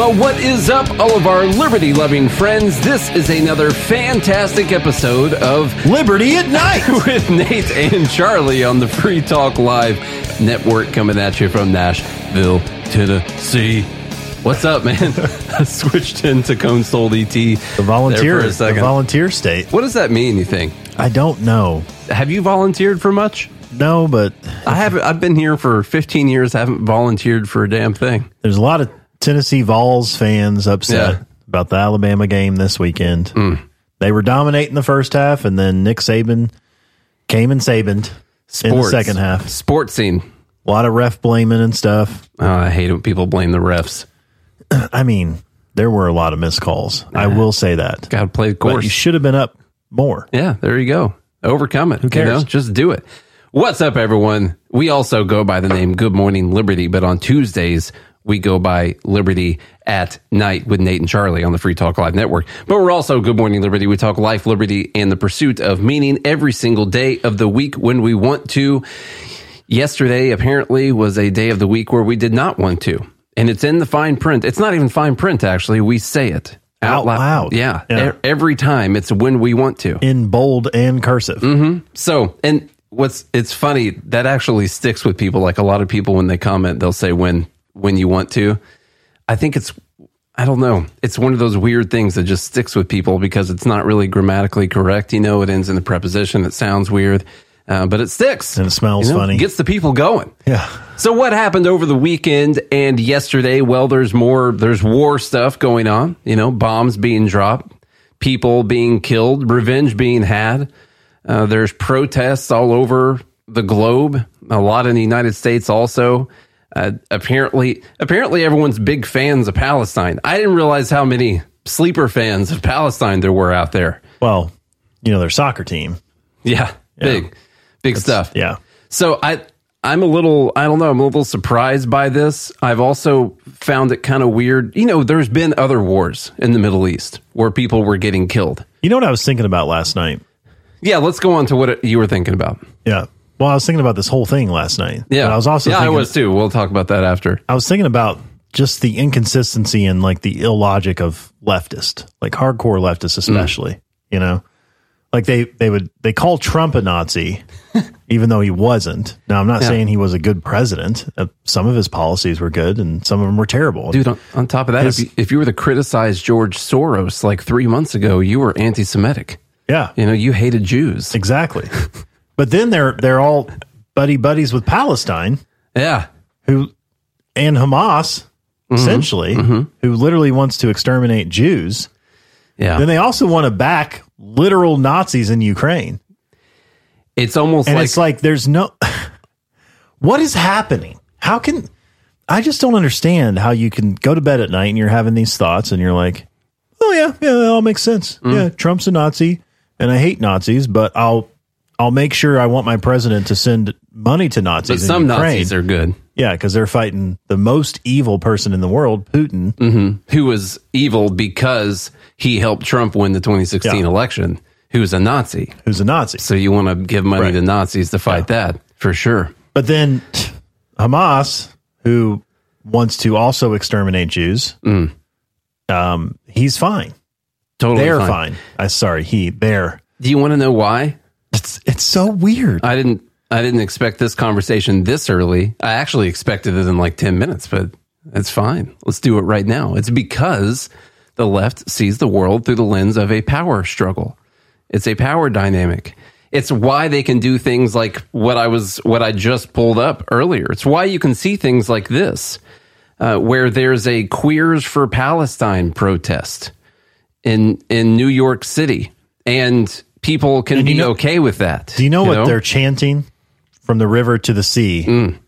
Well, what is up, all of our liberty loving friends? This is another fantastic episode of Liberty at Night with Nate and Charlie on the Free Talk Live network coming at you from Nashville, Tennessee. What's up, man? I switched into Conestold ET. The volunteer, there for a the volunteer state. what does that mean, you think? I don't know. Have you volunteered for much? No, but I haven't. I've been here for 15 years. I haven't volunteered for a damn thing. there's a lot of Tennessee Vols fans upset Yeah. about the Alabama game this weekend. Hmm. They were dominating the first half, and then Nick Saban came and Sabaned in the second half. Sports scene. A lot of ref blaming and stuff. Oh, I hate it when people blame the refs. I mean, there were a lot of missed calls. I will say that. Got to play the But course. you should have been up more. Yeah, there you go. Overcome it. Who cares? Just do it. What's up, everyone? We also go by the name Good Morning Liberty, but on Tuesdays, we go by Liberty at Night with Nate and Charlie on the Free Talk Live Network. But we're also Good Morning Liberty. We talk life, liberty, and the pursuit of meaning every single day of the week when we want to. Yesterday, apparently, was a day of the week where we did not want to. And it's in the fine print. It's not even fine print, actually. We say it Out loud. Yeah. Yeah. E- Every time it's when we want to. In bold and cursive. Mm-hmm. So, and what's it's funny that actually sticks with people. Like a lot of people when they comment, they'll say when when you want to. I think it's I don't know. It's one of those weird things that just sticks with people because it's not really grammatically correct. You know, it ends in the preposition. It sounds weird, uh, but it sticks And it smells You know, funny. Gets the people going. Yeah. So what happened over the weekend and yesterday? Well, there's more. There's war stuff going on. You know, bombs being dropped, people being killed, revenge being had. Uh, there's protests all over the globe. A lot in the United States also. Uh, apparently, apparently everyone's big fans of Palestine. I didn't realize how many sleeper fans of Palestine there were out there. Well, you know, their soccer team. Yeah, big, big stuff. Yeah. So I I'm a little I don't know, I'm a little surprised by this. I've also found it kind of weird. You know, there's been other wars in the Middle East where people were getting killed. You know what I was thinking about last night? Yeah, let's go on to what you were thinking about. Yeah. Well, I was thinking about this whole thing last night. Yeah. But I was also Yeah, thinking, I was too. We'll talk about that after. I was thinking about just the inconsistency and like the illogic of leftist, like hardcore leftists, especially. You know, like they they would they call Trump a Nazi, even though he wasn't. Now, I'm not Yeah. saying he was a good president. Uh, some of his policies were good, and some of them were terrible. Dude, on, on top of that, if you, if you were to criticize George Soros like 3 months ago, you were anti-Semitic. yeah, You know, you hated Jews. exactly. but then they're they're all buddy buddies with Palestine. Yeah. who and Hamas essentially who literally wants to exterminate Jews. Yeah. Then they also want to back literal Nazis in Ukraine. it's almost And like it's like there's no What is happening? How can I just don't understand how you can go to bed at night and you're having these thoughts and you're like, "Oh yeah, yeah, that all makes sense. Mm. Yeah, Trump's a Nazi and I hate Nazis, but I'll I'll make sure I want my president to send money to Nazis. but some in Ukraine. Nazis are good. Yeah, because they're fighting the most evil person in the world, Putin. Mm. who was evil because he helped Trump win the 2016 Yeah. election, who's a Nazi. who's a Nazi. So you want to give money Right. to Nazis to fight that for sure. But then Hamas, who wants to also exterminate Jews, um, he's fine. Totally They're fine. fine. I sorry, he they're. Do you want to know why? It's it's so weird. I didn't. I didn't expect this conversation this early. I actually expected it in like 10 minutes, but it's fine. Let's do it right now. It's because the left sees the world through the lens of a power struggle. It's a power dynamic. It's why they can do things like what I was, what I just pulled up earlier. It's why you can see things like this, uh, where there's a Queers for Palestine protest in in New York City, and people can you be know- okay with that. Do you know what they're chanting from the river to the sea? Mm.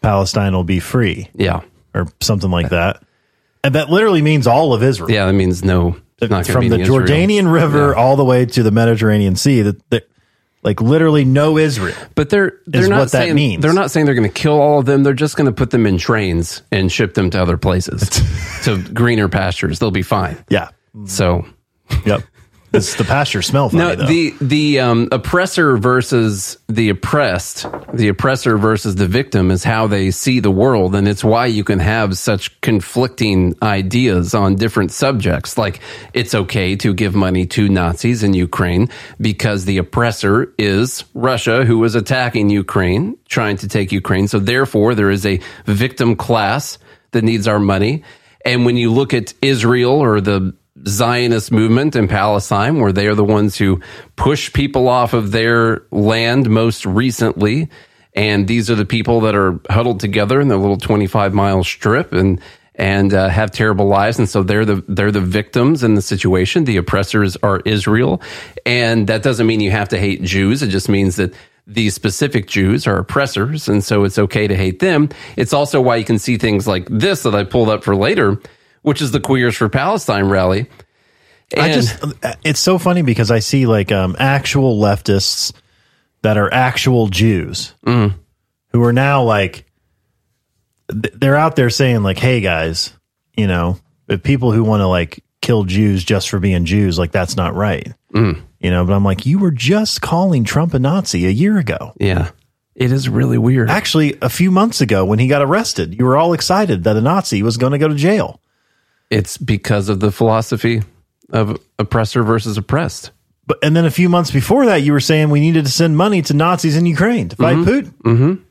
Palestine will be free, Yeah, or something like that. And that literally means all of Israel. yeah. That means no. from the Israel. Jordanian River all the way to the Mediterranean Sea. That, that like literally no Israel. But they're they're is not what that saying means. they're not saying they're going to kill all of them. They're just going to put them in trains and ship them to other places, to greener pastures. They'll be fine. Yeah. So Yep. It's the pasture smell funny No, though. the the um, oppressor versus the oppressed, the oppressor versus the victim is how they see the world, and it's why you can have such conflicting ideas on different subjects. Like it's okay to give money to Nazis in Ukraine because the oppressor is Russia, who is attacking Ukraine, trying to take Ukraine. So therefore, there is a victim class that needs our money. And when you look at Israel or the Zionist movement in Palestine, where they are the ones who push people off of their land most recently. And these are the people that are huddled together in their little 25 mile strip and, and uh, have terrible lives. And so they're the, they're the victims in the situation. The oppressors are Israel. And that doesn't mean you have to hate Jews. It just means that these specific Jews are oppressors. And so it's okay to hate them. It's also why you can see things like this that I pulled up for later which is the Queers for Palestine rally. And I just, it's so funny because I see like um, actual leftists that are actual Jews mm. who are now like, they're out there saying, like, hey guys, you know, if people who want to like kill Jews just for being Jews, like, that's not right. Mm. You know, but I'm like, you were just calling Trump a Nazi a year ago. Yeah. It is really weird. Actually, a few months ago when he got arrested, you were all excited that a Nazi was going to go to jail. It's because of the philosophy of oppressor versus oppressed. But and then a few months before that, you were saying we needed to send money to Nazis in Ukraine to fight mm-hmm. Putin. Mm-hmm.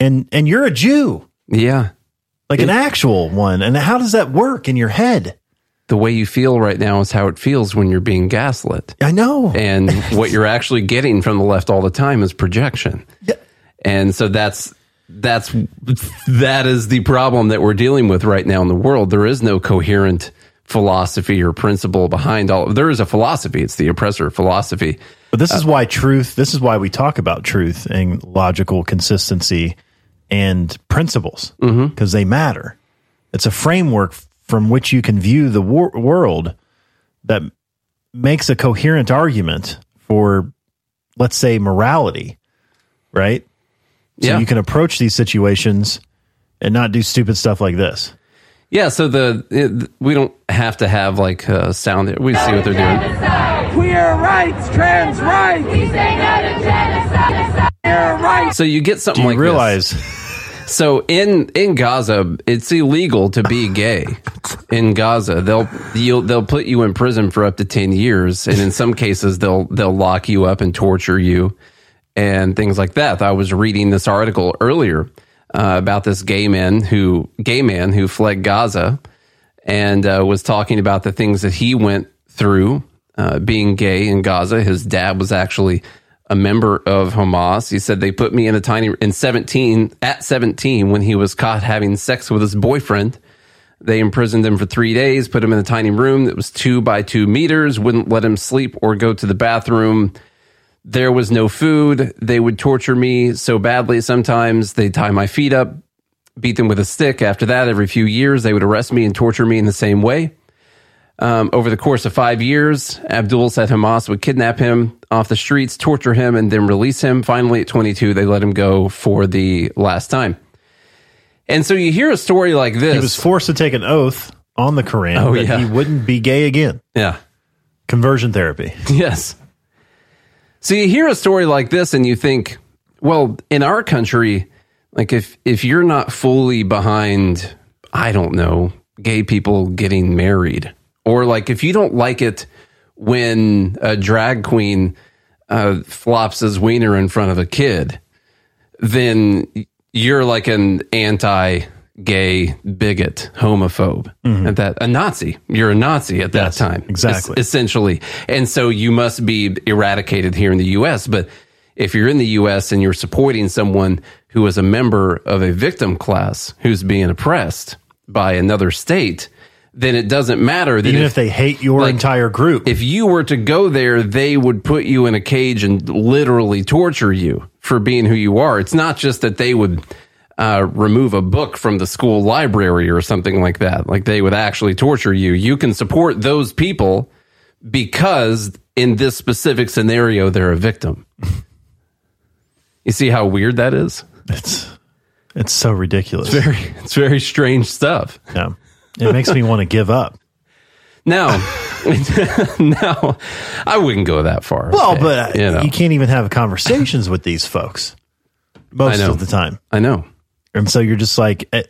And and you're a Jew, yeah, like it, an actual one. And how does that work in your head? The way you feel right now is how it feels when you're being gaslit. I know. And what you're actually getting from the left all the time is projection. Yeah. And so that's that's that is the problem that we're dealing with right now in the world. There is no coherent philosophy or principle behind all. There is a philosophy. It's the oppressor philosophy. But this is why truth. This is why we talk about truth and logical consistency and principles because mm-hmm. they matter. It's a framework from which you can view the wor- world that makes a coherent argument for, let's say, morality, right? So yeah. you can approach these situations and not do stupid stuff like this. Yeah, so the it, we don't have to have like uh, sound. We see what they're doing. Queer rights, trans rights. We say no to genocide. Queer rights. So you get something do you like realize. This. So in in Gaza, it's illegal to be gay. In Gaza, they'll you'll, they'll put you in prison for up to ten years, and in some cases, they'll they'll lock you up and torture you and things like that. I was reading this article earlier uh, about this gay man who gay man who fled Gaza and uh, was talking about the things that he went through uh, being gay in Gaza. His dad was actually a member of Hamas. He said they put me in a tiny in 17 at 17 when he was caught having sex with his boyfriend. They imprisoned him for three days, put him in a tiny room that was two by two meters, wouldn't let him sleep or go to the bathroom there was no food. They would torture me so badly sometimes. They'd tie my feet up, beat them with a stick. After that, every few years, they would arrest me and torture me in the same way. Um, over the course of five years, Abdul said Hamas would kidnap him off the streets, torture him, and then release him. Finally, at 22, they let him go for the last time. And so you hear a story like this. He was forced to take an oath on the Quran oh, that yeah. he wouldn't be gay again. Yeah. Conversion therapy. Yes. So you hear a story like this and you think, well, in our country, like if if you're not fully behind, I don't know, gay people getting married, or like if you don't like it when a drag queen uh, flops his wiener in front of a kid, then you're like an anti gay bigot, homophobe, mm-hmm. at that a Nazi. You're a Nazi at that yes, time, exactly, es- essentially. And so you must be eradicated here in the U.S. But if you're in the U.S. and you're supporting someone who is a member of a victim class who's being oppressed by another state, then it doesn't matter. That Even if, if they hate your like, entire group. If you were to go there, they would put you in a cage and literally torture you for being who you are. It's not just that they would uh, remove a book from the school library or something like that. Like they would actually torture you. You can support those people because in this specific scenario, they're a victim. you see how weird that is? It's it's so ridiculous. It's very it's very strange stuff. Yeah. It makes me want to give up. Now, no, I wouldn't go that far. Well, okay? but you know, you can't even have conversations with these folks most of the time. I know. And so you're just like, eh,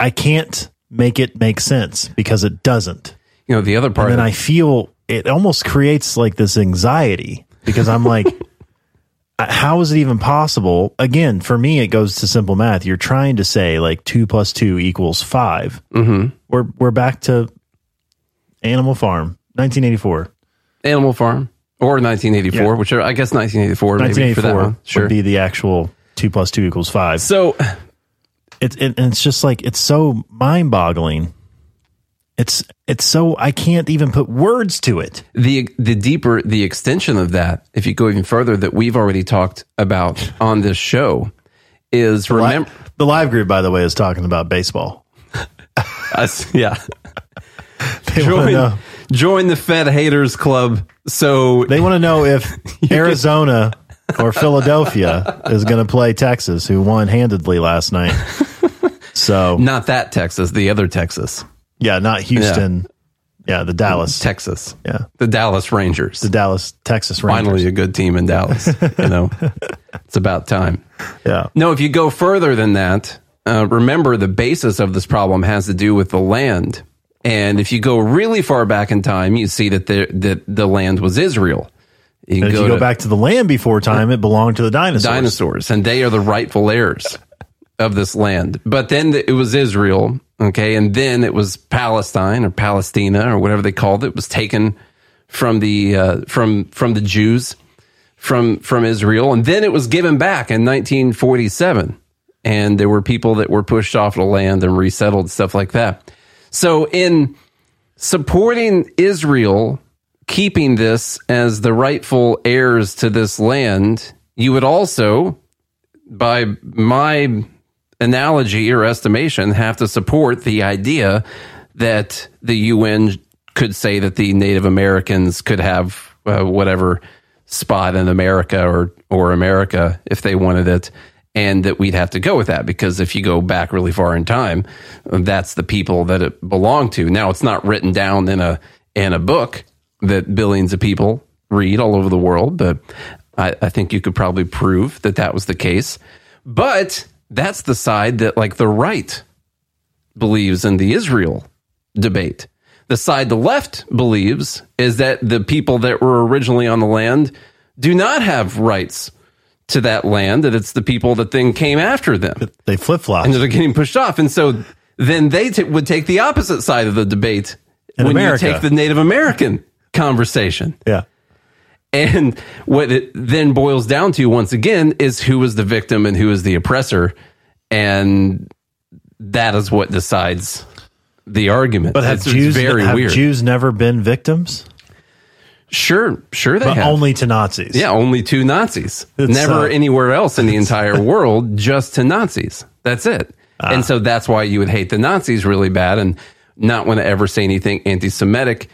I can't make it make sense because it doesn't. You know, the other part. And then I feel it almost creates like this anxiety because I'm like, how is it even possible? Again, for me, it goes to simple math. You're trying to say like two plus two equals 5 Mm-hmm. We're we're back to Animal Farm, 1984. Animal Farm or 1984, Yeah. whichever. I guess 1984, maybe for that 1984 one. Sure. would be the actual two plus two equals five. so It's it, and it's just like it's so mind boggling. It's it's so I can't even put words to it. the the deeper the extension of that, if you go even further, that we've already talked about on this show, is remember. the live group, by the way, is talking about baseball. us, yeah. They want to Join, join the Fed haters club. So They want to know if Arizona or Philadelphia is going to play Texas, who won handedly last night. So not that Texas, the other Texas, yeah, not Houston. Yeah, the Dallas. Texas, Yeah, the Dallas Rangers. the Dallas Texas Rangers. Finally, a good team in Dallas. you know, it's about time. Yeah, No, if you go further than that, uh, remember the basis of this problem has to do with the land. And if you go really far back in time, you see that the that the land was Israel. You and if you go to back to the land before time, it belonged to the dinosaurs. dinosaurs, and they are the rightful heirs of this land. But then it was Israel, okay, and then it was Palestine or Palestina or whatever they called it. it was taken from the uh, from from the Jews from from Israel, and then it was given back in 1947. And there were people that were pushed off the land and resettled, stuff like that. So in supporting Israel keeping this as the rightful heirs to this land, you would also, by my analogy or estimation, have to support the idea that the UN could say that the Native Americans could have uh, whatever spot in America or or America if they wanted it. And that we'd have to go with that because if you go back really far in time, that's the people that it belonged to. Now it's not written down in a in a book that billions of people read all over the world, but I, I think you could probably prove that that was the case. But that's the side that like the right believes in the Israel debate. The side the left believes is that the people that were originally on the land do not have rights to that land, that it's the people that then came after them They flip flop. and they're getting pushed off. And so then they t- would take the opposite side of the debate In when America. you take the Native American conversation. Yeah. And what it then boils down to once again is who is the victim and who is the oppressor. And that is what decides the argument. But have it's, it's Jews very have weird. Jews never been victims? sure, sure they But have. only to Nazis. yeah, only two Nazis. It's, Never uh, anywhere else in the entire world, just to Nazis. That's it. Ah. And so that's why you would hate the Nazis really bad and not want to ever say anything anti Semitic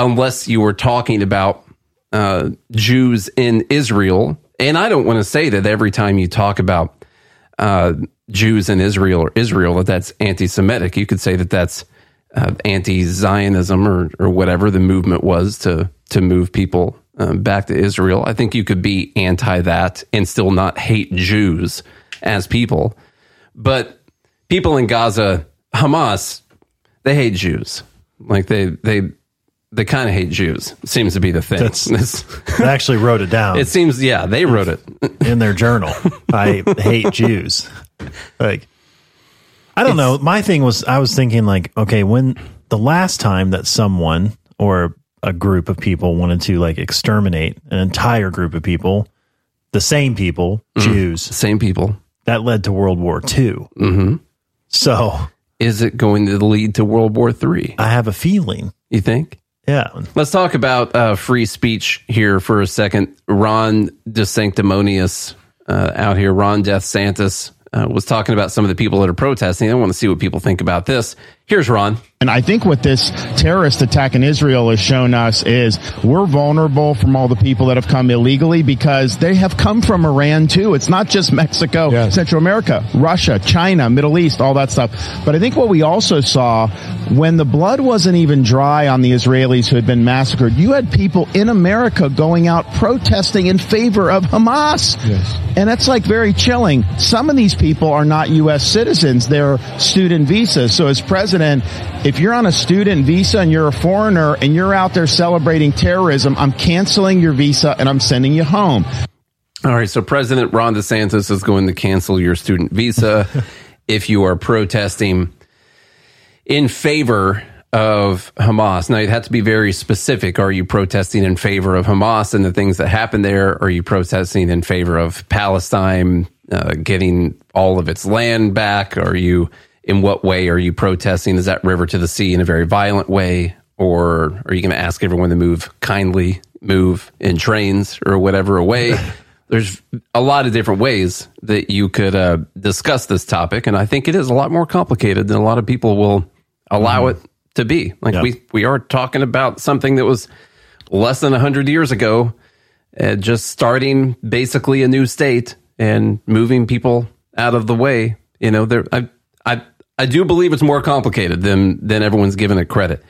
unless you were talking about uh, Jews in Israel. And I don't want to say that every time you talk about uh, Jews in Israel or Israel that that's anti-Semitic. You could say that that's uh, anti-Zionism or or whatever the movement was to to move people um, back to Israel. I think you could be anti that and still not hate Jews as people. But people in Gaza, Hamas, they hate Jews. Like they they they kind of hate Jews. Seems to be the thing. That's- They actually wrote it down it seems yeah they wrote it. in their journal. I hate Jews. Like, I don't know. My thing was, I was thinking, like, okay, when the last time that someone or a group of people wanted to like exterminate an entire group of people, the same people, Jews, Same people. that led to World War II. Mm-hmm. So Is it going to lead to World War Three? I have a feeling. You think? Yeah. Let's talk about uh, free speech here for a second. Ron DeSanctimonious uh, out here, Ron Death Santis, uh, was talking about some of the people that are protesting. I want to see what people think about this. Here's Ron. And I think what this terrorist attack in Israel has shown us is we're vulnerable from all the people that have come illegally because they have come from Iran too. It's not just Mexico, yes. Central America, Russia, China, Middle East, all that stuff. But I think what we also saw when the blood wasn't even dry on the Israelis who had been massacred, you had people in America going out protesting in favor of Hamas. Yes. And that's like very chilling. Some of these people are not U.S. citizens. They're student visas. So as president, if you're on a student visa and you're a foreigner and you're out there celebrating terrorism, I'm canceling your visa and I'm sending you home. All right. So President Ron DeSantis is going to cancel your student visa if you are protesting in favor of Hamas. Now, you have to be very specific. Are you protesting in favor of Hamas and the things that happen there? Are you protesting in favor of Palestine uh, getting all of its land back? Are you, in what way are you protesting? Is that river to the sea in a very violent way? Or are you going to ask everyone to move kindly, move in trains or whatever away? There's a lot of different ways that you could uh, discuss this topic. And I think it is a lot more complicated than a lot of people will allow mm-hmm. it to be. Like yep. we we are talking about something that was less than 100 years ago, uh, just starting basically a new state and moving people out of the way. You know, there I I do believe it's more complicated than than everyone's given it credit.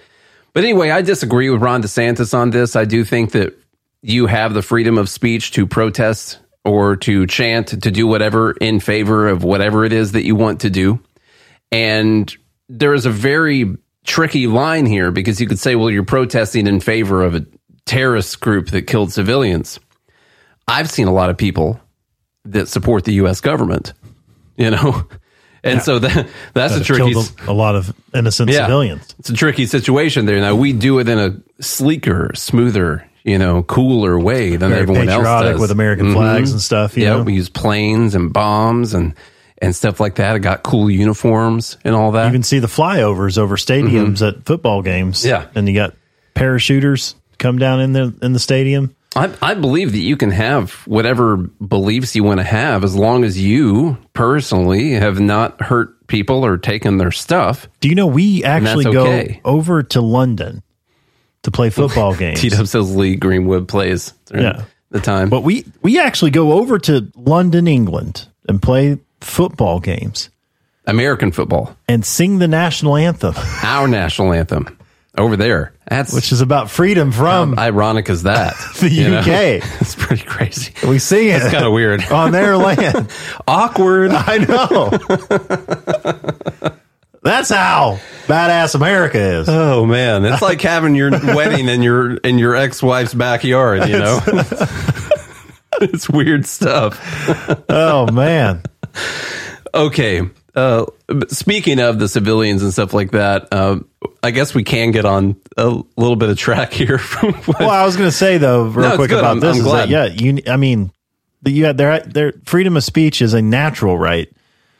But anyway, I disagree with Ron DeSantis on this. I do think that you have the freedom of speech to protest or to chant, to do whatever in favor of whatever it is that you want to do. And there is a very tricky line here because you could say, well, you're protesting in favor of a terrorist group that killed civilians. I've seen a lot of people that support the U.S. government, you know, and yeah. so that that's that a tricky a, a, lot of innocent yeah, civilians. It's a tricky situation there. Now we do it in a sleeker, smoother, you know, cooler way than Very everyone else does with American mm-hmm. flags and stuff. yeah, we use planes and bombs and and stuff like that. It got cool uniforms and all that. You can see the flyovers over stadiums mm-hmm. at football games. Yeah, and you got parachuters come down in the in the stadium. I, I believe that you can have whatever beliefs you want to have as long as you personally have not hurt people or taken their stuff. Do you know we actually okay. go over to London to play football games? T Dub says Lee Greenwood plays. Yeah, the time. But we we actually go over to London, England, and play football games, American football, and sing the national anthem. Our national anthem over there. That's which is about freedom from. How ironic is that? the UK. it's pretty crazy. We sing it. It's kind of weird on their land. Awkward. I know. That's how badass America is. Oh man, it's like having your wedding in your in your ex wife's backyard. You know, it's weird stuff. oh man okay. Uh, speaking of the civilians and stuff like that, um, I guess we can get on a little bit of track here. From well, I was going to say though, real no, quick about I'm, this. I'm glad. That, yeah, you. I mean, the, you their their freedom of speech is a natural right.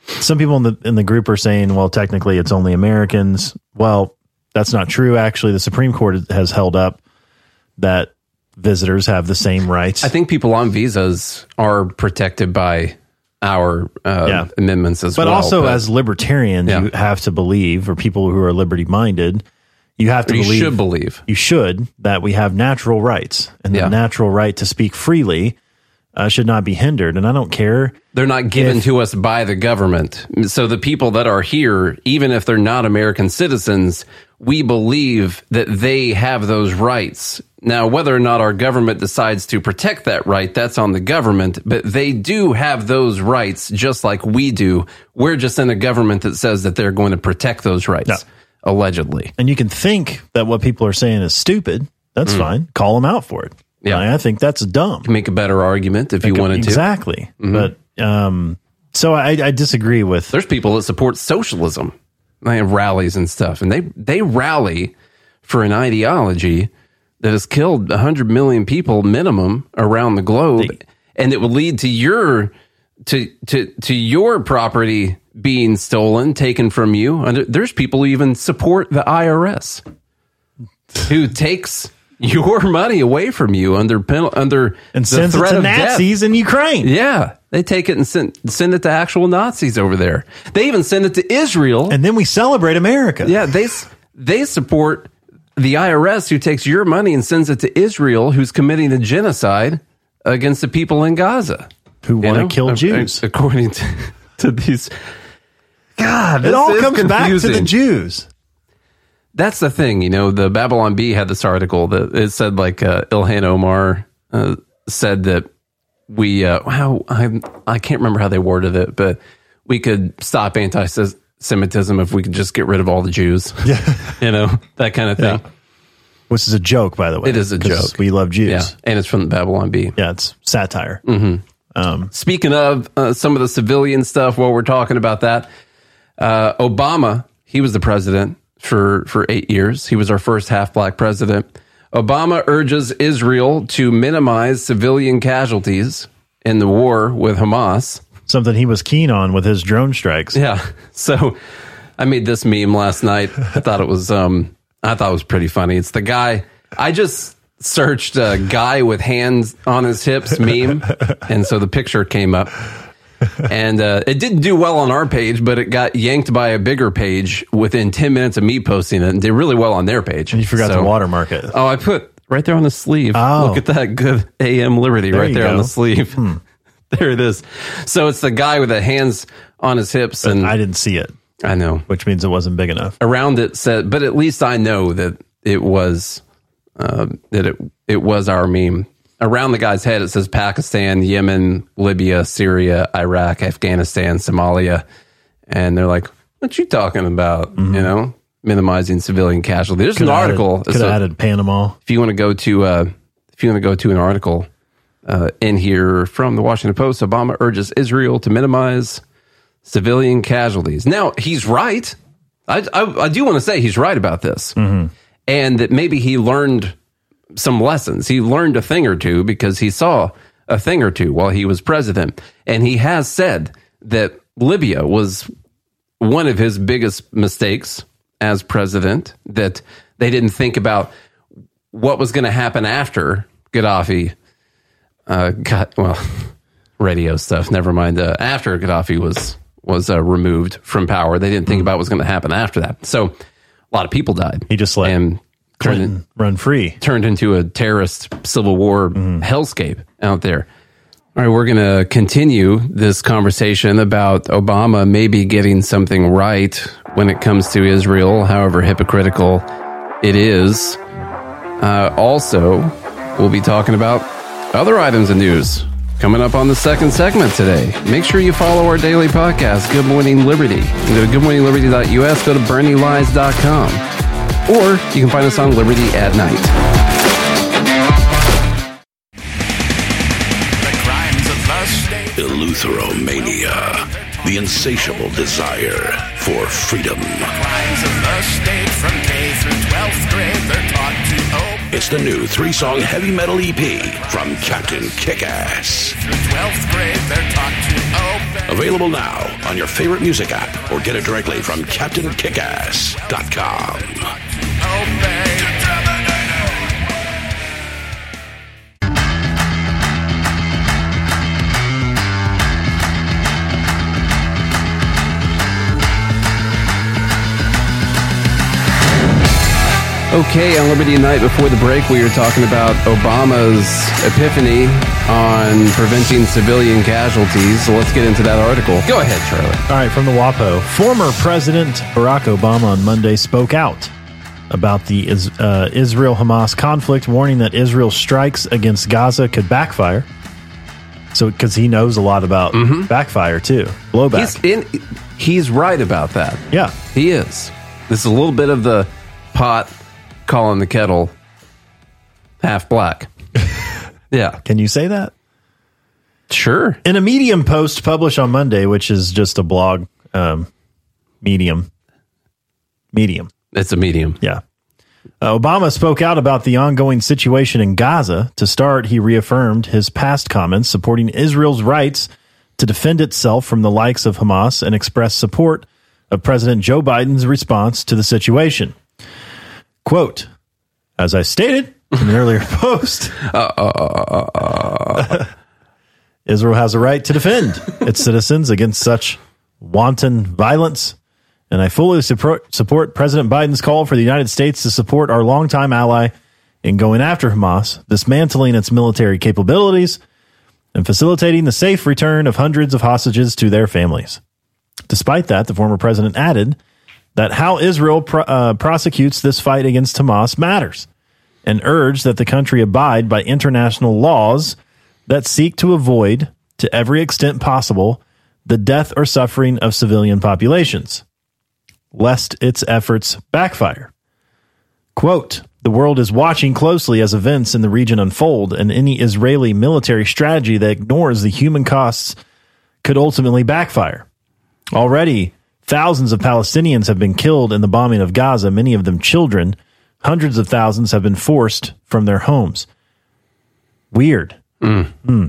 Some people in the in the group are saying, well, technically, it's only Americans. Well, that's not true. Actually, the Supreme Court has held up that visitors have the same rights. I think people on visas are protected by our uh, yeah. amendments as but well. Also but also, as libertarians, yeah. you have to believe, or people who are liberty minded, you have to believe you believe. should believe. You should that we have natural rights, and yeah. the natural right to speak freely uh, should not be hindered. And I don't care. They're not given if, to us by the government. So the people that are here, even if they're not American citizens, we believe that they have those rights. Now, whether or not our government decides to protect that right, that's on the government, but they do have those rights just like we do. We're just in a government that says that they're going to protect those rights, no. allegedly. And you can think that what people are saying is stupid. That's mm. fine. Call them out for it. Yeah. I, I think that's dumb. Make a better argument if Make you wanted exactly. to. Exactly. Mm-hmm. But, um, so I, I disagree with. There's people that support socialism. They have rallies and stuff, and they they rally for an ideology that has killed 100 million people minimum around the globe they, and it will lead to your to to to your property being stolen taken from you and there's people who even support the IRS who takes your money away from you under penal- under and the sends it threat to of death. Nazis in Ukraine. Yeah, they take it and send send it to actual Nazis over there. They even send it to Israel. And then we celebrate America. yeah, they they support the IRS who takes your money and sends it to Israel, who's committing a genocide against the people in Gaza Who want to kill Jews. according to, to these. God, It all comes back to the. Jews. That's the thing, you know. The Babylon Bee had this article that it said like uh, Ilhan Omar uh, said that we uh, how I I can't remember how they worded it, but we could stop anti-Semitism if we could just get rid of all the Jews. Yeah, you know that kind of thing. Which is a joke, by the way. It is a joke. We love Jews. Yeah, and it's from the Babylon Bee. Yeah, it's satire. Speaking of uh, some of the civilian stuff, while we're talking about that, uh, Obama, he was the president for, for eight years. He was our first half black president. Obama urges Israel to minimize civilian casualties in the war with Hamas. Something he was keen on with his drone strikes. Yeah. So I made this meme last night. I thought it was um I thought it was pretty funny. It's the guy I just searched a guy with hands on his hips meme and so the picture came up. And uh, it didn't do well on our page, but it got yanked by a bigger page within 10 minutes of me posting it and did really well on their page. You forgot So- to watermark it. Oh, I put right there on the sleeve. Oh. Look at that good AM Liberty right you there on the sleeve. there it is. So it's the guy with the hands on his hips and I didn't see it, I know. which means it wasn't big enough. Around it said, but at least I know that it was uh, that it it was our meme. Around the guy's head, it says Pakistan, Yemen, Libya, Syria, Iraq, Afghanistan, Somalia, and they're like, "What you talking about?" You know, minimizing civilian casualty. There's an article. Could have added Panama. if you want to go to uh, if you want to go to an article uh, in here from the Washington Post, Obama urges Israel to minimize civilian casualties. Now he's right. I I, I do want to say he's right about this, and that maybe he learned some lessons. He learned a thing or two because he saw a thing or two while he was president, and he has said that Libya was one of his biggest mistakes as president. That they didn't think about what was going to happen after Gaddafi uh, got well radio stuff. Never mind. Uh, after Gaddafi was was uh, removed from power, they didn't think about what was going to happen after that. So a lot of people died. He just let and in- run free. turned into a terrorist civil war hellscape out there. All right, we're going to continue this conversation about Obama maybe getting something right when it comes to Israel, however hypocritical it is. Uh, also, we'll be talking about other items of news coming up on the second segment today. Make sure you follow our daily podcast, Good Morning Liberty. You go to goodmorningliberty.us, go to bernielies.com, or you can find us on Liberty at Night. The crimes of. Eleutheromania, the insatiable desire for freedom. Crimes of the state from K through 12th grade. They're taught to obey. It's the new three song heavy metal EP from Captain Kickass. Through 12th grade. They're taught to obey. Available now on your favorite music app or get it directly from CaptainKickass.com. Okay, on Liberty Night before the break, we were talking about Obama's epiphany on preventing civilian casualties. So let's get into that article. Go ahead, Charlie. All right, from the WAPO. Former President Barack Obama on Monday spoke out about the uh, Israel Hamas conflict, warning that Israel's strikes against Gaza could backfire. So, because he knows a lot about backfire too, blowback. He's in. He's right about that. yeah, He is. This is a little bit of the pot calling the kettle half black. yeah, can you say that? sure. In a Medium post published on Monday, which is just a blog, um, Medium, Medium. It's a medium. Yeah. Uh, Obama spoke out about the ongoing situation in Gaza. To start, he reaffirmed his past comments supporting Israel's rights to defend itself from the likes of Hamas and expressed support of President Joe Biden's response to the situation. Quote, as I stated, in an earlier post. Uh-uh. Israel has a right to defend its citizens against such wanton violence. And I fully support, support President Biden's call for the United States to support our longtime ally in going after Hamas, dismantling its military capabilities, and facilitating the safe return of hundreds of hostages to their families. Despite that, the former president added that how Israel uh, prosecutes this fight against Hamas matters and urged that the country abide by international laws that seek to avoid, to every extent possible, the death or suffering of civilian populations, lest its efforts backfire. Quote, the world is watching closely as events in the region unfold, and any Israeli military strategy that ignores the human costs could ultimately backfire. Already, thousands of Palestinians have been killed in the bombing of Gaza, many of them children. Hundreds of thousands have been forced from their homes. Weird. Mm. Hmm.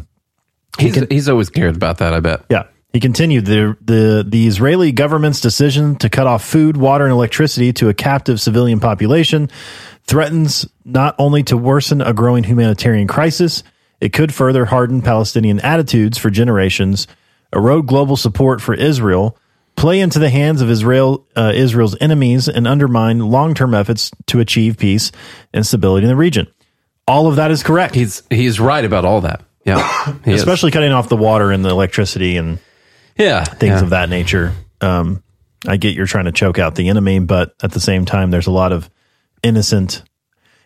He's, he's always cared about that, I bet. Yeah. He continued the, the the Israeli government's decision to cut off food, water, and electricity to a captive civilian population threatens not only to worsen a growing humanitarian crisis, it could further harden Palestinian attitudes for generations, erode global support for Israel, play into the hands of Israel uh, Israel's enemies, and undermine long term efforts to achieve peace and stability in the region. All of that is correct. He's he's right about all that. Yeah, He is. Especially cutting off the water and the electricity and yeah things yeah. of that nature. Um, I get you're trying to choke out the enemy, but at the same time, there's a lot of innocent.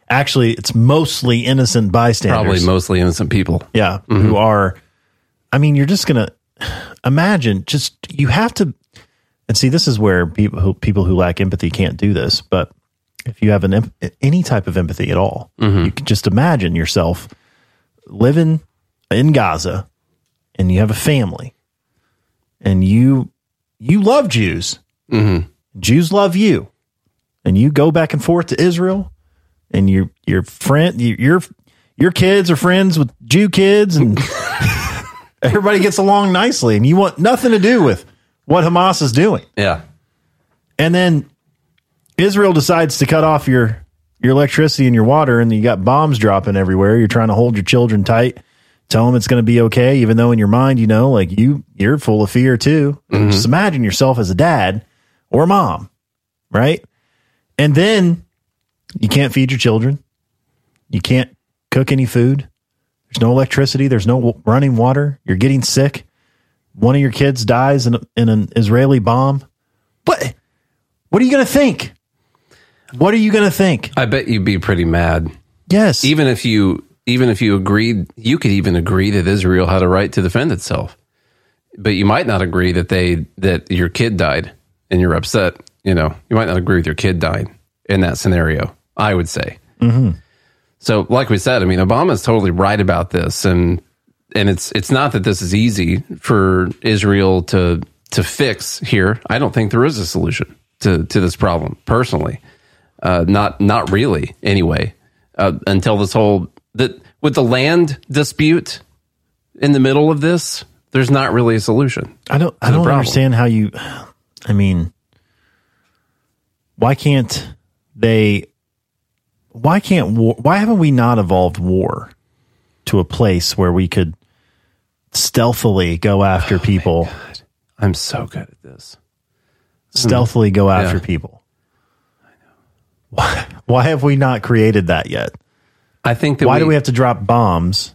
Actually, it's mostly innocent bystanders. Probably mostly innocent people. yeah, who are. I mean, you're just gonna imagine. Just you have to, and see, this is where people who people who lack empathy can't do this. But if you have an any type of empathy at all, mm-hmm. you can just imagine yourself living in Gaza, and you have a family, and you you love Jews. Mm-hmm. Jews love you, and you go back and forth to Israel, and your your friend you- your your kids are friends with Jew kids, and everybody gets along nicely, and you want nothing to do with what Hamas is doing. Yeah, And then Israel decides to cut off your your electricity and your water, and you got bombs dropping everywhere. You're trying to hold your children tight, tell them it's going to be okay, even though in your mind you know, like you you're full of fear too. Mm-hmm. Just imagine yourself as a dad or mom, right? And then you can't feed your children. You can't cook any food. There's no electricity. There's no running water. You're getting sick. One of your kids dies in, in an Israeli bomb. What? What are you going to think? What are you going to think? I bet you'd be pretty mad. Yes. Even if you even if you agreed, you could even agree that Israel had a right to defend itself. But you might not agree that they that your kid died and you're upset. You know, you might not agree with your kid dying in that scenario. I would say. Mm-hmm. So, like we said, I mean, Obama's totally right about this, and and it's it's not that this is easy for Israel to to fix here. I don't think there is a solution to to this problem personally. Uh, not not really anyway. Uh, until this whole that with the land dispute in the middle of this, there's not really a solution. I don't. I don't understand how you. I mean, why can't they? Why can't war? Why haven't we not evolved war to a place where we could stealthily go after oh people? I'm so good at this. stealthily go hmm. after Yeah. people. Why, why have we not created that yet? I think that Why do we have to drop bombs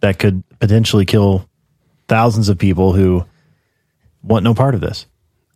that could potentially kill thousands of people who want no part of this?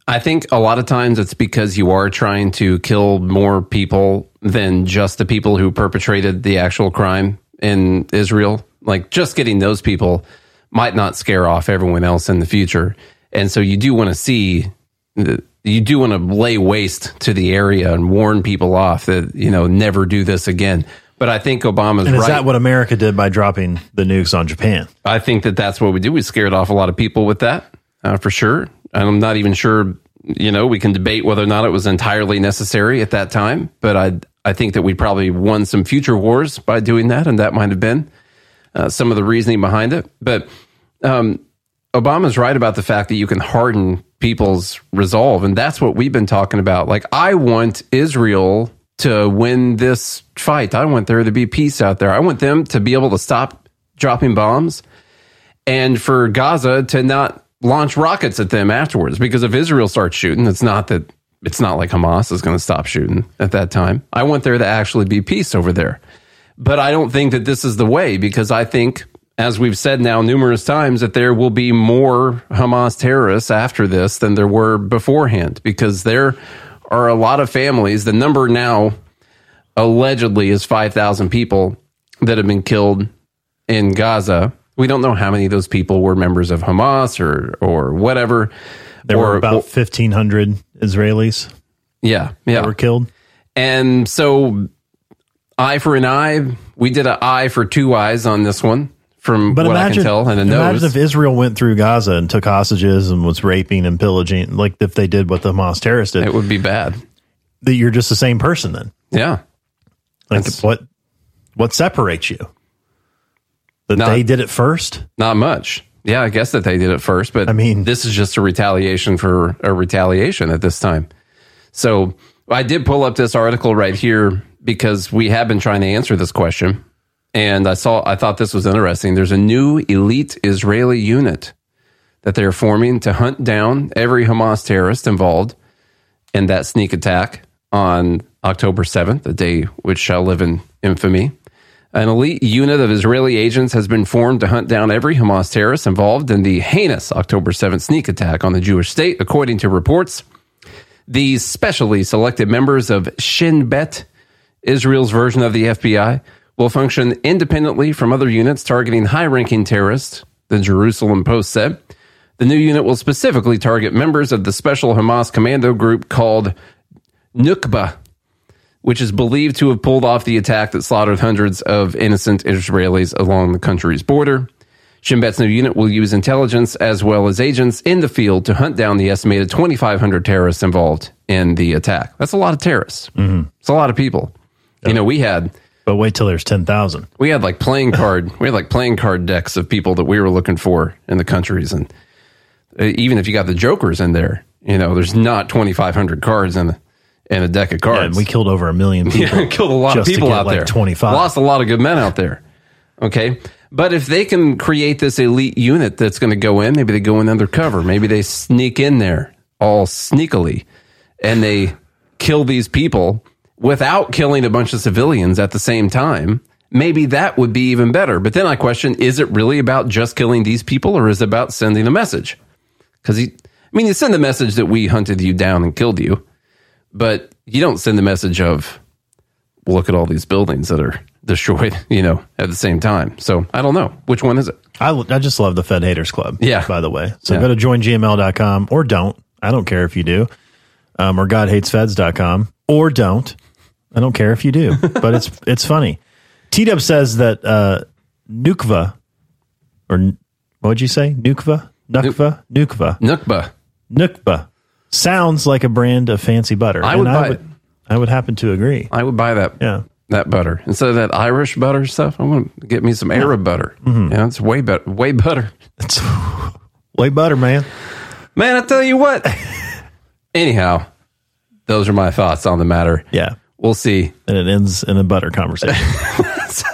I think a lot of times it's because you are trying to kill more people than just the people who perpetrated the actual crime in Israel. Like just getting those people might not scare off everyone else in the future. And so you do want to see the- you do want to lay waste to the area and warn people off that, you know, never do this again. But I think Obama's And is right. that what America did by dropping the nukes on Japan? I think that that's what we do. We scared off a lot of people with that, uh, for sure. And I'm not even sure. You know, we can debate whether or not it was entirely necessary at that time, but I I think that we probably won some future wars by doing that, and that might have been uh, some of the reasoning behind it. But um, Obama's right about the fact that you can harden people's resolve, and that's what we've been talking about. Like, I want Israel to win this fight. I want there to be peace out there. I want them to be able to stop dropping bombs and for Gaza to not launch rockets at them afterwards. Because if Israel starts shooting, it's not that it's not like Hamas is going to stop shooting at that time. I want there to actually be peace over there. But I don't think that this is the way because I think, as we've said now numerous times, that there will be more Hamas terrorists after this than there were beforehand because there are a lot of families. The number now allegedly is 5,000 people that have been killed in Gaza. We don't know how many of those people were members of Hamas or, or whatever. There or, were about 1,500 Israelis yeah, yeah. that were killed. And so, eye for an eye. We did an eye for two eyes on this one, from But what I imagine, can tell, and a imagine nose. if Israel went through Gaza and took hostages and was raping and pillaging, like if they did what the Hamas terrorists did, it would be bad. that you're just the same person then. Yeah, Like That's- what what separates you? That Not- they did it first? not much. Yeah, I guess that they did it first, but I mean- this is just a retaliation for a retaliation at this time. So I did pull up this article right here because we have been trying to answer this question, and I saw I thought this was interesting. There's a new elite Israeli unit that they're forming to hunt down every Hamas terrorist involved in that sneak attack on October 7th, a day which shall live in infamy. An elite unit of Israeli agents has been formed to hunt down every Hamas terrorist involved in the heinous October 7th sneak attack on the Jewish state, according to reports. These specially selected members of Shin Bet, Israel's version of the FBI, will function independently from other units targeting high ranking terrorists, the Jerusalem Post said. The new unit will specifically target members of the special Hamas commando group called Nukba, which is believed to have pulled off the attack that slaughtered hundreds of innocent Israelis along the country's border. Shin Bet's new unit will use intelligence as well as agents in the field to hunt down the estimated 2,500 terrorists involved in the attack. That's a lot of terrorists. Mm-hmm. It's a lot of people. You know, we had But wait till there's 10,000. we we had like playing card we had like playing card decks of people that we were looking for in the countries and uh, even if you got the jokers in there you know there's not 2500 cards in a, in a deck of cards Yeah, and we killed over a million people. yeah, killed a lot of people out like, there 25. lost a lot of good men out there okay but if they can create this elite unit that's going to go in maybe they go in undercover maybe they sneak in there all sneakily and they kill these people without killing a bunch of civilians at the same time, maybe that would be even better. But then I question is it really about just killing these people or is it about sending a message? Because, he, I mean, you send the message that we hunted you down and killed you, but you don't send the message of, look at all these buildings that are destroyed, you know, at the same time. So I don't know. Which one is it? I, I just love the Fed Haters Club. Yeah. By the way. So Yeah. go to joingml.com or don't. I don't care if you do. Um, or godhatesfeds.com or don't. I don't care if you do, but it's it's funny. T Dub says that uh, Nukva, or what'd you say? Nukva? Nukva? Nukva. Nukva. Nukva sounds like a brand of fancy butter. I would And buy I would, it. I would happen to agree. I would buy that. Yeah. That butter instead of that Irish butter stuff. I want to get me some Arab butter. Mm-hmm. Yeah, it's way better. Way better. It's way butter, man. Man, I tell you what. Anyhow, those are my thoughts on the matter. Yeah. We'll see. And it ends in a butter conversation.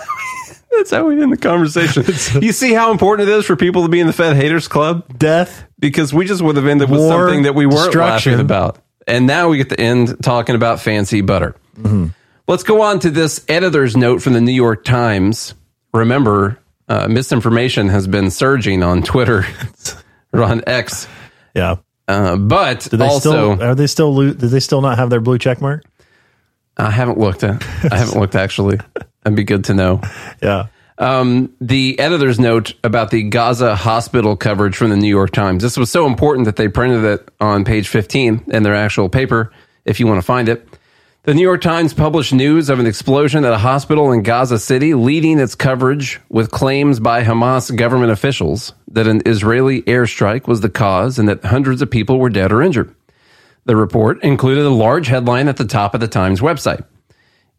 That's how we end the conversation. you see how important it is for people to be in the Fed Haters Club? Death. Because we just would have ended with War, something that we weren't laughing about. And now we get to end talking about fancy butter. Mm-hmm. Let's go on to this editor's note from the New York Times. Remember, uh, misinformation has been surging on Twitter or on X. Yeah. Uh, but Do they also, still are they still do they still not have their blue check mark? I haven't looked at. I haven't looked actually. That'd be good to know. Yeah. Um, the editor's note about the Gaza hospital coverage from the New York Times. This was so important that they printed it on page 15 in their actual paper, if you want to find it. The New York Times published news of an explosion at a hospital in Gaza City, leading its coverage with claims by Hamas government officials that an Israeli airstrike was the cause and that hundreds of people were dead or injured. The report included a large headline at the top of the Times website.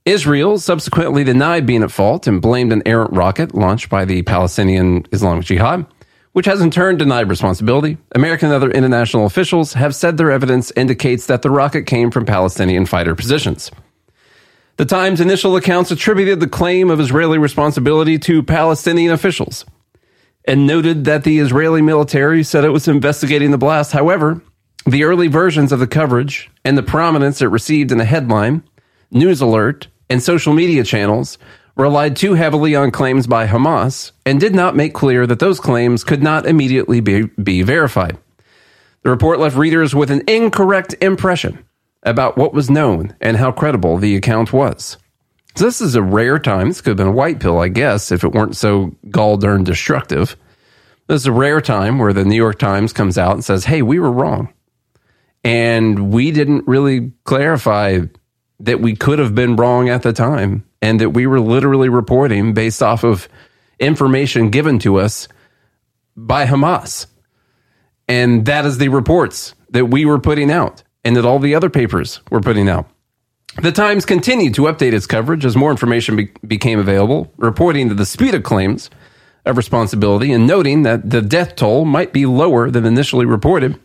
Israel subsequently denied being at fault and blamed an errant rocket launched by the Palestinian Islamic Jihad, which has in turn denied responsibility. American and other international officials have said their evidence indicates that the rocket came from Palestinian fighter positions. The Times' initial accounts attributed the claim of Israeli responsibility to Palestinian officials and noted that the Israeli military said it was investigating the blast. However, the early versions of the coverage and the prominence it received in the headline, news alert, and social media channels relied too heavily on claims by Hamas and did not make clear that those claims could not immediately be, be verified. The report left readers with an incorrect impression about what was known and how credible the account was. So this is a rare time. This could have been a white pill, I guess, if it weren't so gall darn destructive. This is a rare time where the New York Times comes out and says, hey, we were wrong. And we didn't really clarify that we could have been wrong at the time and that we were literally reporting based off of information given to us by Hamas. And that is the reports that we were putting out and that all the other papers were putting out. The Times continued to update its coverage as more information be- became available, reporting the disputed claims of responsibility and noting that the death toll might be lower than initially reported.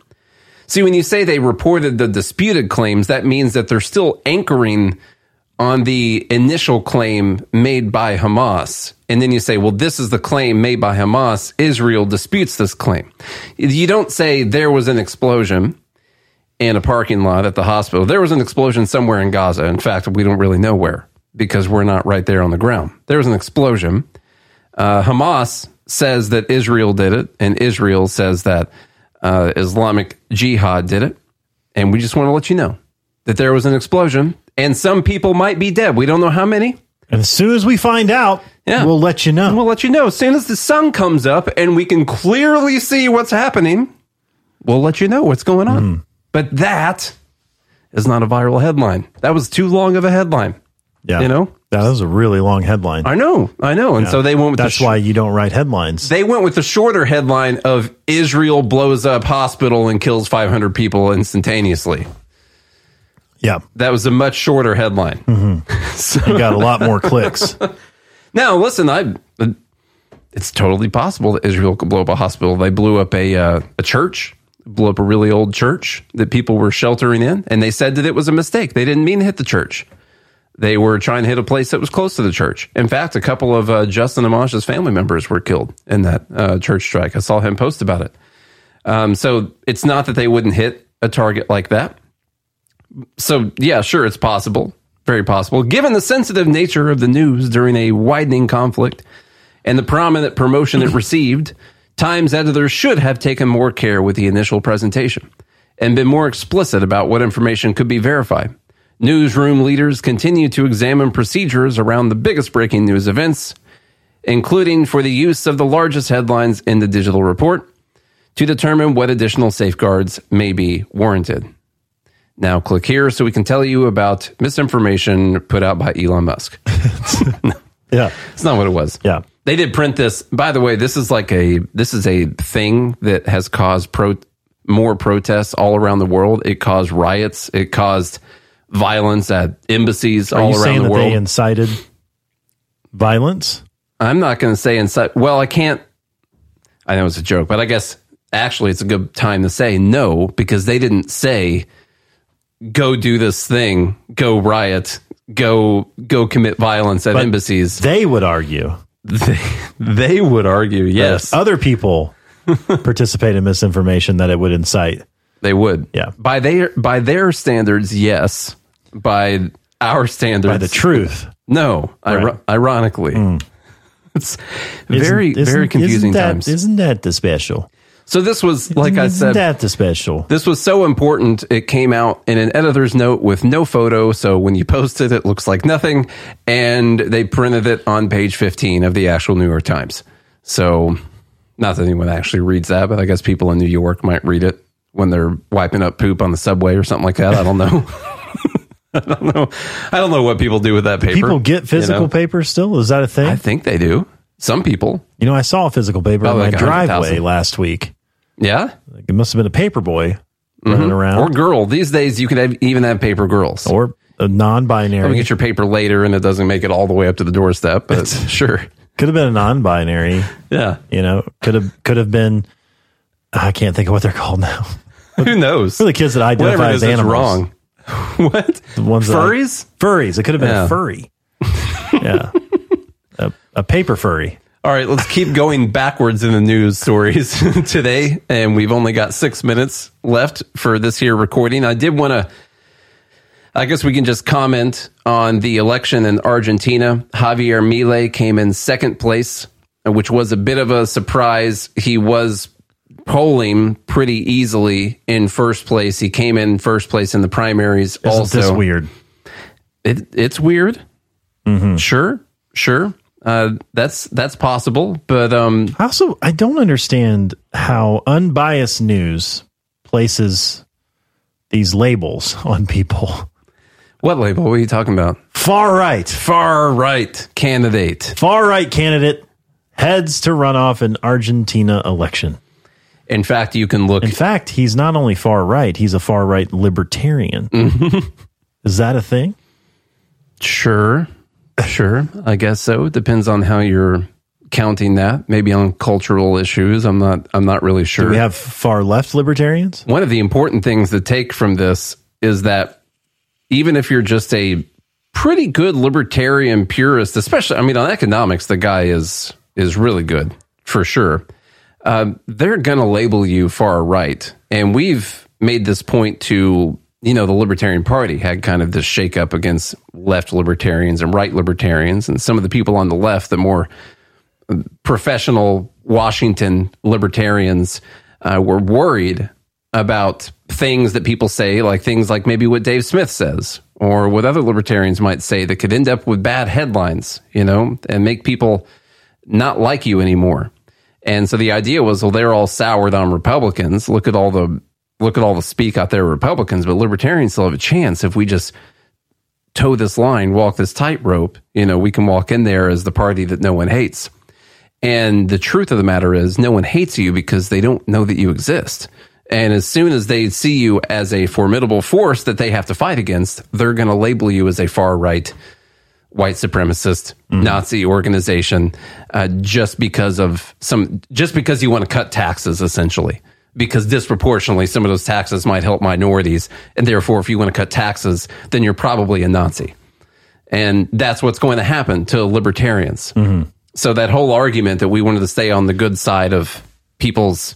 See, when you say they reported the disputed claims, that means that they're still anchoring on the initial claim made by Hamas. And then you say, well, this is the claim made by Hamas. Israel disputes this claim. You don't say there was an explosion in a parking lot at the hospital. There was an explosion somewhere in Gaza. In fact, we don't really know where because we're not right there on the ground. There was an explosion. Uh, Hamas says that Israel did it, and Israel says that uh, Islamic Jihad did it. And we just want to let you know that there was an explosion and some people might be dead. We don't know how many. And as soon as we find out, Yeah. we'll let you know. We'll let you know. As soon as the sun comes up and we can clearly see what's happening, we'll let you know what's going on. But that is not a viral headline. That was too long of a headline. yeah. you know? That was a really long headline. I know, I know. And so they went with That's the sh- why you don't write headlines. they went with the shorter headline of Israel blows up hospital and kills 500 people instantaneously. yeah. That was a much shorter headline. So you got a lot more clicks. Now, listen, I it's totally possible that Israel could blow up a hospital. They blew up a uh, a church, blew up a really old church that people were sheltering in, and they said that it was a mistake. They didn't mean to hit the church. They were trying to hit a place that was close to the church. In fact, a couple of uh, Justin Amash's family members were killed in that uh, church strike. I saw him post about it. Um, so it's not that they wouldn't hit a target like that. So yeah, sure, it's possible, very possible, given the sensitive nature of the news during a widening conflict and the prominent promotion it received. Times editors should have taken more care with the initial presentation and been more explicit about what information could be verified. Newsroom leaders continue to examine procedures around the biggest breaking news events, including for the use of the largest headlines in the digital report, to determine what additional safeguards may be warranted. Now click here so we can tell you about misinformation put out by Elon Musk. Yeah. It's not what it was. Yeah. They did print this. By the way, this is like a this is a thing that has caused pro more protests all around the world. It caused riots. It caused violence at embassies Are all you around saying the that they world. incited violence? I'm not going to say inside. Well, I can't. I know it's a joke, but I guess actually it's a good time to say no because they didn't say go do this thing, go riot, go go commit violence at But embassies. They would argue. They, they would argue, yes, Other people participate in misinformation that it would incite. they would. Yeah. by their by their standards, yes. By our standards, By the truth. no. Right. Hmm. ironically, it's very Isn't- very confusing isn't that, times. Isn't that the special? so this was like I isn't said. that the special? This was so important, it came out in an editor's note with no photo. So when you post it, it looks like nothing. And they printed it on page 15 of the actual New York Times. So not that anyone actually reads that, but I guess people in New York might read it when they're wiping up poop on the subway or something like that. I don't know. I don't know. I don't know what people do with that paper. People get you physical know? paper still? Is that a thing? I think they do. Some people. you know, I saw a physical paper Oh, in my like driveway last week. Yeah. Like, it must have been a paper boy running around. Mm-hmm. Or girl. These days, you could have, even have paper girls. or a non-binary. Probably get your paper later and it doesn't make it all the way up to the doorstep, but sure. could have been a non-binary. Yeah. You know, could have could have been. I can't think of what they're called now. Who knows? For the kids that identify as animals, wrong. what? The ones that I- Furries? furries. It could have been Yeah. a furry. yeah. A, a paper furry. All right, let's keep going backwards in the news stories today. And we've only got six minutes left for this here recording. I did want to, I guess we can just comment on the election in Argentina. Javier Milei came in second place, which was a bit of a surprise. He was polling pretty easily in first place. He came in first place in the primaries. Isn't also, this weird? It, it's weird. Sure, sure. Uh, that's that's possible, but um, Also, I don't understand how unbiased news places these labels on people. What label? What are you talking about? Far right, Far right candidate. far right candidate heads to runoff in Argentina election. In fact, you can look. In fact, he's not only far right, he's a far right libertarian. Mm-hmm. Is that a thing? Sure, sure. I guess so. It depends on how you're counting that. Maybe on cultural issues. I'm not. I'm not really sure. Do we have far left libertarians? One of the important things to take from this is that even if you're just a pretty good libertarian purist, especially, I mean, on economics, the guy is is really good for sure. Uh, they're going to label you far right, and we've made this point to you know the Libertarian Party had kind of this shakeup against left libertarians and right libertarians, and some of the people on the left, the more professional Washington libertarians uh, were worried about things that people say, like things like maybe what Dave Smith says, or what other libertarians might say that could end up with bad headlines, you know, and make people not like you anymore. And so the idea was, well, they're all soured on Republicans. Look at all the look at all the speak out there, Republicans, but libertarians still have a chance if we just toe this line, walk this tightrope. You know, we can walk in there as the party that no one hates. And the truth of the matter is, no one hates you because they don't know that you exist. And as soon as they see you as a formidable force that they have to fight against, they're going to label you as a far right, white supremacist, Nazi organization, uh, just because of some, just because you want to cut taxes, essentially. Because disproportionately, some of those taxes might help minorities. And therefore, if you want to cut taxes, then you're probably a Nazi. And that's what's going to happen to libertarians. So that whole argument that we wanted to stay on the good side of people's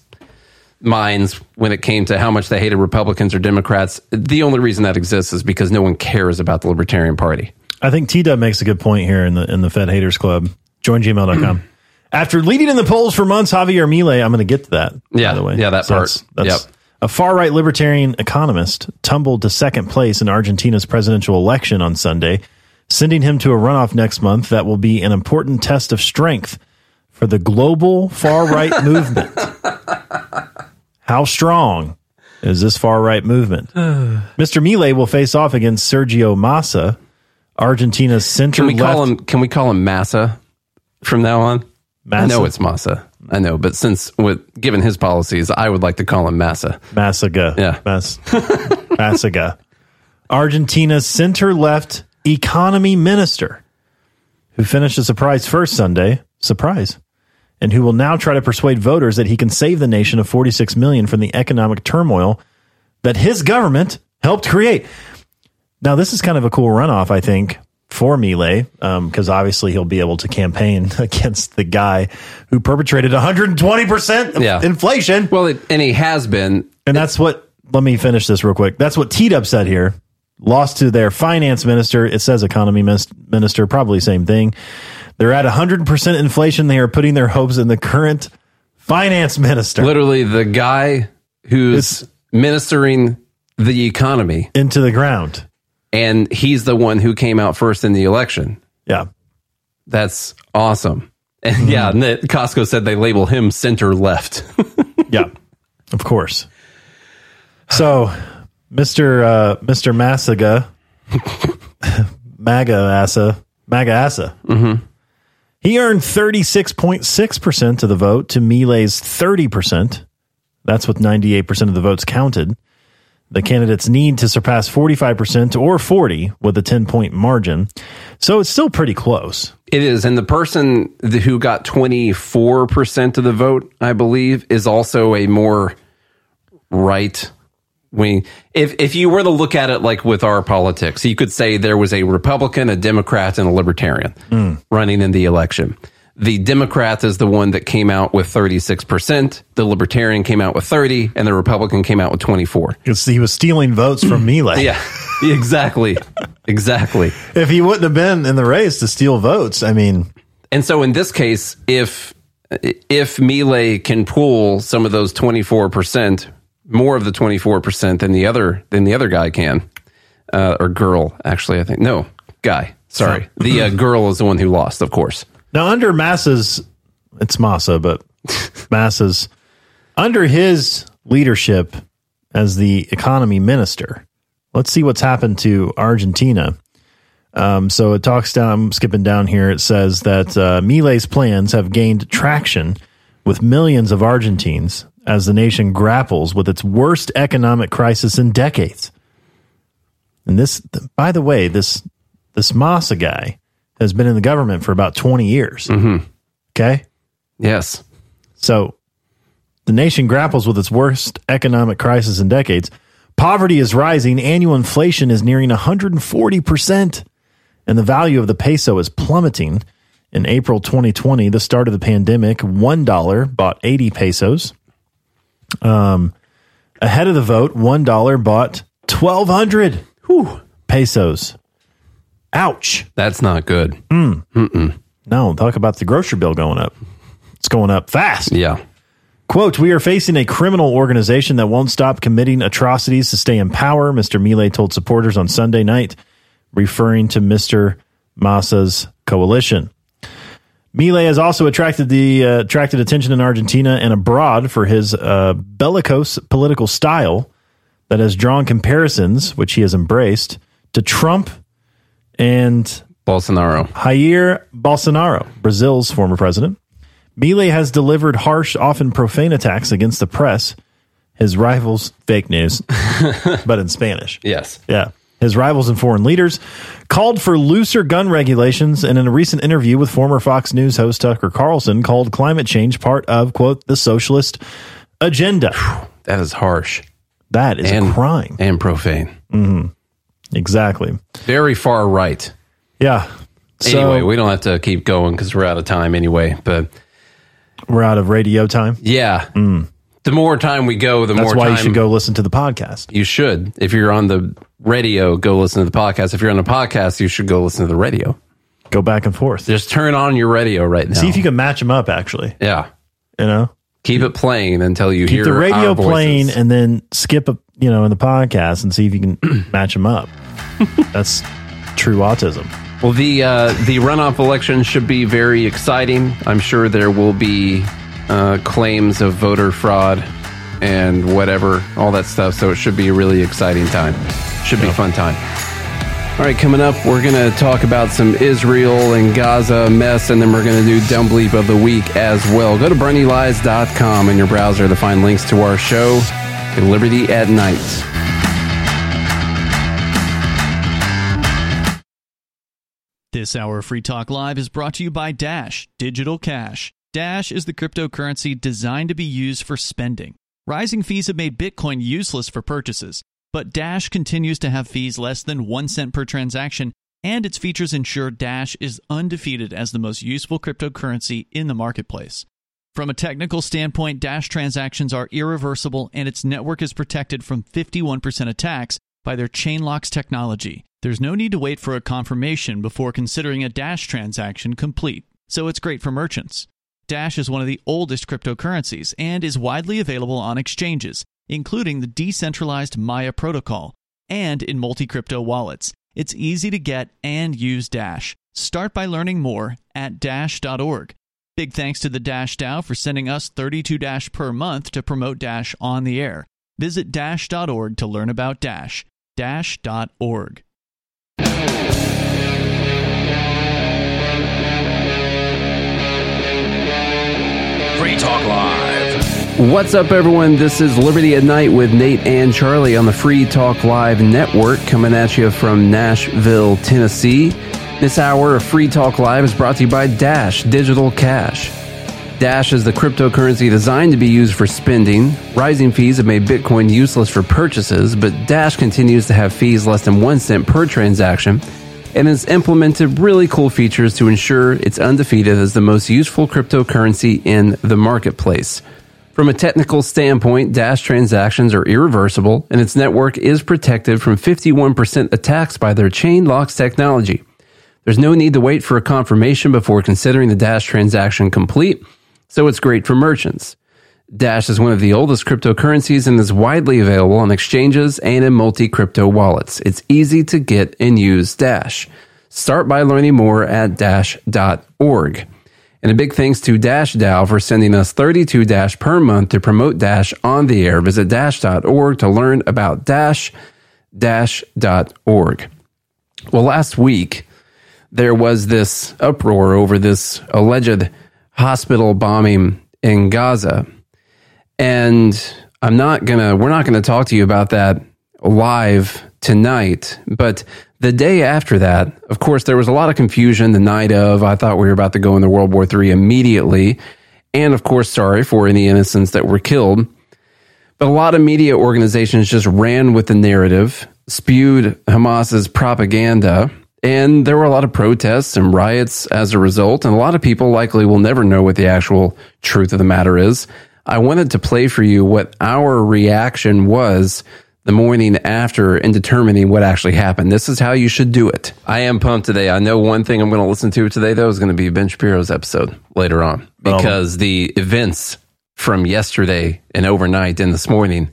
minds when it came to how much they hated Republicans or Democrats, the only reason that exists is because no one cares about the Libertarian Party. I think T Dub makes a good point here in the in the Fed Haters Club. Join gmail.com. After leading in the polls for months, Javier Milei, I'm going to get to that. Yeah, by the way. yeah, that part. That's, that's Yep. a far right libertarian economist tumbled to second place in Argentina's presidential election on Sunday, sending him to a runoff next month that will be an important test of strength for the global far right movement. How strong is this far right movement? Mr. Milei will face off against Sergio Massa, Argentina's center Can we left. call him? Can we call him Massa from now on? I know it's Massa. I know, but since with given his policies, I would like to call him Massa. Massaga. Yeah. Mas- Massaga. Argentina's center left economy minister, who finished a surprise first Sunday. Surprise. And who will now try to persuade voters that he can save the nation of 46 million from the economic turmoil that his government helped create. Now, this is kind of a cool runoff, I think, for Milei, because um, obviously he'll be able to campaign against the guy who perpetrated 120% Yeah. inflation. Well, it, and he has been. And that's what, let me finish this real quick. That's what T Dub said here. Lost to their finance minister. It says economy minister, probably same thing. They're at 100% inflation. They are putting their hopes in the current finance minister Literally, the guy who's ministering the economy, into the ground. And he's the one who came out first in the election. Yeah. That's awesome. And yeah, and that- Costco said they label him center left. Yeah. Of course. So, Mr. Uh, Mr. Massaga, MAGA Assa, MAGA Assa. Mm-hmm. He earned 36.6% of the vote to Milei's 30%. That's with 98% of the votes counted. The candidates need to surpass 45% or 40 with a 10 point margin. So it's still pretty close. it is. And the person who got 24% of the vote, I believe, is also a more right wing. if if you were to look at it like with our politics, you could say there was a Republican, a Democrat, and a Libertarian hmm. running in the election. The Democrat is the one that came out with 36%, the Libertarian came out with 30, and the Republican came out with 24. It's, he was stealing votes from Milei. Yeah. exactly. exactly. If he wouldn't have been in the race to steal votes, I mean, And so in this case, if if Milei can pull some of those 24%, more of the 24% than the other than the other guy can, uh, or girl, actually, I think. No, guy. Sorry. The uh, girl is the one who lost, of course. Now, under Massa's, it's Massa, but Massa's, under his leadership as the economy minister, let's see what's happened to Argentina. Um, so it talks down, I'm skipping down here. It says that uh, Milei's plans have gained traction with millions of Argentines as the nation grapples with its worst economic crisis in decades. And this, by the way, this this Massa guy has been in the government for about 20 years. Okay. Yes. So the nation grapples with its worst economic crisis in decades. Poverty is rising. Annual inflation is nearing 140%. And the value of the peso is plummeting. In April 2020, the start of the pandemic, $1 bought 80 pesos. Um, ahead of the vote, $1 bought 1,200 pesos. Ouch. That's not good. No, talk about the grocery bill going up. It's going up fast. Yeah. Quote, we are facing a criminal organization that won't stop committing atrocities to stay in power, Mr. Milei told supporters on Sunday night, referring to Mr. Massa's coalition. Milei has also attracted the uh, attracted attention in Argentina and abroad for his uh, bellicose political style that has drawn comparisons, which he has embraced, to Trump and Bolsonaro. Jair Bolsonaro, Brazil's former president. Milei has delivered harsh, often profane attacks against the press, his rivals, fake news, but in Spanish. Yes. Yeah. His rivals and foreign leaders called for looser gun regulations and in a recent interview with former Fox News host Tucker Carlson called climate change part of, quote, the socialist agenda. That is harsh That is and a crime. and profane. Mm-hmm. Exactly. Very far right. Yeah. So anyway, we don't have to keep going because we're out of time anyway. But we're out of radio time. yeah, mm. the more time we go, the That's more why time you should go listen to the podcast. You should. If you're on the radio, go listen to the podcast. If you're on the podcast, you should go listen to the radio. Go back and forth. Just turn on your radio right now. See if you can match them up, actually. yeah, You know? Keep it playing until you keep hear the radio playing and then skip a you know in the podcast and see if you can match them up that's true autism Well, the uh, the runoff election should be very exciting. I'm sure there will be uh, claims of voter fraud and whatever, all that stuff. So it should be a really exciting time. Should be a fun time. All right, coming up, we're going to talk about some Israel and Gaza mess, and then we're going to do Dumb Bleep of the Week as well. Go to BrunnyLies.com in your browser to find links to our show, Liberty at Night. This hour of Free Talk Live is brought to you by Dash Digital Cash. Dash is the cryptocurrency designed to be used for spending. Rising fees have made Bitcoin useless for purchases, but Dash continues to have fees less than 1 cent per transaction, and its features ensure Dash is undefeated as the most useful cryptocurrency in the marketplace. From a technical standpoint, Dash transactions are irreversible and its network is protected from 51% attacks by their Chainlocks technology. There's no need to wait for a confirmation before considering a Dash transaction complete, so it's great for merchants. Dash is one of the oldest cryptocurrencies and is widely available on exchanges, including the decentralized Maya protocol and in multi crypto wallets. It's easy to get and use Dash. Start by learning more at dash.org. Big thanks to the Dash DAO for sending us 32 Dash per month to promote Dash on the air. Visit dash.org to learn about Dash. Dash.org. Free Talk Live. What's up, everyone? This is Liberty at Night with Nate and Charlie on the Free Talk Live Network, coming at you from Nashville, Tennessee. This hour of Free Talk Live is brought to you by Dash Digital Cash. Dash is the cryptocurrency designed to be used for spending. Rising fees have made Bitcoin useless for purchases, but Dash continues to have fees less than one cent per transaction and has implemented really cool features to ensure it's undefeated as the most useful cryptocurrency in the marketplace. From a technical standpoint, Dash transactions are irreversible and its network is protected from 51% attacks by their chain locks technology. There's no need to wait for a confirmation before considering the Dash transaction complete so it's great for merchants. Dash is one of the oldest cryptocurrencies and is widely available on exchanges and in multi crypto wallets. It's easy to get and use Dash. Start by learning more at dash.org. And a big thanks to Dash DAO for sending us 32 Dash per month to promote Dash on the air. Visit dash.org to learn about Dash, dash.org. Well, last week, there was this uproar over this alleged hospital bombing in Gaza. And I'm not going to, we're not going to talk to you about that live tonight. But the day after that, of course, there was a lot of confusion the night of. I thought we were about to go into World War III immediately. And of course, sorry for any innocents that were killed. But a lot of media organizations just ran with the narrative, spewed Hamas's propaganda, and there were a lot of protests and riots as a result, and a lot of people likely will never know what the actual truth of the matter is. I wanted to play for you what our reaction was the morning after in determining what actually happened. This is how you should do it. I am pumped today. I know one thing I'm going to listen to today, though, is going to be Ben Shapiro's episode later on um, because the events from yesterday and overnight and this morning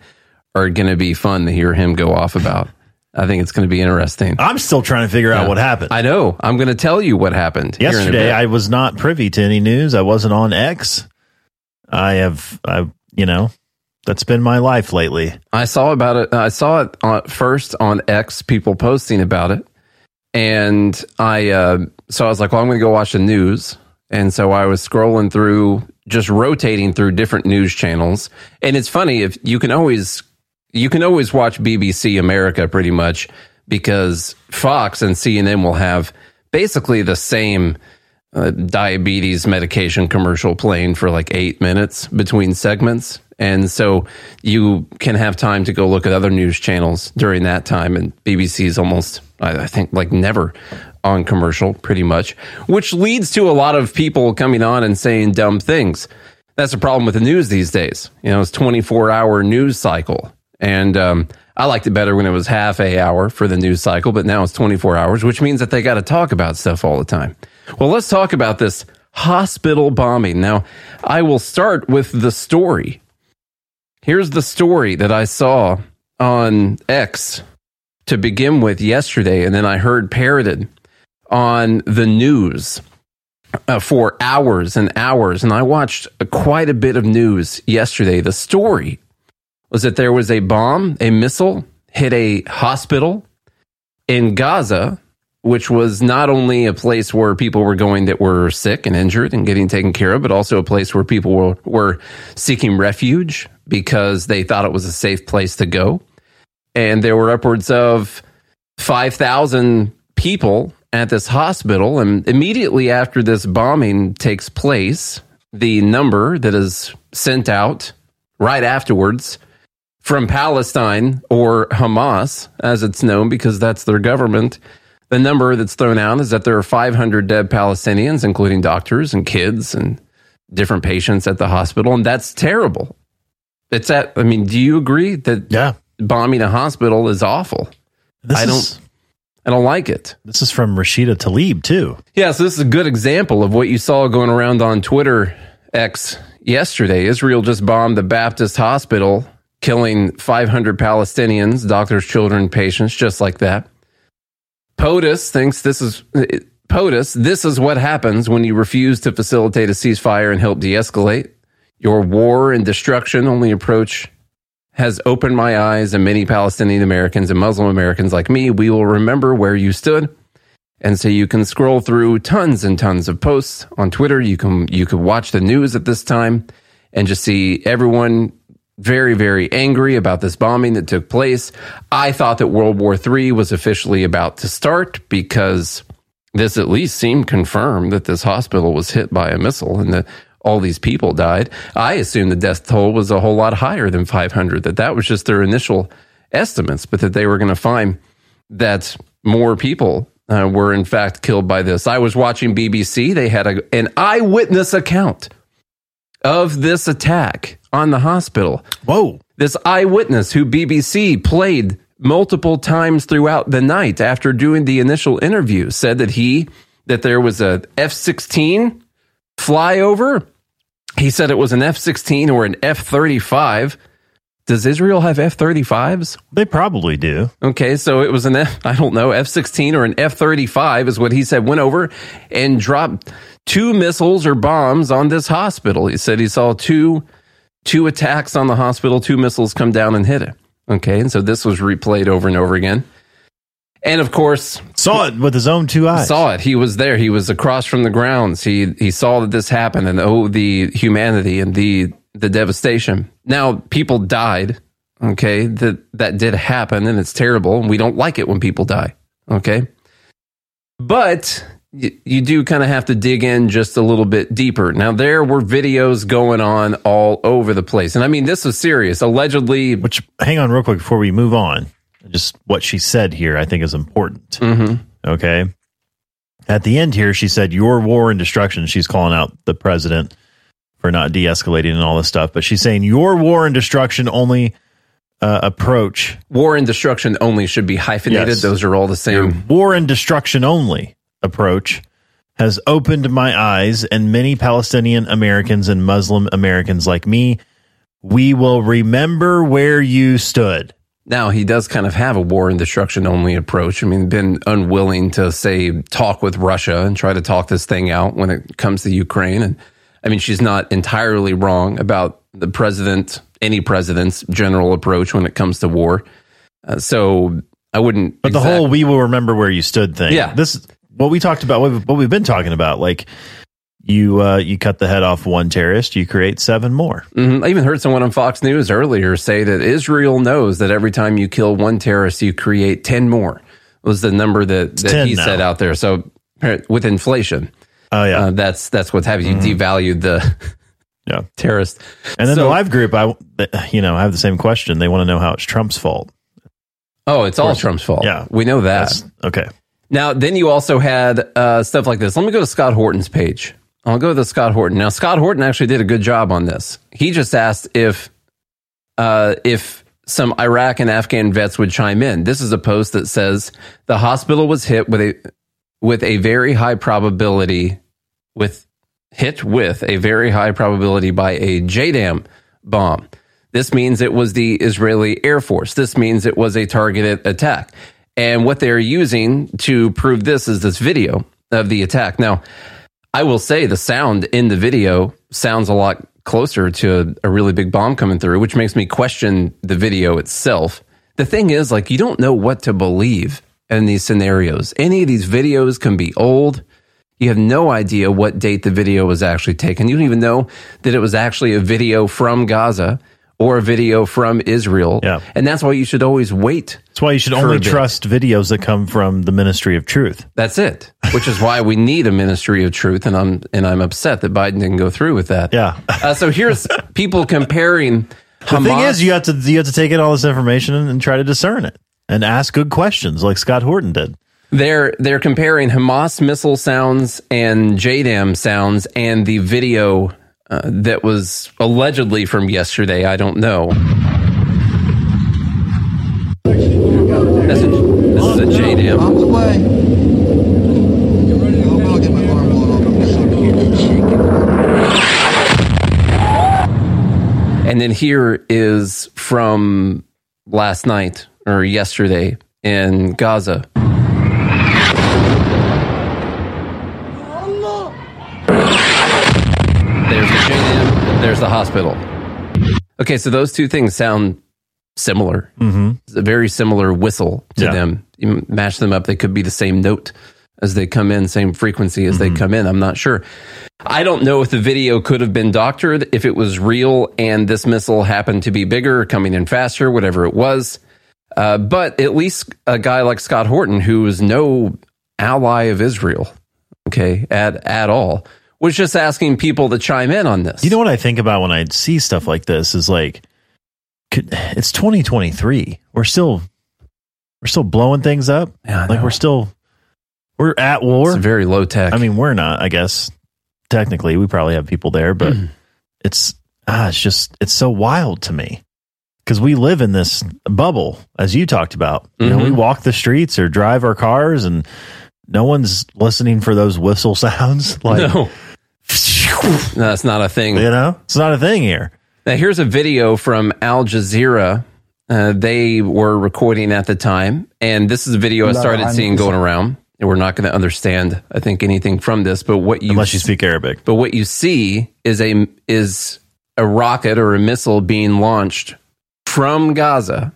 are going to be fun to hear him go off about. I think it's going to be interesting. I'm still trying to figure out what happened. I know. I'm going to tell you what happened. here in a Yesterday. I was not privy to any news. I wasn't on X. I have, I, you know, that's been my life lately. I saw about it. I saw it on, first on X, people posting about it, and I uh, so I was like, well, I'm going to go watch the news, and so I was scrolling through, just rotating through different news channels, and it's funny if you can always you can always watch BBC America pretty much because Fox and CNN will have basically the same uh, diabetes medication commercial playing for like eight minutes between segments. And so you can have time to go look at other news channels during that time. And BBC is almost, I think, like never on commercial, pretty much, which leads to a lot of people coming on and saying dumb things. That's the problem with the news these days. You know, it's 24 hour news cycle. And um, I liked it better when it was half a hour for the news cycle, but now it's 24 hours, which means that they got to talk about stuff all the time. Well, let's talk about this hospital bombing. Now, I will start with the story. Here's the story that I saw on X to begin with yesterday, and then I heard parroted on the news uh, for hours and hours. And I watched quite a bit of news yesterday. The story was that there was a bomb, a missile hit a hospital in Gaza, which was not only a place where people were going that were sick and injured and getting taken care of, but also a place where people were, were seeking refuge because they thought it was a safe place to go. And there were upwards of 5,000 people at this hospital. And immediately after this bombing takes place, the number that is sent out right afterwards from Palestine or Hamas, as it's known, because that's their government. The number that's thrown out is that there are 500 dead Palestinians, including doctors and kids and different patients at the hospital. And that's terrible. It's at, I mean, do you agree that Yeah. bombing a hospital is awful? This I don't, I don't like it. This is from Rashida Tlaib too. Yeah, so this is a good example of what you saw going around on Twitter X yesterday. Israel just bombed the Baptist hospital, killing 500 Palestinians, doctors, children, patients, just like that. POTUS thinks this is POTUS. This is what happens when you refuse to facilitate a ceasefire and help de-escalate. Your war and destruction only approach has opened my eyes, and many Palestinian Americans and Muslim Americans like me, we will remember where you stood. And so you can scroll through tons and tons of posts on Twitter. You can you can watch the news at this time and just see everyone very very angry about this bombing that took place. I thought that World War III was officially about to start because this at least seemed confirmed that this hospital was hit by a missile and that all these people died. I assume the death toll was a whole lot higher than 500, that that was just their initial estimates, but that they were going to find that more people uh, were in fact killed by this. I was watching BBC. They had a, an eyewitness account of this attack on the hospital. Whoa. This eyewitness who BBC played multiple times throughout the night after doing the initial interview said that he that there was a F-16 flyover. He said it was an F-16 or an F-35. Does Israel have F-35s? They probably do. Okay, so it was an F, I don't know, F 16 or an F 35 is what he said, went over and dropped two missiles or bombs on this hospital. He said he saw two, two attacks on the hospital, two missiles come down and hit it. Okay, and so this was replayed over and over again. And of course, Saw it with his own two eyes. saw it. He was there. He was across from the grounds. He he saw that this happened, and oh, the humanity and the the devastation. Now, people died. Okay, that that did happen, and it's terrible. And we don't like it when people die. Okay, but you, you do kind of have to dig in just a little bit deeper. Now, there were videos going on all over the place, and I mean, this was serious. Allegedly, Which, hang on real quick before we move on. Just what she said here, I think is important. Okay. At the end here, she said, Your war and destruction. She's calling out the president for not de escalating and all this stuff. But she's saying, Your war and destruction only uh, approach, war and destruction only should be hyphenated. Yes. Those are all the same. war and destruction only approach has opened my eyes and many Palestinian Americans and Muslim Americans like me. We will remember where you stood. Now he does kind of have a war and destruction only approach. I mean, been unwilling to say talk with Russia and try to talk this thing out when it comes to Ukraine. And I mean, she's not entirely wrong about the president, any president's general approach when it comes to war. Uh, so I wouldn't. But the whole "we will remember where you stood" thing. Yeah. this what we talked about. What we've, what we've been talking about. Like you, uh, you cut the head off one terrorist, you create seven more. Mhm. I even heard someone on Fox News earlier say that Israel knows that every time you kill one terrorist, you create 10 more, was the number that, that he now. said out there. So with inflation, Oh yeah, uh, that's that's what's happening. You devalued the yeah. terrorist. And then So- the live group, I you know, I have the same question. They want to know how it's Trump's fault. Oh, it's all Trump's fault. Yeah. We know that. That's okay. Now, then you also had uh, stuff like this. Let me go to Scott Horton's page. I'll go to Scott Horton. Now, Scott Horton actually did a good job on this. He just asked if uh, if some Iraq and Afghan vets would chime in. This is a post that says the hospital was hit with a with a very high probability with hit with a very high probability by a JDAM bomb. This means it was the Israeli Air Force. This means it was a targeted attack. And what they're using to prove this is this video of the attack. Now, I will say the sound in the video sounds a lot closer to a, a really big bomb coming through, which makes me question the video itself. The thing is, like, you don't know what to believe in these scenarios. Any of these videos can be old. You have no idea what date the video was actually taken. You don't even know that it was actually a video from Gaza or a video from Israel. Yeah. And that's why you should always wait. That's why you should only trust videos that come from the Ministry of Truth. That's it. Which is why we need a ministry of truth, and I'm and I'm upset that Biden didn't go through with that. Yeah. Uh, so here's people comparing. The Hamas, thing is, you have to you have to take in all this information and, and try to discern it and ask good questions, like Scott Horton did. they're they're comparing Hamas missile sounds and JDAM sounds, and the video uh, that was allegedly from yesterday. I don't know. That's a, this is a JDAM. Bombs away. I'll get my arm blown off. And then here is from last night or yesterday in Gaza. There's the JDAM, there's the hospital. Okay, so those two things sound similar. Mm-hmm. It's a very similar whistle to Yeah. them. You match them up, they could be the same note as they come in, same frequency as they come in. I'm not sure. I don't know if the video could have been doctored, if it was real and this missile happened to be bigger, coming in faster, whatever it was. Uh, but at least a guy like Scott Horton, who is no ally of Israel, okay, at, at all, was just asking people to chime in on this. You know what I think about when I see stuff like this is like, it's 2023. We're still, we're still blowing things up. Yeah, like we're still, we're at war. it's very low tech. I mean, we're not. I guess technically, we probably have people there, but it's ah, it's just it's so wild to me because we live in this bubble, as you talked about. You know, we Mhm. walk the streets or drive our cars, and no one's listening for those whistle sounds. Like, no, no, that's not a thing. you know, it's not a thing here. Now, here's a video from Al Jazeera. Uh, they were recording at the time, and this is a video I started seeing going around. And we're not going to understand, I think, anything from this. But what you Unless you speak Arabic. but what you see is a is a rocket or a missile being launched from Gaza.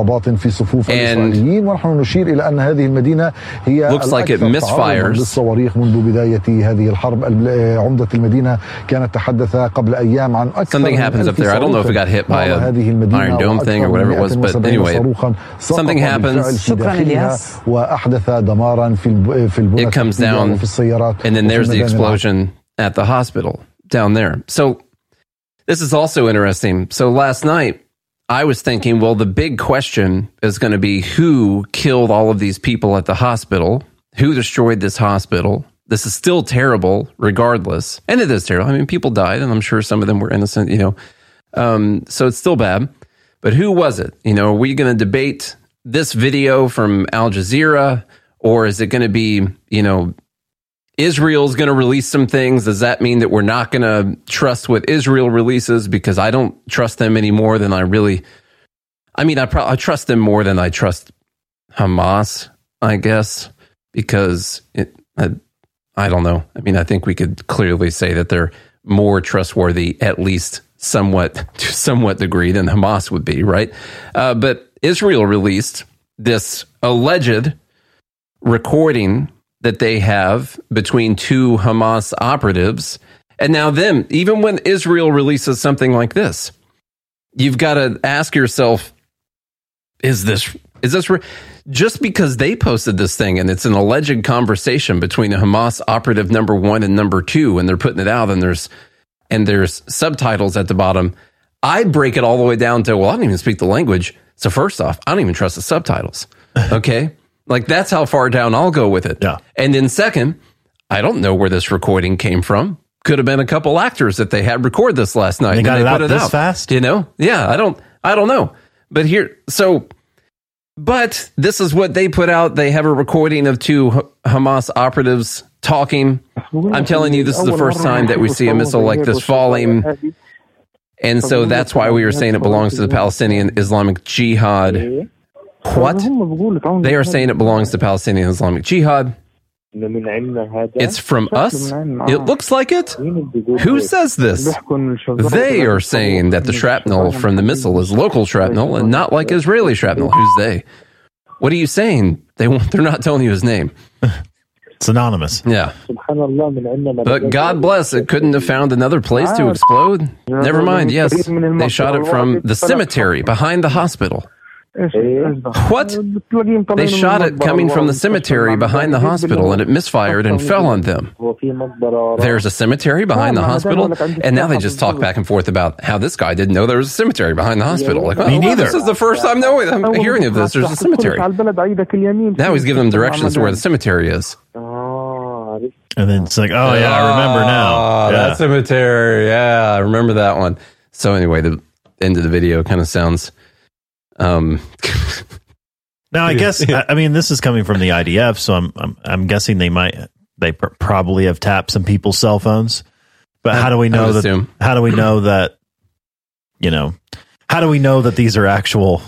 إصابات في صفوف And- الإسرائيليين ونحن نشير إلى أن هذه المدينة هي Looks like it الأكثر misfires. تعرضاً للصواريخ منذ بداية هذه الحرب ال- عمدة المدينة كانت تحدث قبل أيام عن أكثر Something من happens ألف up there. I don't know if it got hit by صاروخ a نار هذه المدينة Iron Dome thing or وأكثر whatever من it was, but 170 anyway, صاروخاً سقط something happens. بالفعل في شكراً داخلها إلياس. وأحدث دمارا في الب- في البنى It comes التحتية down, وفي السيارات And then وفي there's the المباني العامة. explosion at the hospital down there. So this is also interesting. So last night, I was thinking, well, the big question is going to be who killed all of these people at the hospital? Who destroyed this hospital? This is still terrible, regardless. And it is terrible. I mean, people died, and I'm sure some of them were innocent, you know. Um, so it's still bad. But who was it? You know, are we going to debate this video from Al Jazeera, or is it going to be, you know, Israel's going to release some things. Does that mean that we're not going to trust what Israel releases? Because I don't trust them any more than I really. I mean, I, pro- I trust them more than I trust Hamas, I guess, because it. I, I don't know. I mean, I think we could clearly say that they're more trustworthy, at least somewhat to somewhat degree, than Hamas would be, right? Uh, but Israel released this alleged recording that they have between two Hamas operatives. And now, them, even when Israel releases something like this, you've got to ask yourself, is this, is this, re- just because they posted this thing and it's an alleged conversation between the Hamas operative number one and number two, and they're putting it out and there's, and there's subtitles at the bottom. I break it all the way down to, well, I don't even speak the language. So first off, I don't even trust the subtitles. Okay. Like that's how far down I'll go with it. Yeah. And then second, I don't know where this recording came from. Could have been a couple actors that they had record this last night. They and got then it put out this fast? You know? Yeah. I don't, I don't know. But here, so, but this is what they put out. They have a recording of two H- Hamas operatives talking. I'm telling you, this is the first time that we see a missile like this falling. And so that's why we were saying it belongs to the Palestinian Islamic Jihad. What? They are saying it belongs to Palestinian Islamic Jihad. It's from us. It looks like it. Who says this? They are saying that the shrapnel from the missile is local shrapnel and not like Israeli shrapnel. Who's they? What are you saying? They won't, they're not telling you his name. It's anonymous. Yeah. But God bless, it couldn't have found another place to explode. Never mind. Yes, they shot it from the cemetery behind the hospital. Eh? What? They shot it coming from the cemetery behind the hospital and it misfired and fell on them. There's a cemetery behind the hospital, and now they just talk back and forth about how this guy didn't know there was a cemetery behind the hospital. Like, oh, well, Me neither. This is the first time knowing, I'm hearing of this. There's a cemetery. Now he's giving them directions to where the cemetery is. And then it's like, oh yeah, I remember now. Oh, Yeah. that cemetery. Yeah, I remember that one. So anyway, the end of the video kind of sounds. Um, Now, I guess I, I mean this is coming from the IDF, so I'm I'm, I'm guessing they might they pr- probably have tapped some people's cell phones. But how do we know that? assume. How do we know that? You know, how do we know that these are actual?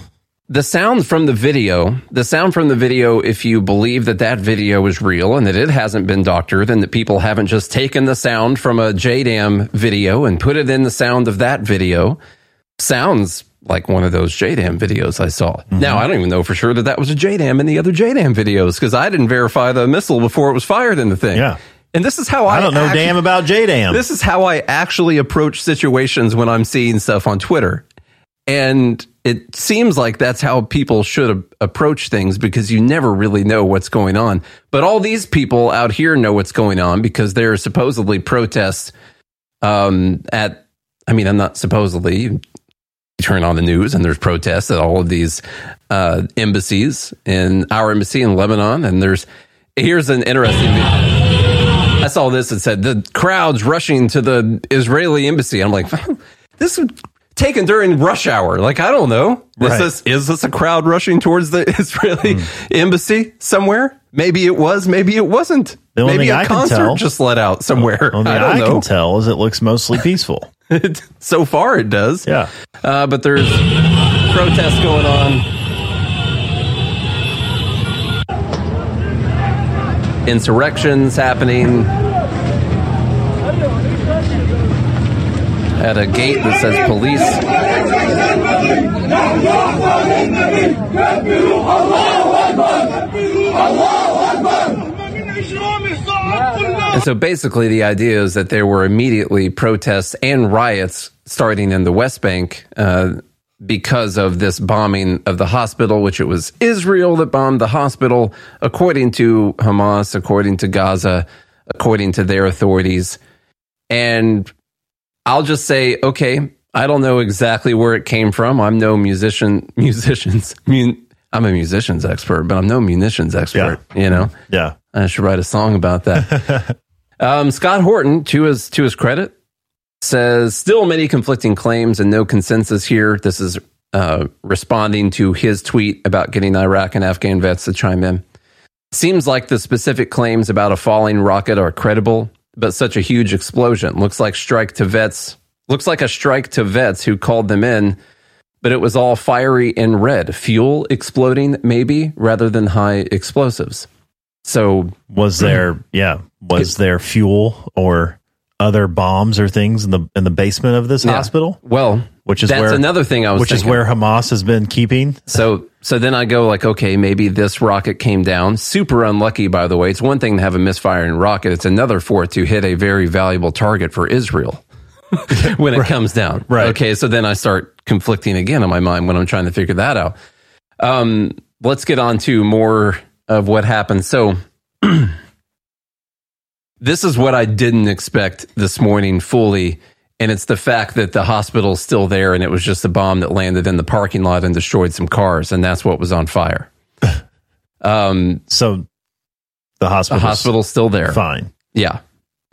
the sound from the video, the sound from the video, if you believe that that video is real and that it hasn't been doctored and that people haven't just taken the sound from a JDAM video and put it in the sound of that video, sounds like one of those JDAM videos I saw. Mm-hmm. Now, I don't even know for sure that that was a JDAM in the other JDAM videos because I didn't verify the missile before it was fired in the thing. Yeah. And this is how I, I don't know damn about JDAM. This is how I actually approach situations when I'm seeing stuff on Twitter. And it seems like that's how people should a- approach things because you never really know what's going on. But all these people out here know what's going on because there are supposedly protests um, at, I mean, I'm not supposedly, you turn on the news and there's protests at all of these uh, embassies in our embassy in Lebanon. And there's, here's an interesting I saw this and said the crowds rushing to the Israeli embassy. I'm like, this is taken during rush hour. Like, I don't know. Is Right. this is this a crowd rushing towards the Israeli embassy somewhere? Maybe it was. Maybe it wasn't. The only maybe thing a I concert tell- just let out somewhere. Only I I, don't know. can tell is it looks mostly peaceful. so far, it does. Yeah. Uh, but there's protests going on. Insurrections happening at a gate that says police. And so basically, the idea is that there were immediately protests and riots starting in the West Bank uh, because of this bombing of the hospital, which it was Israel that bombed the hospital, according to Hamas, according to Gaza, according to their authorities. And I'll just say, okay, I don't know exactly where it came from. I'm no musician, musicians. Mu- I'm a musicians expert, but I'm no munitions expert. You know, Yeah. I should write a song about that. um, Scott Horton, to his to his credit, says still many conflicting claims and no consensus here. This is uh, responding to his tweet about getting Iraq and Afghan vets to chime in. Seems like the specific claims about a falling rocket are credible, but such a huge explosion looks like strike to vets. Looks like a strike to vets who called them in, but it was all fiery and red, fuel exploding maybe rather than high explosives. So Was there yeah, was there fuel or other bombs or things in the in the basement of this Yeah. hospital? Well, Which is that's where another thing I was which is where Hamas has been keeping. So so then I go like, okay, maybe this rocket came down. Super unlucky, by the way. It's one thing to have a misfiring rocket. It's another for it to hit a very valuable target for Israel when it comes down. Right. Okay. So then I start conflicting again in my mind when I'm trying to figure that out. Um, let's get on to more of what happened. So this is what I didn't expect this morning fully. And it's the fact that the hospital's still there and it was just a bomb that landed in the parking lot and destroyed some cars. And that's what was on fire. Um, So the the hospital hospital's still there. fine. Yeah.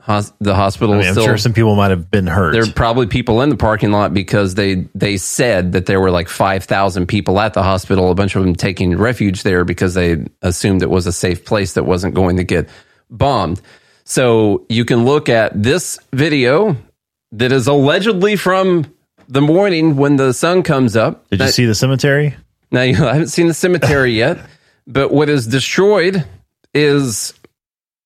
Hos- the hospital I mean, I'm still sure some people might have been hurt. there are probably people in the parking lot because they they said that there were like 5,000 people at the hospital, a bunch of them taking refuge there because they assumed it was a safe place that wasn't going to get bombed. So you can look at this video that is allegedly from the morning when the sun comes up. Did you see the cemetery? now, you I haven't seen the cemetery yet, but what is destroyed is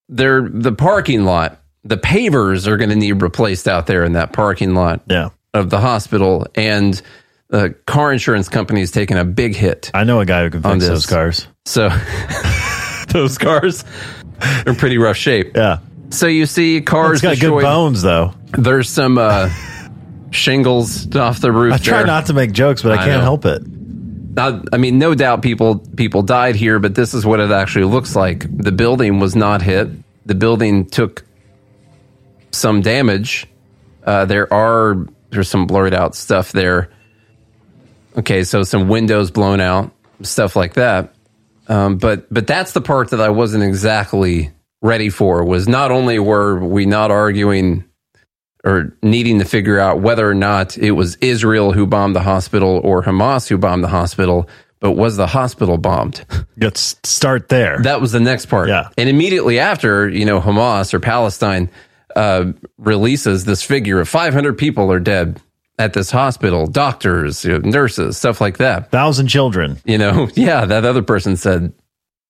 there the parking lot. The pavers are going to need replaced out there in that parking lot Yeah. of the hospital, and the car insurance company is taking a big hit. I know a guy who can fix those cars. So those cars are in pretty rough shape. Yeah. So you see cars It's got good bones though. There's some uh, shingles off the roof. I try there. not to make jokes, but I, I can't know. help it. I, I mean, no doubt people people died here, but this is what it actually looks like. The building was not hit. The building took some damage. Uh, there are there's some blurred out stuff there. Okay, so some windows blown out, stuff like that. Um, but but that's the part that I wasn't exactly ready for. Was not only were we not arguing or needing to figure out whether or not it was Israel who bombed the hospital or Hamas who bombed the hospital, but was the hospital bombed? Let's start there. That was the next part. Yeah. And immediately after, you know, Hamas or Palestine uh, releases this figure of 500 people are dead at this hospital, doctors, you know, nurses, stuff like that. Thousand children. You know, yeah, that other person said,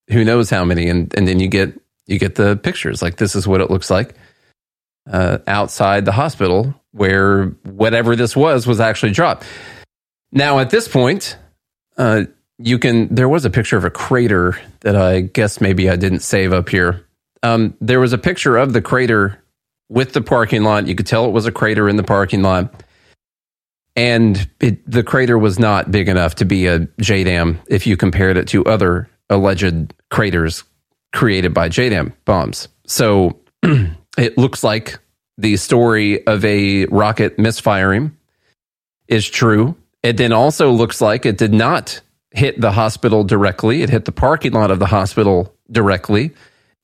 who knows how many, and and then you get you get the pictures. Like this is what it looks like uh, outside the hospital where whatever this was was actually dropped. Now at this point, uh, you can. There was a picture of a crater that I guess maybe I didn't save up here. Um, there was a picture of the crater with the parking lot. You could tell it was a crater in the parking lot. and it, the crater was not big enough to be a JDAM if you compared it to other alleged craters created by JDAM bombs. So it looks like the story of a rocket misfiring is true. It then also looks like it did not hit the hospital directly. It hit the parking lot of the hospital directly.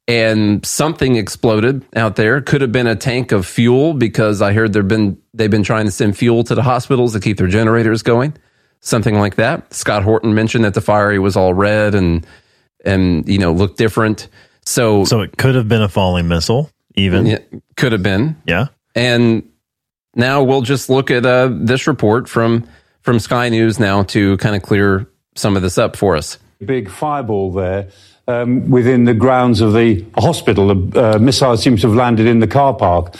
And something exploded out there. Could have been a tank of fuel because I heard they've been they've been trying to send fuel to the hospitals to keep their generators going. Something like that. Scott Horton mentioned that the fiery was all red and and you know look different. So So it could have been a falling missile, even. yeah, could have been. Yeah. And now we'll just look at uh, this report from from Sky News now to kind of clear some of this up for us. big fireball there um, within the grounds of the hospital. A uh, missile seems to have landed in the car park.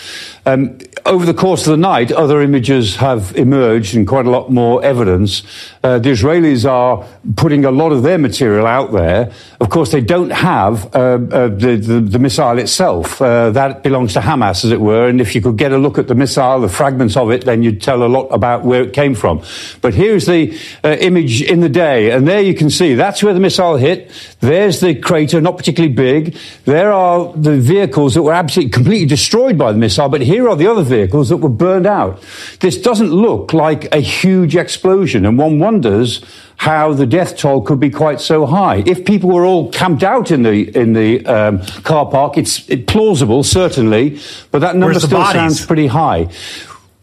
Um, over the course of the night, other images have emerged and quite a lot more evidence. Uh, the Israelis are putting a lot of their material out there. Of course, they don't have uh, uh, the, the, the missile itself. Uh, that belongs to Hamas, as it were. And if you could get a look at the missile, the fragments of it, then you'd tell a lot about where it came from. But here's the uh, image in the day, and there you can see that's where the missile hit. There's the crater, not particularly big. There are the vehicles that were absolutely completely destroyed by the missile, but here are the other vehicles that were burned out. This doesn't look like a huge explosion, and one wonders how the death toll could be quite so high. If people were all camped out in the in the um, car park, it's it plausible, certainly, but that number still bodies? sounds pretty high.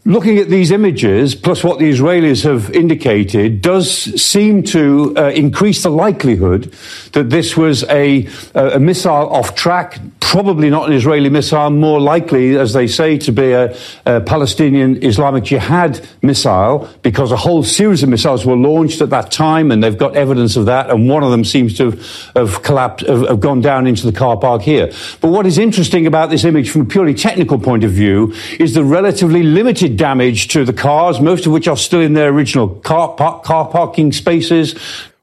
Looking at these images, plus what the Israelis have indicated, does seem to uh, increase the likelihood that this was a, a missile off track, probably not an Israeli missile, more likely, as they say, to be a, a Palestinian Islamic Jihad missile, because a whole series of missiles were launched at that time, and they've got evidence of that, and one of them seems to have, have collapsed, have, have gone down into the car park here. But what is interesting about this image from a purely technical point of view is the relatively limited damage to the cars, most of which are still in their original car, car parking spaces.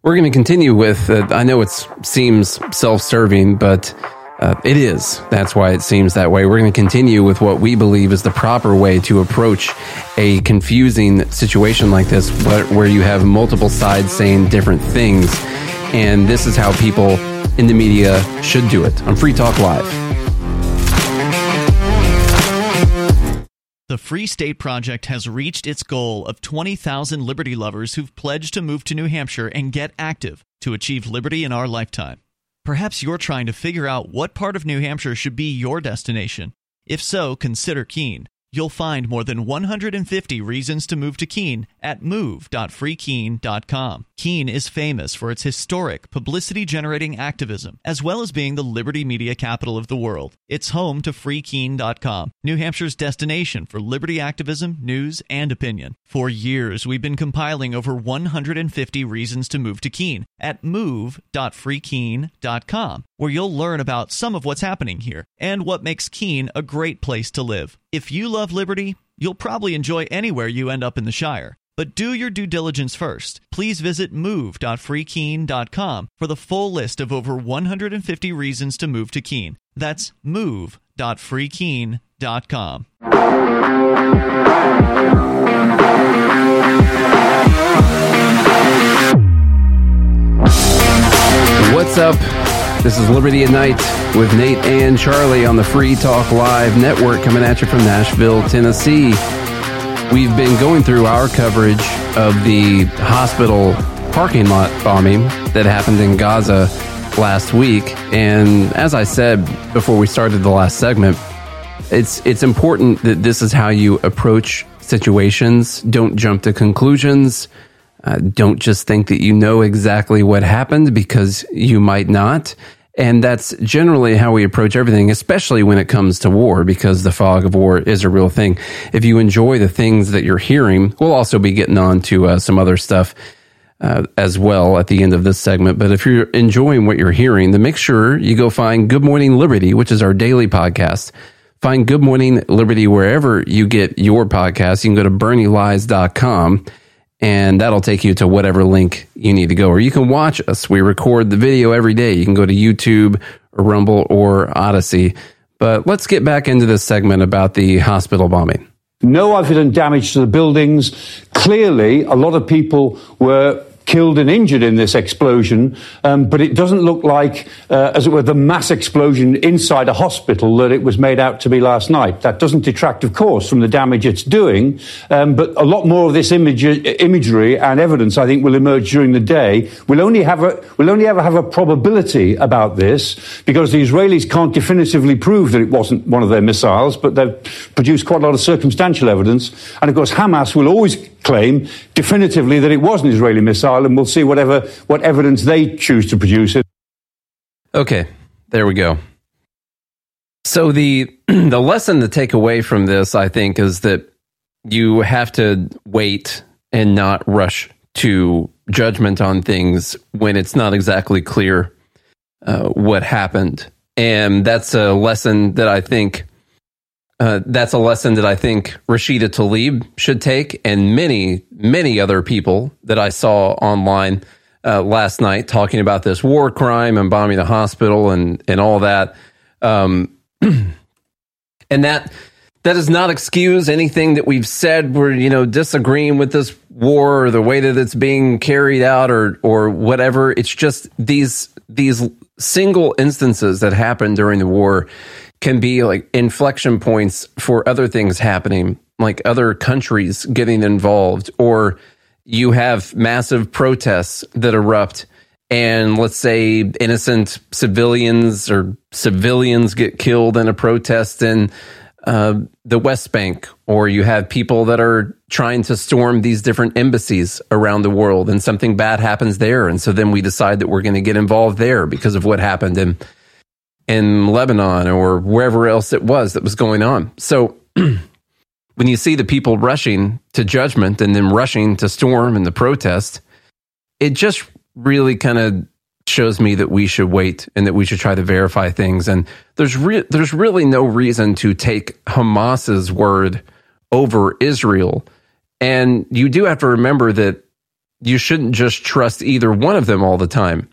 We're going to continue with. Uh, I know it seems self-serving, but uh, it is. That's why it seems that way. We're going to continue with what we believe is the proper way to approach a confusing situation like this, where you have multiple sides saying different things, and this is how people in the media should do it. On Free Talk Live. The Free State Project has reached its goal of 20,000 liberty lovers who've pledged to move to New Hampshire and get active to achieve liberty in our lifetime. Perhaps you're trying to figure out what part of New Hampshire should be your destination. If so, consider Keene. You'll find more than 150 reasons to move to Keene at move.freekeene.com. Keene is famous for its historic, publicity generating activism, as well as being the liberty media capital of the world. It's home to freekeene.com, New Hampshire's destination for liberty activism, news, and opinion. For years, we've been compiling over 150 reasons to move to Keene at move.freekeene.com, where you'll learn about some of what's happening here and what makes Keene a great place to live. If you love liberty, you'll probably enjoy anywhere you end up in the Shire. But do your due diligence first. Please visit move.freekeene.com for the full list of over 150 reasons to move to Keene. That's move.freekeene.com. What's up? This is Liberty at Night with Nate and Charlie on the Free Talk Live network coming at you from Nashville, Tennessee. We've been going through our coverage of the hospital parking lot bombing that happened in Gaza last week. And as I said before we started the last segment, it's it's important that this is how you approach situations. Don't jump to conclusions. Uh, don't just think that you know exactly what happened because you might not. And that's generally how we approach everything, especially when it comes to war, because the fog of war is a real thing. If you enjoy the things that you're hearing, we'll also be getting on to uh, some other stuff uh, as well at the end of this segment. But if you're enjoying what you're hearing, then make sure you go find Good Morning Liberty, which is our daily podcast. Find Good Morning Liberty wherever you get your podcast. You can go to bernielies.com and that'll take you to whatever link you need to go. Or you can watch us. We record the video every day. You can go to YouTube or Rumble or Odysee. But let's get back into this segment about the hospital bombing. no evident damage to the buildings. Clearly, a lot of people were killed and injured in this explosion, um, but it doesn't look like, uh, as it were, the mass explosion inside a hospital that it was made out to be last night. That doesn't detract, of course, from the damage it's doing, um, but a lot more of this image- imagery and evidence, I think, will emerge during the day. We'll only have a, we'll only ever have a probability about this because the Israelis can't definitively prove that it wasn't one of their missiles, but they've produced quite a lot of circumstantial evidence. And of course, Hamas will always claim definitively that it was an Israeli missile, and we'll see whatever what evidence they choose to produce. Okay, there we go. So the the lesson to take away from this, I think, is that you have to wait and not rush to judgment on things when it's not exactly clear uh, what happened, and that's a lesson that I think. Uh, that's a lesson that I think Rashida Tlaib should take, and many, many other people that I saw online uh, last night talking about this war crime and bombing the hospital and and all that. Um, and that that does not excuse anything that we've said. We're you know disagreeing with this war or the way that it's being carried out or or whatever. It's just these these single instances that happened during the war can be like inflection points for other things happening, like other countries getting involved, or you have massive protests that erupt, and let's say innocent civilians or civilians get killed in a protest in uh, the West Bank, or you have people that are trying to storm these different embassies around the world, and something bad happens there, and so then we decide that we're going to get involved there because of what happened in in Lebanon or wherever else it was that was going on. So when you see the people rushing to judgment and then rushing to storm and the protest, it just really kind of shows me that we should wait and that we should try to verify things. And there's re- there's really no reason to take Hamas's word over Israel. And you do have to remember that you shouldn't just trust either one of them all the time.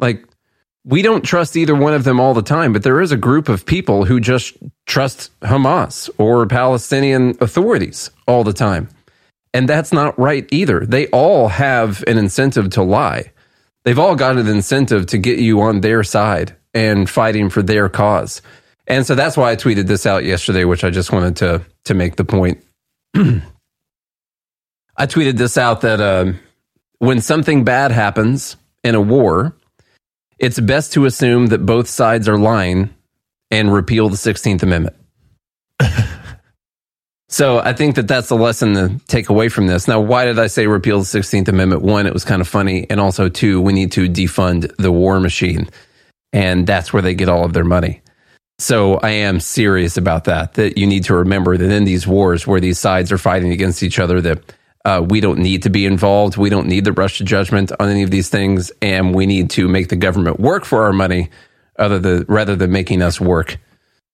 Like we don't trust either one of them all the time, but there is a group of people who just trust Hamas or Palestinian authorities all the time. And that's not right either. They all have an incentive to lie. They've all got an incentive to get you on their side and fighting for their cause. And so that's why I tweeted this out yesterday, which I just wanted to to make the point. I tweeted this out that uh, when something bad happens in a war, it's best to assume that both sides are lying and repeal the 16th Amendment. so I think that that's the lesson to take away from this. Now, why did I say repeal the 16th Amendment? One, it was kind of funny. And also, two, we need to defund the war machine. And that's where they get all of their money. So I am serious about that, that you need to remember that in these wars where these sides are fighting against each other, that uh, we don't need to be involved. We don't need the rush to judgment on any of these things, and we need to make the government work for our money, other than rather than making us work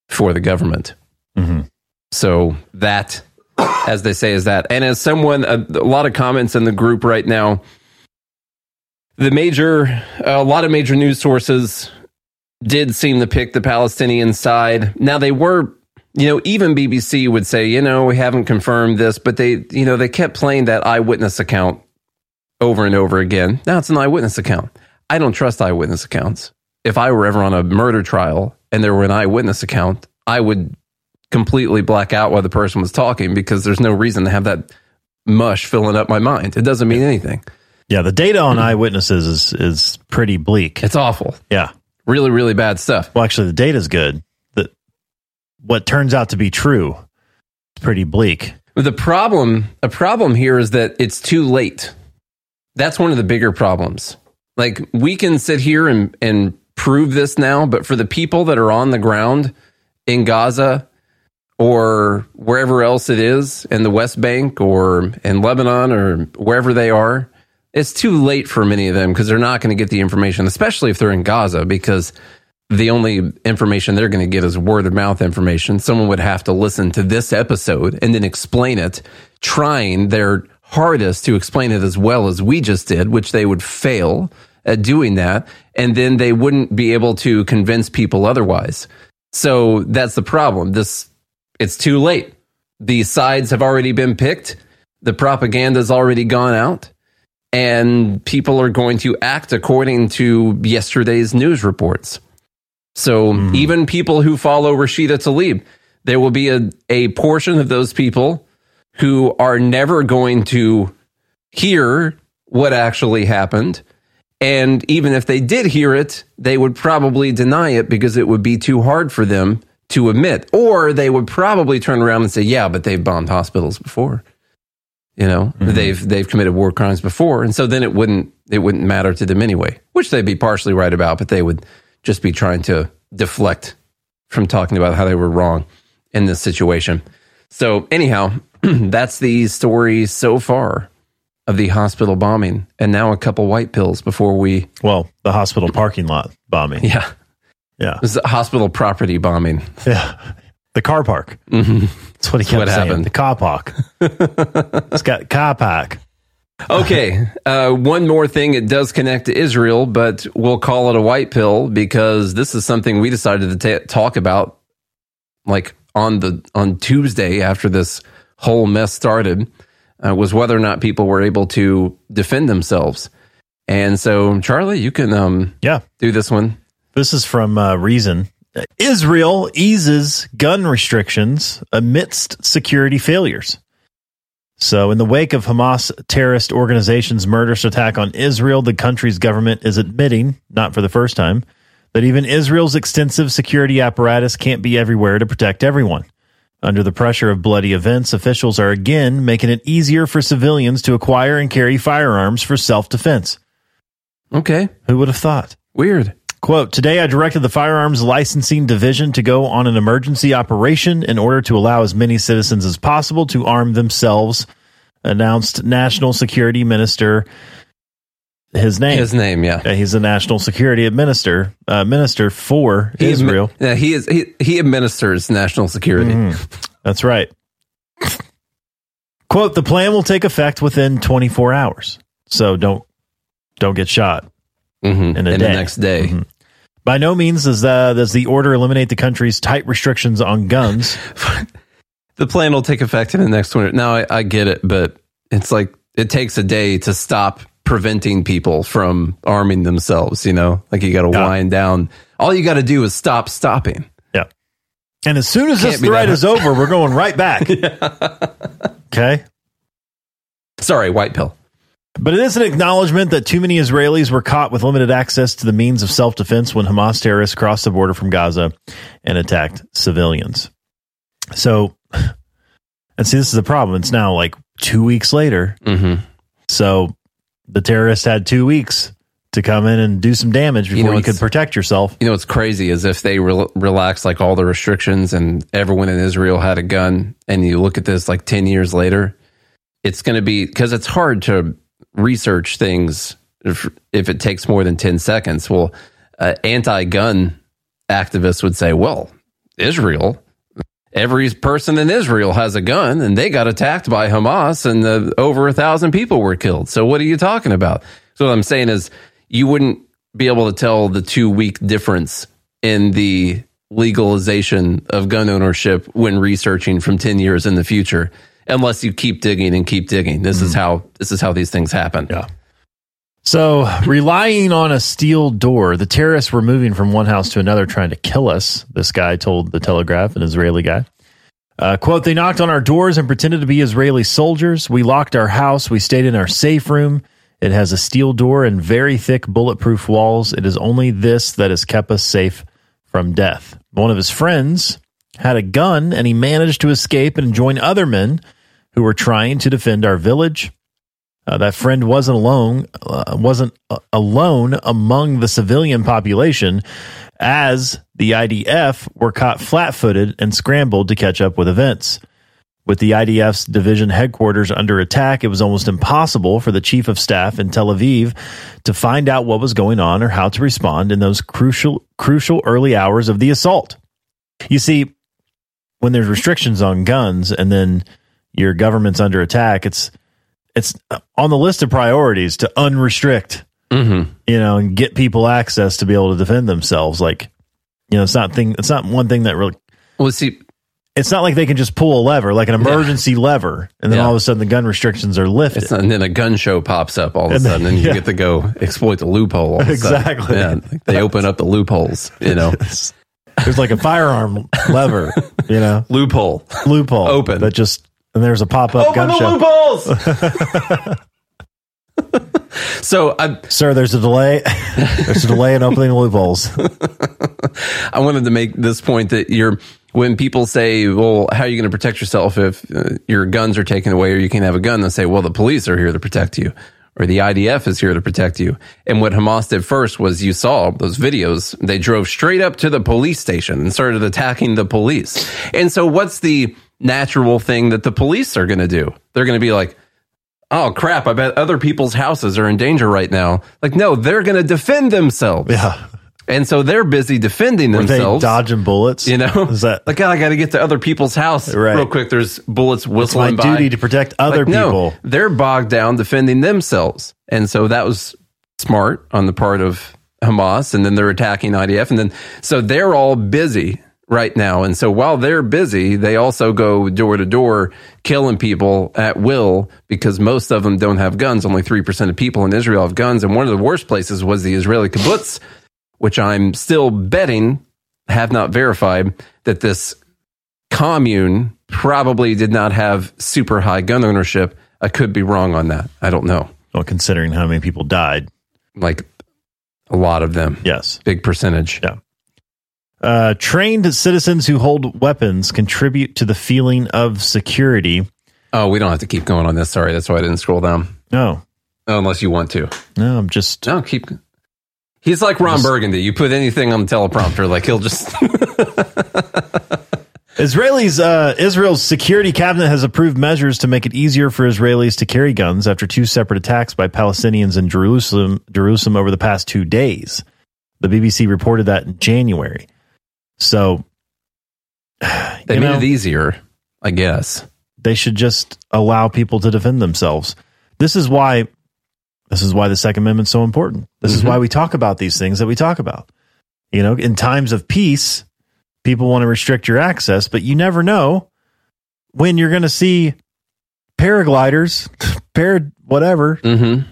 for the government. Mm-hmm. So that, as they say, is that. And as someone, a, a lot of comments in the group right now. The major, a lot of major news sources did seem to pick the Palestinian side. Now they were you know, even BBC would say, you know, we haven't confirmed this, but they, you know, they kept playing that eyewitness account over and over again. Now it's an eyewitness account. I don't trust eyewitness accounts. If I were ever on a murder trial and there were an eyewitness account, I would completely black out while the person was talking because there's no reason to have that mush filling up my mind. It doesn't mean anything. Yeah, the data on eyewitnesses is is pretty bleak. It's awful. Yeah. Really, really bad stuff. Well, actually, the data's good. What turns out to be true, it's pretty bleak. The problem, a problem here is that it's too late. That's one of the bigger problems. Like we can sit here and and prove this now, but for the people that are on the ground in Gaza or wherever else it is in the West Bank or in Lebanon or wherever they are, it's too late for many of them because they're not going to get the information, especially if they're in Gaza, because the only information they're going to get is word of mouth information. Someone would have to listen to this episode and then explain it, trying their hardest to explain it as well as we just did, which they would fail at doing that. And then they wouldn't be able to convince people otherwise. So that's the problem. This, it's too late. the sides have already been picked, the propaganda's already gone out, and people are going to act according to yesterday's news reports. So even people who follow Rashida Tlaib, there will be a, a portion of those people who are never going to hear what actually happened. And even if they did hear it, they would probably deny it because it would be too hard for them to admit. Or they would probably turn around and say, yeah, but they've bombed hospitals before. You know, mm-hmm. they've they've committed war crimes before. And so then it wouldn't it wouldn't matter to them anyway, which they'd be partially right about, but they would just be trying to deflect from talking about how they were wrong in this situation. So anyhow, that's the story so far of the hospital bombing, and now a couple white pills before we. Well, the hospital parking lot bombing. Yeah, Yeah. is a hospital property bombing. Yeah. The car park. Mm-hmm. That's what he kept what saying. happened. The car park. it's got car park. Okay, uh, one more thing. It does connect to Israel, but we'll call it a white pill because this is something we decided to ta talk about, like on the on Tuesday after this whole mess started, uh, was whether or not people were able to defend themselves. And so, Charlie, you can um, Yeah. do this one. This is from uh, Reason. Israel eases gun restrictions amidst security failures. So, in the wake of Hamas terrorist organization's murderous attack on Israel, the country's government is admitting, not for the first time, that even Israel's extensive security apparatus can't be everywhere to protect everyone. Under the pressure of bloody events, officials are again making it easier for civilians to acquire and carry firearms for self defense. Okay, Who would have thought? weird. Quote, today I directed the firearms licensing division to go on an emergency operation in order to allow as many citizens as possible to arm themselves, announced National Security Minister. His name. His name, yeah. Yeah, he's a national security minister, uh, minister for He admi- yeah, he is. He, he administers national security. That's right. Quote, the plan will take effect within 24 hours. So don't, don't get shot. Mhm. In a day. the next day. Mhm. By no means does, uh, does the order eliminate the country's tight restrictions on guns. the plan will take effect in the next 20 now I, I get it but it's like it takes a day to stop preventing people from arming themselves you know like you got to Yeah. wind down all you got to do is stop stopping Yeah. And as soon as Can't this threat is over, we're going right back. Okay. sorry white pill But it is an acknowledgement that too many Israelis were caught with limited access to the means of self defense when Hamas terrorists crossed the border from Gaza and attacked civilians. So, and see, this is the problem. It's now like two weeks later. mm-hmm. So the terrorists had two weeks to come in and do some damage before know, you, could protect yourself. you know what's crazy is if they relax like all the restrictions and everyone in israel had a gun and you look at this like 10 years later it's going to be because it's hard to research things if, if it takes more than 10 seconds. Well uh, anti-gun activists would say well israel every person in israel has a gun and they got attacked by hamas and uh, over a thousand people were killed. So what are you talking about? So what i'm saying is you wouldn't be able to tell the two week difference in the legalization of gun ownership when researching from 10 years in the future unless you keep digging and keep digging this is how this is how these things happen Yeah. So, relying on a steel door, the terrorists were moving from one house to another trying to kill us. This guy told the Telegraph, an Israeli guy. Uh, quote, they knocked on our doors and pretended to be Israeli soldiers. We locked our house. We stayed in our safe room. It has a steel door and very thick bulletproof walls. It is only this that has kept us safe from death. One of his friends had a gun and he managed to escape and join other men who were trying to defend our village. Uh, that friend wasn't alone. Uh, wasn't uh, alone among the civilian population, as the IDF were caught flat-footed and scrambled to catch up with events. With the IDF's division headquarters under attack, it was almost impossible for the chief of staff in Tel Aviv to find out what was going on or how to respond in those crucial, crucial early hours of the assault. You see, when there's restrictions on guns and then your government's under attack, it's it's on the list of priorities to unrestrict, mm-hmm. you know, and get people access to be able to defend themselves. Like, you know, it's not thing. It's not one thing that really. well see it's not like they can just pull a lever, like an emergency lever, and then Yeah. all of a sudden the gun restrictions are lifted. It's not, and then a gun show pops up all of a And then- sudden, and you yeah. get to go exploit the loophole. Exactly. Yeah, they open up the loopholes. You know, There's like a firearm lever, you know, loophole. loophole Open. that just and there's a pop up gun show. loopholes. so I, Sir, there's a delay. there's a delay in opening the loopholes. I wanted to make this point that you're when people say, "Well, how are you going to protect yourself if uh, your guns are taken away or you can't have a gun?" They say, "Well, the police are here to protect you." Or the IDF is here to protect you. And what Hamas did first was you saw those videos. They drove straight up to the police station and started attacking the police. And so, what's the natural thing that the police are going to do? They're going to be like, oh crap, I bet other people's houses are in danger right now. Like, no, they're going to defend themselves. Yeah. And so they're busy defending Were they themselves. dodging bullets? You know, Is that like, oh, I got to get to other people's house Right. real quick. There's bullets it's my by. duty to protect other Like, no, people? they're bogged down defending themselves. And so that was smart on the part of Hamas. And then they're attacking IDF. And then, so they're all busy right now. And so while they're busy, they also go door to door killing people at will because most of them don't have guns. Only 3% of people in Israel have guns. And one of the worst places was the Israeli kibbutz, which I'm still betting, have not verified, that this commune probably did not have super high gun ownership. I could be wrong on that. I don't know. Well, considering how many people died. Like a lot of them. Yes. Big percentage. Yeah. Uh, trained citizens who hold weapons contribute to the feeling of security. Oh, we don't have to keep going on this. Sorry. That's why I didn't scroll down. No, Unless you want to. no, I'm just No, keep. He's like Ron Burgundy. You put anything on the teleprompter, like he'll just. Israelis, uh, Israel's security cabinet has approved measures to make it easier for Israelis to carry guns after two separate attacks by Palestinians in Jerusalem, Jerusalem over the past two days. The BBC reported that in January. So, they made know, it easier, I guess. they should just allow people to defend themselves. This is why this is why the second amendment's so important. This is Mhm. why we talk about these things that we talk about. You know, in times of peace, people want to restrict your access, but you never know when you're going to see paragliders, par whatever, Mm-hmm.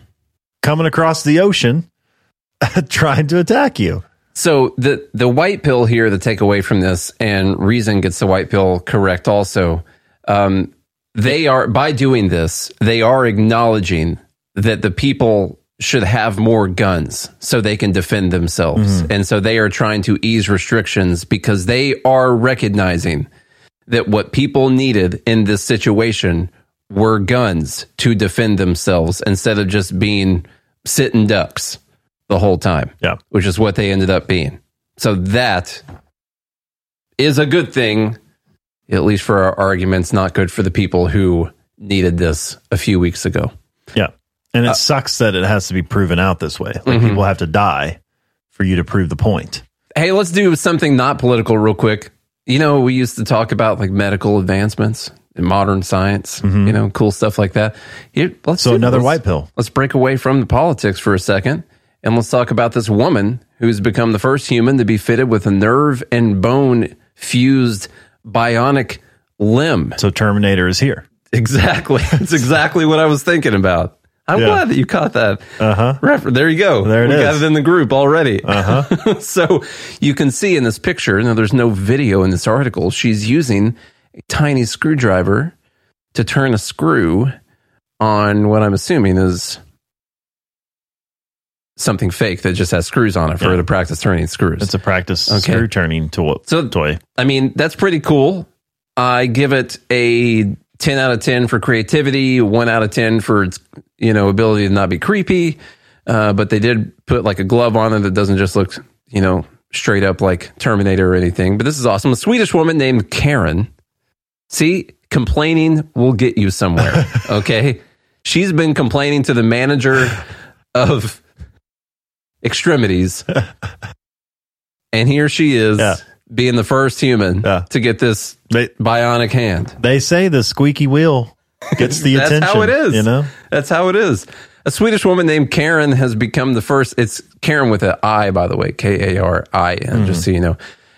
coming across the ocean trying to attack you. So the the white pill here, the takeaway from this, and Reason gets the white pill correct also. Um, they are by doing this, they are acknowledging that the people should have more guns so they can defend themselves, and so they are trying to ease restrictions because they are recognizing that what people needed in this situation were guns to defend themselves instead of just being sitting ducks the whole time. Yeah. Which is what they ended up being. So that is a good thing, at least for our arguments, not good for the people who needed this a few weeks ago. Yeah. And it sucks that it has to be proven out this way. Like Mhm. people have to die for you to prove the point. Hey, let's do something not political real quick. You know, we used to talk about like medical advancements in modern science, you know, cool stuff like that. Here, let's So do- another let's- white pill. Let's break away from the politics for a second and let's talk about this woman who's become the first human to be fitted with a nerve and bone fused bionic limb. So Terminator is here. Exactly. That's exactly what I was thinking about. I'm Yeah. glad that you caught that. Uh-huh. Refer- there you go. There it we got it in the group already. Uh-huh. so you can see in this picture, now there's no video in this article, she's using a tiny screwdriver to turn a screw on what I'm assuming is something fake that just has screws on it for her Yeah. to practice turning screws. It's a practice Okay. screw turning to So- toy. I mean, that's pretty cool. I give it a 10 out of 10 for creativity, 1 out of 10 for its, you know, ability to not be creepy. Uh, but they did put like a glove on it that doesn't just look, you know, straight up like Terminator or anything. But this is awesome. A Swedish woman named Karen. See, complaining will get you somewhere. Okay. She's been complaining to the manager of extremities. and here she is Yeah. being the first human Yeah. to get this They bionic hand. they say the squeaky wheel gets the That's attention. how it is. You know? That's how it is. A Swedish woman named Karen has become the first. It's Karen with an I, by the way, K A R I N, just so mm-hmm. you know.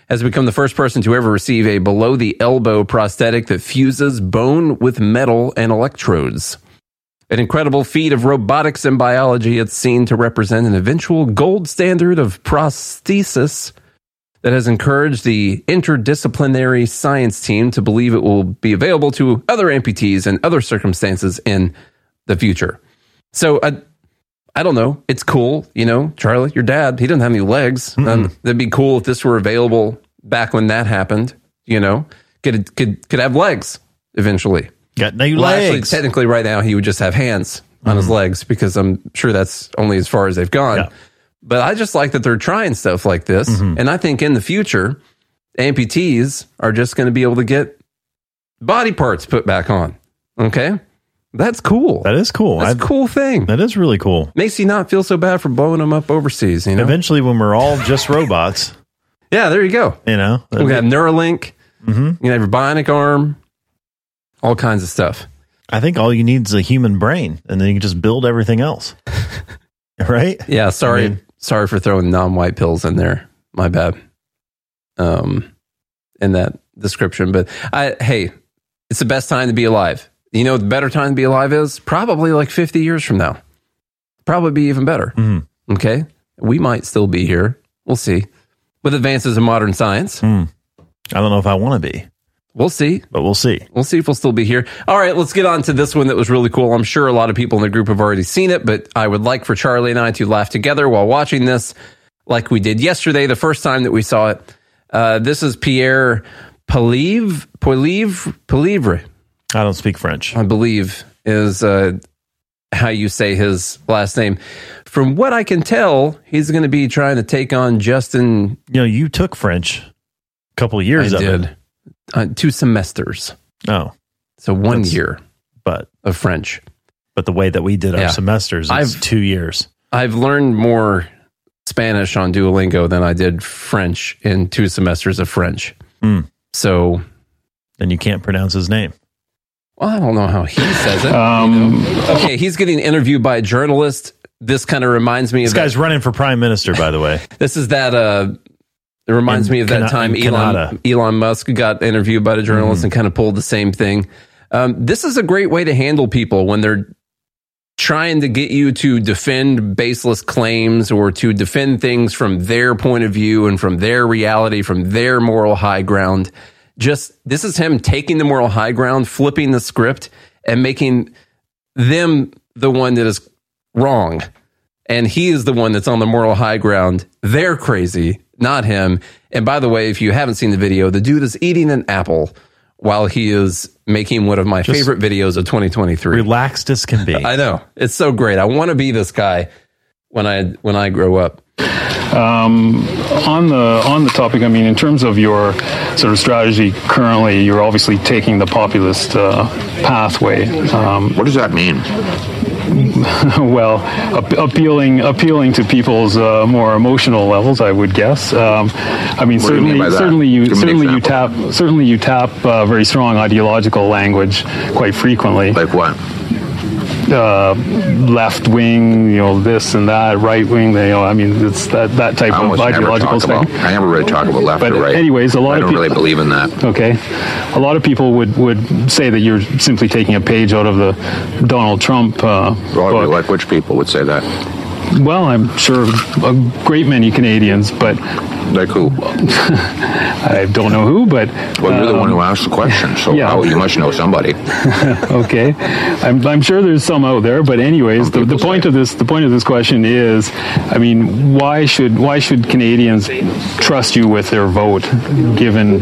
has become the first person to ever receive a below the elbow prosthetic that fuses bone with metal and electrodes. An incredible feat of robotics and biology, it's seen to represent an eventual gold standard of prosthesis that has encouraged the interdisciplinary science team to believe it will be available to other amputees in other circumstances in the future. So, I, I don't know. It's cool. You know, Charlie, your dad, he doesn't have any legs. Um, that'd be cool if this were available back when that happened. You know, could, could, could have legs eventually. Got no Well, actually, technically, right now, he would just have hands on his legs because I'm sure that's only as far as they've gone. Yeah. But I just like that they're trying stuff like this. And I think in the future, amputees are just going to be able to get body parts put back on. Okay. That's cool. that is cool. That's a cool thing. That is really cool. Makes you not feel so bad for blowing them up overseas, you know? Eventually, when we're all just robots, Yeah, there you go. you know, We have Neuralink. Mm-hmm. You can have your bionic arm, all kinds of stuff. I think all you need is a human brain, and then you can just build everything else. right? Yeah, sorry, I mean- sorry for throwing non-white pills in there. My bad. Um, in that description, but I hey, it's the best time to be alive. You know, the better time to be alive is probably like fifty years from now. Probably be even better. Mhm. Okay, we might still be here. We'll see. With advances in modern science, I don't know if I want to be, we'll see. but we'll see. We'll see if we'll still be here. All right, let's get on to this one that was really cool. I'm sure a lot of people in the group have already seen it, but I would like for Charlie and I to laugh together while watching this, like we did yesterday, the first time that we saw it. Uh, this is Pierre Polive, Polive, Polivre, I don't speak French. I believe is uh, how you say his last name. From what I can tell, he's going to be trying to take on Justin. You know, you took French a couple of I years of it. Did uh, two semesters, Oh, so one That's- year but of French. but the way that we did our Yeah. semesters, it's I've- two years. I've learned more Spanish on Duolingo than I did French in two semesters of French. Hmm. So, Then you can't pronounce his name. well, I don't know how he says it. Um. Okay, he's getting interviewed by a journalist. This kind of reminds me This of this guy's that, running for prime minister, by the way. this is that uh it reminds In me of that time Elon Elon Musk got interviewed by a journalist and kind of pulled the same thing. Um, this is a great way to handle people when they're trying to get you to defend baseless claims or to defend things from their point of view and from their reality, from their moral high ground. Just this is him taking the moral high ground, flipping the script, and making them the one that is wrong. And he is the one that's on the moral high ground. They're crazy, not him. And by the way, if you haven't seen the video, the dude is eating an apple while he is making one of my favorite videos of 2023. Relaxed as can be. I know. It's so great. I want to be this guy when I when I grow up. Um, on the on the topic, I mean, in terms of your sort of strategy currently, you're obviously taking the populist uh, pathway. Um, what does that mean? well, ap- appealing appealing to people's uh, more emotional levels, I would guess. Um, I mean, What do you mean certainly, certainly you Give certainly you tap certainly you tap uh, very strong ideological language quite frequently. Like what? Uh, left wing, you know, this and that, right wing. You know, I mean, it's that that type I of ideological talk about. thing. I never really talk about left But or right. anyways, a lot I of don't peop- really believe in that. Okay. A lot of people would, would say that you're simply taking a page out of the Donald Trump uh, Well, book. like which people would say that? Well, I'm sure a great many Canadians, but Like who? I don't know who, but Well, you're the um, one who asked the question, so yeah. how- you must know somebody. okay, I'm, I'm sure there's some out there, but anyways, the, the point of this the point of this question is, I mean, why should why should Canadians trust you with their vote, given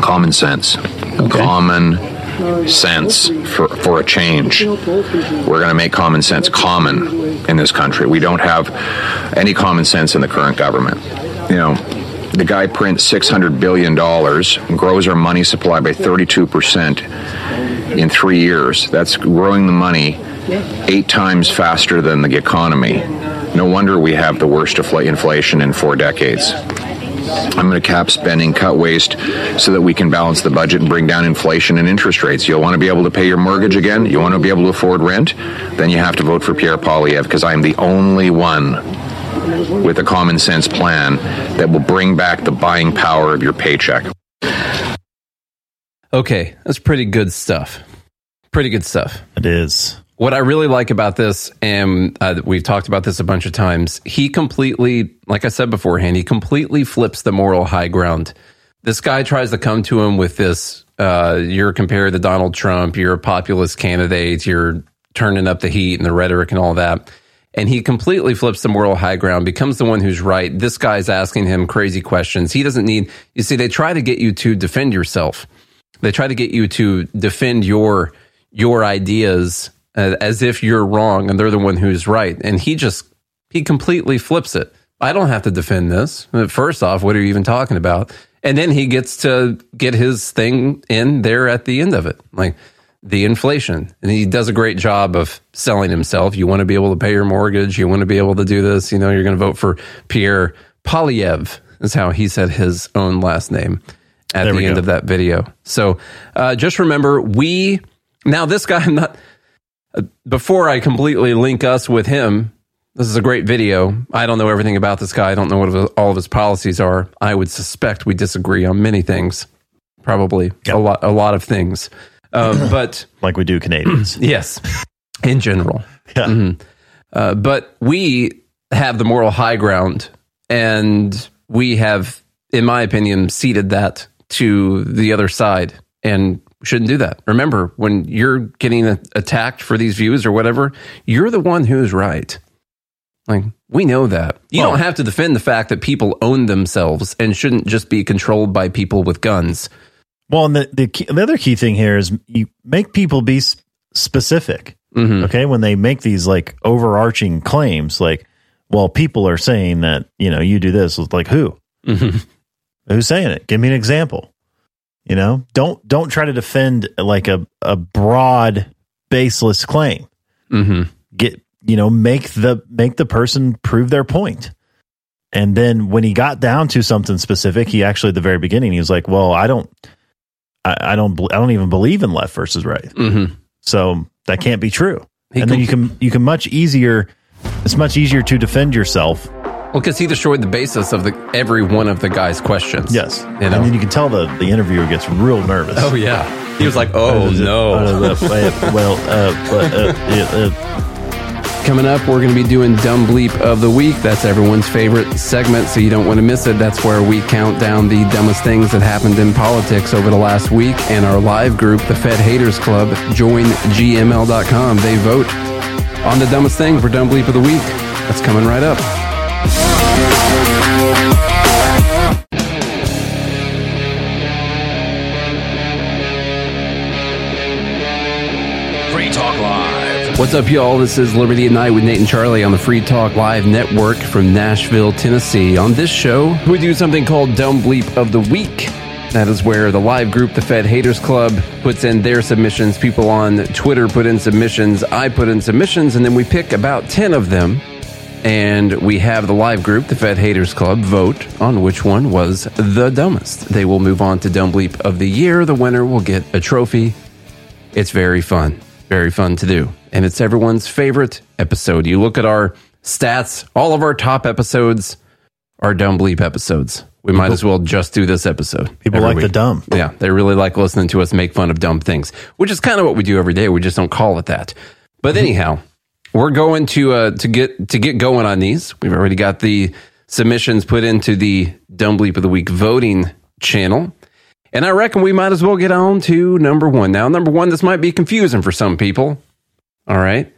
Common sense. Common sense for, for a change. We're going to make common sense common in this country. We don't have any common sense in the current government. You know, the guy prints $600 billion, grows our money supply by 32% in three years. That's growing the money eight times faster than the economy. No wonder we have the worst infl- inflation in four decades. I'm going to cap spending, cut waste, so that we can balance the budget and bring down inflation and interest rates. You'll want to be able to pay your mortgage again. You want to be able to afford rent. Then you have to vote for Pierre Poilievre because I'm the only one with a common sense plan that will bring back the buying power of your paycheck. Okay, that's pretty good stuff. Pretty good stuff. It is. What I really like about this, and uh, we've talked about this a bunch of times, he completely, like I said beforehand, he completely flips the moral high ground. This guy tries to come to him with this uh, you're compared to Donald Trump, you're a populist candidate, you're turning up the heat and the rhetoric and all that. And he completely flips the moral high ground, becomes the one who's right. This guy's asking him crazy questions. He doesn't need, you see, they try to get you to defend yourself. They try to get you to defend your your ideas uh, as if you're wrong and they're the one who's right. And he just he completely flips it. I don't have to defend this. First off, what are you even talking about? And then he gets to get his thing in there at the end of it, like the inflation. And he does a great job of selling himself. You want to be able to pay your mortgage. You want to be able to do this. You know, you're going to vote for Pierre Poilievre, is how he said his own last name at There the end go. of that video. So uh, just remember, we now this guy. I'm not uh, before I completely link us with him. This is a great video. I don't know everything about this guy. I don't know what all of his policies are. I would suspect we disagree on many things, probably a lot, a lot of things. Um, but like we do Canadians, yes, in general. Mhm. Uh, but we have the moral high ground, and we have, in my opinion, ceded that to the other side, and shouldn't do that. Remember, when you're getting attacked for these views or whatever, you're the one who's right. Like we know that you don't have to defend the fact that people own themselves and shouldn't just be controlled by people with guns. Well, and the the, key, the other key thing here is you make people be specific. Mm-hmm. Okay, when they make these like overarching claims, like, well, people are saying that you know you do this. Like who? Mm-hmm. Who's saying it? Give me an example. You know, don't don't try to defend like a a broad, baseless claim. Mm-hmm. Get you know make the make the person prove their point. And then when he got down to something specific, he actually at the very beginning he was like, "Well, I don't, I, I don't, I don't even believe in left versus right. Mm-hmm. So that can't be true." He and then you can you can much easier. It's much easier to defend yourself. Well, because he destroyed the basis of the every one of the guy's questions. Yes, you and know. then you can tell the the interviewer gets real nervous. Oh yeah, he was like, "Oh no." well, uh, but, uh, yeah, uh, Coming up, we're going to be doing Dumb Bleep of the Week. That's everyone's favorite segment, so you don't want to miss it. That's where we count down the dumbest things that happened in politics over the last week. And our live group, the Fed Haters Club, join gml.com. They vote on the dumbest thing for Dumb Bleep of the Week. That's coming right up. What's up, y'all? This is Liberty at Night with Nate and Charlie on the Free Talk Live Network from Nashville, Tennessee. On this show, we do something called Dumb Bleep of the Week. That is where the live group, the Fed Haters Club, puts in their submissions. People on Twitter put in submissions. I put in submissions, and then we pick about 10 of them. And we have the live group, the Fed Haters Club, vote on which one was the dumbest. They will move on to Dumb Bleep of the Year. The winner will get a trophy. It's very fun. Very fun to do. And it's everyone's favorite episode. You look at our stats, all of our top episodes are dumb bleep episodes. We might as well just do this episode. People like the dumb. Yeah, they really like listening to us make fun of dumb things, which is kind of what we do every day. We just don't call it that. But anyhow, we're going to uh, to get to get going on these. We've already got the submissions put into the Dumb Bleep of the Week voting channel. And I reckon we might as well get on to number one. Now, number one, this might be confusing for some people. All right.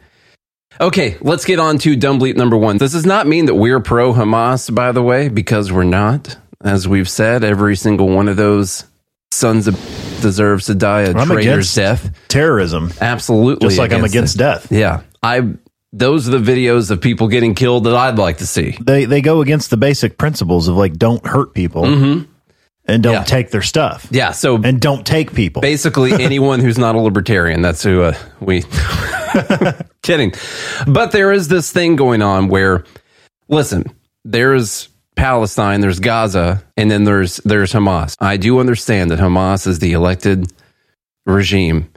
Okay, let's get on to Dumb Bleep number one. This does not mean that we're pro Hamas, by the way, because we're not. As we've said, every single one of those sons of deserves to die a I'm traitor's death. terrorism. Absolutely. Just like I'm against it. death. Yeah. I those are the videos of people getting killed that I'd like to see. They they go against the basic principles of like don't hurt people Mhm. And don't Yeah. take their stuff. Yeah, so and don't take people. Basically, anyone who's not a libertarian. That's who uh, we. kidding, but there is this thing going on where, listen, there's Palestine, there's Gaza, and then there's there's Hamas. I do understand that Hamas is the elected regime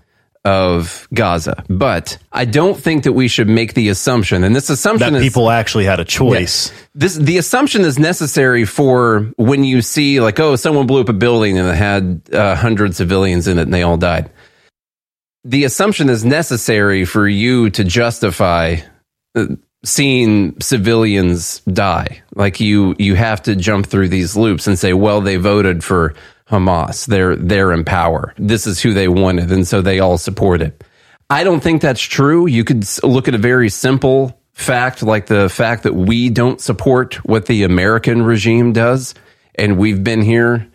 of Gaza, but I don't think that we should make the assumption, and this assumption that is people actually had a choice. this the assumption is necessary for when you see like oh someone blew up a building and it had uh, hundred civilians in it and they all died. The assumption is necessary for you to justify uh, seeing civilians die. Like you you have to jump through these loops and say well they voted for Hamas they're they're in power this is who they wanted and so they all support it I don't think that's true. You could look at a very simple fact, like the fact that we don't support what the American regime does. And we've been here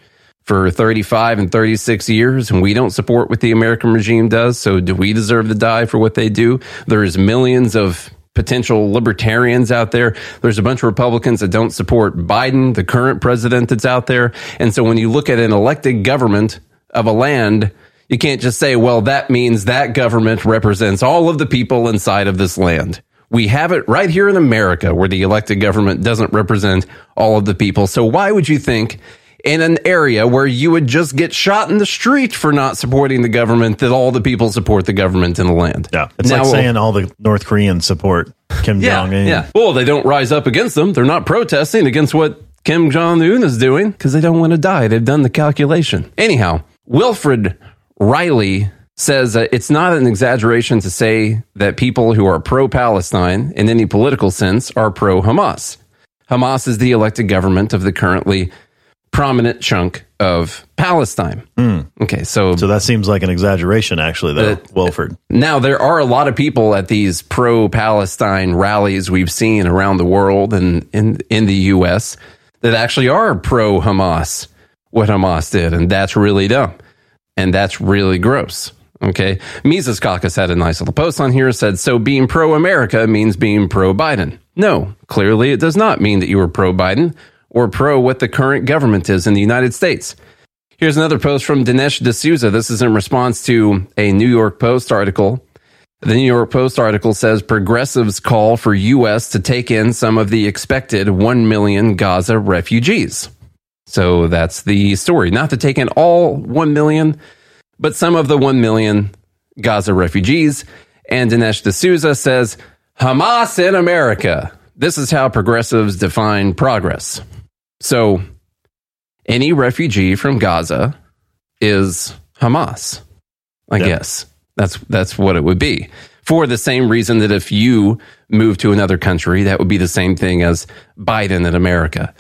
for 35 and 36 years, and we don't support what the American regime does. So, do we deserve to die for what they do? There's millions of potential libertarians out there. There's a bunch of Republicans that don't support Biden, the current president that's out there. And so, when you look at an elected government of a land, you can't just say, well, that means that government represents all of the people inside of this land. We have it right here in America where the elected government doesn't represent all of the people. So why would you think in an area where you would just get shot in the street for not supporting the government that all the people support the government in the land? Yeah. It's like saying all the North Koreans support Kim yeah, Jong Un. yeah. Well, they don't rise up against them. They're not protesting against what Kim Jong Un is doing because they don't want to die. They've done the calculation. Anyhow, Wilfred Riley says that it's not an exaggeration to say that people who are pro Palestine in any political sense are pro Hamas. Hamas is the elected government of the currently prominent chunk of Palestine. Okay, so So that seems like an exaggeration, actually, though, Uh, Wilford. now, there are a lot of people at these pro Palestine rallies we've seen around the world and in, in the U.S. that actually are pro Hamas, what Hamas did. And that's really dumb. And that's really gross. Okay. Mises Caucus had a nice little post on here said, so being pro America means being pro Biden. No, clearly it does not mean that you are pro Biden or pro what the current government is in the United States. Here's another post from Dinesh D'Souza. This is in response to a New York Post article. The New York Post article says progressives call for U.S. to take in some of the expected 1 million Gaza refugees. So that's the story. Not to take in all 1 million, but some of the 1 million Gaza refugees. And Dinesh D'Souza says, Hamas in America. This is how progressives define progress. So any refugee from Gaza is Hamas. I Yeah. guess that's that's what it would be. For the same reason that if you move to another country, that would be the same thing as Biden in America.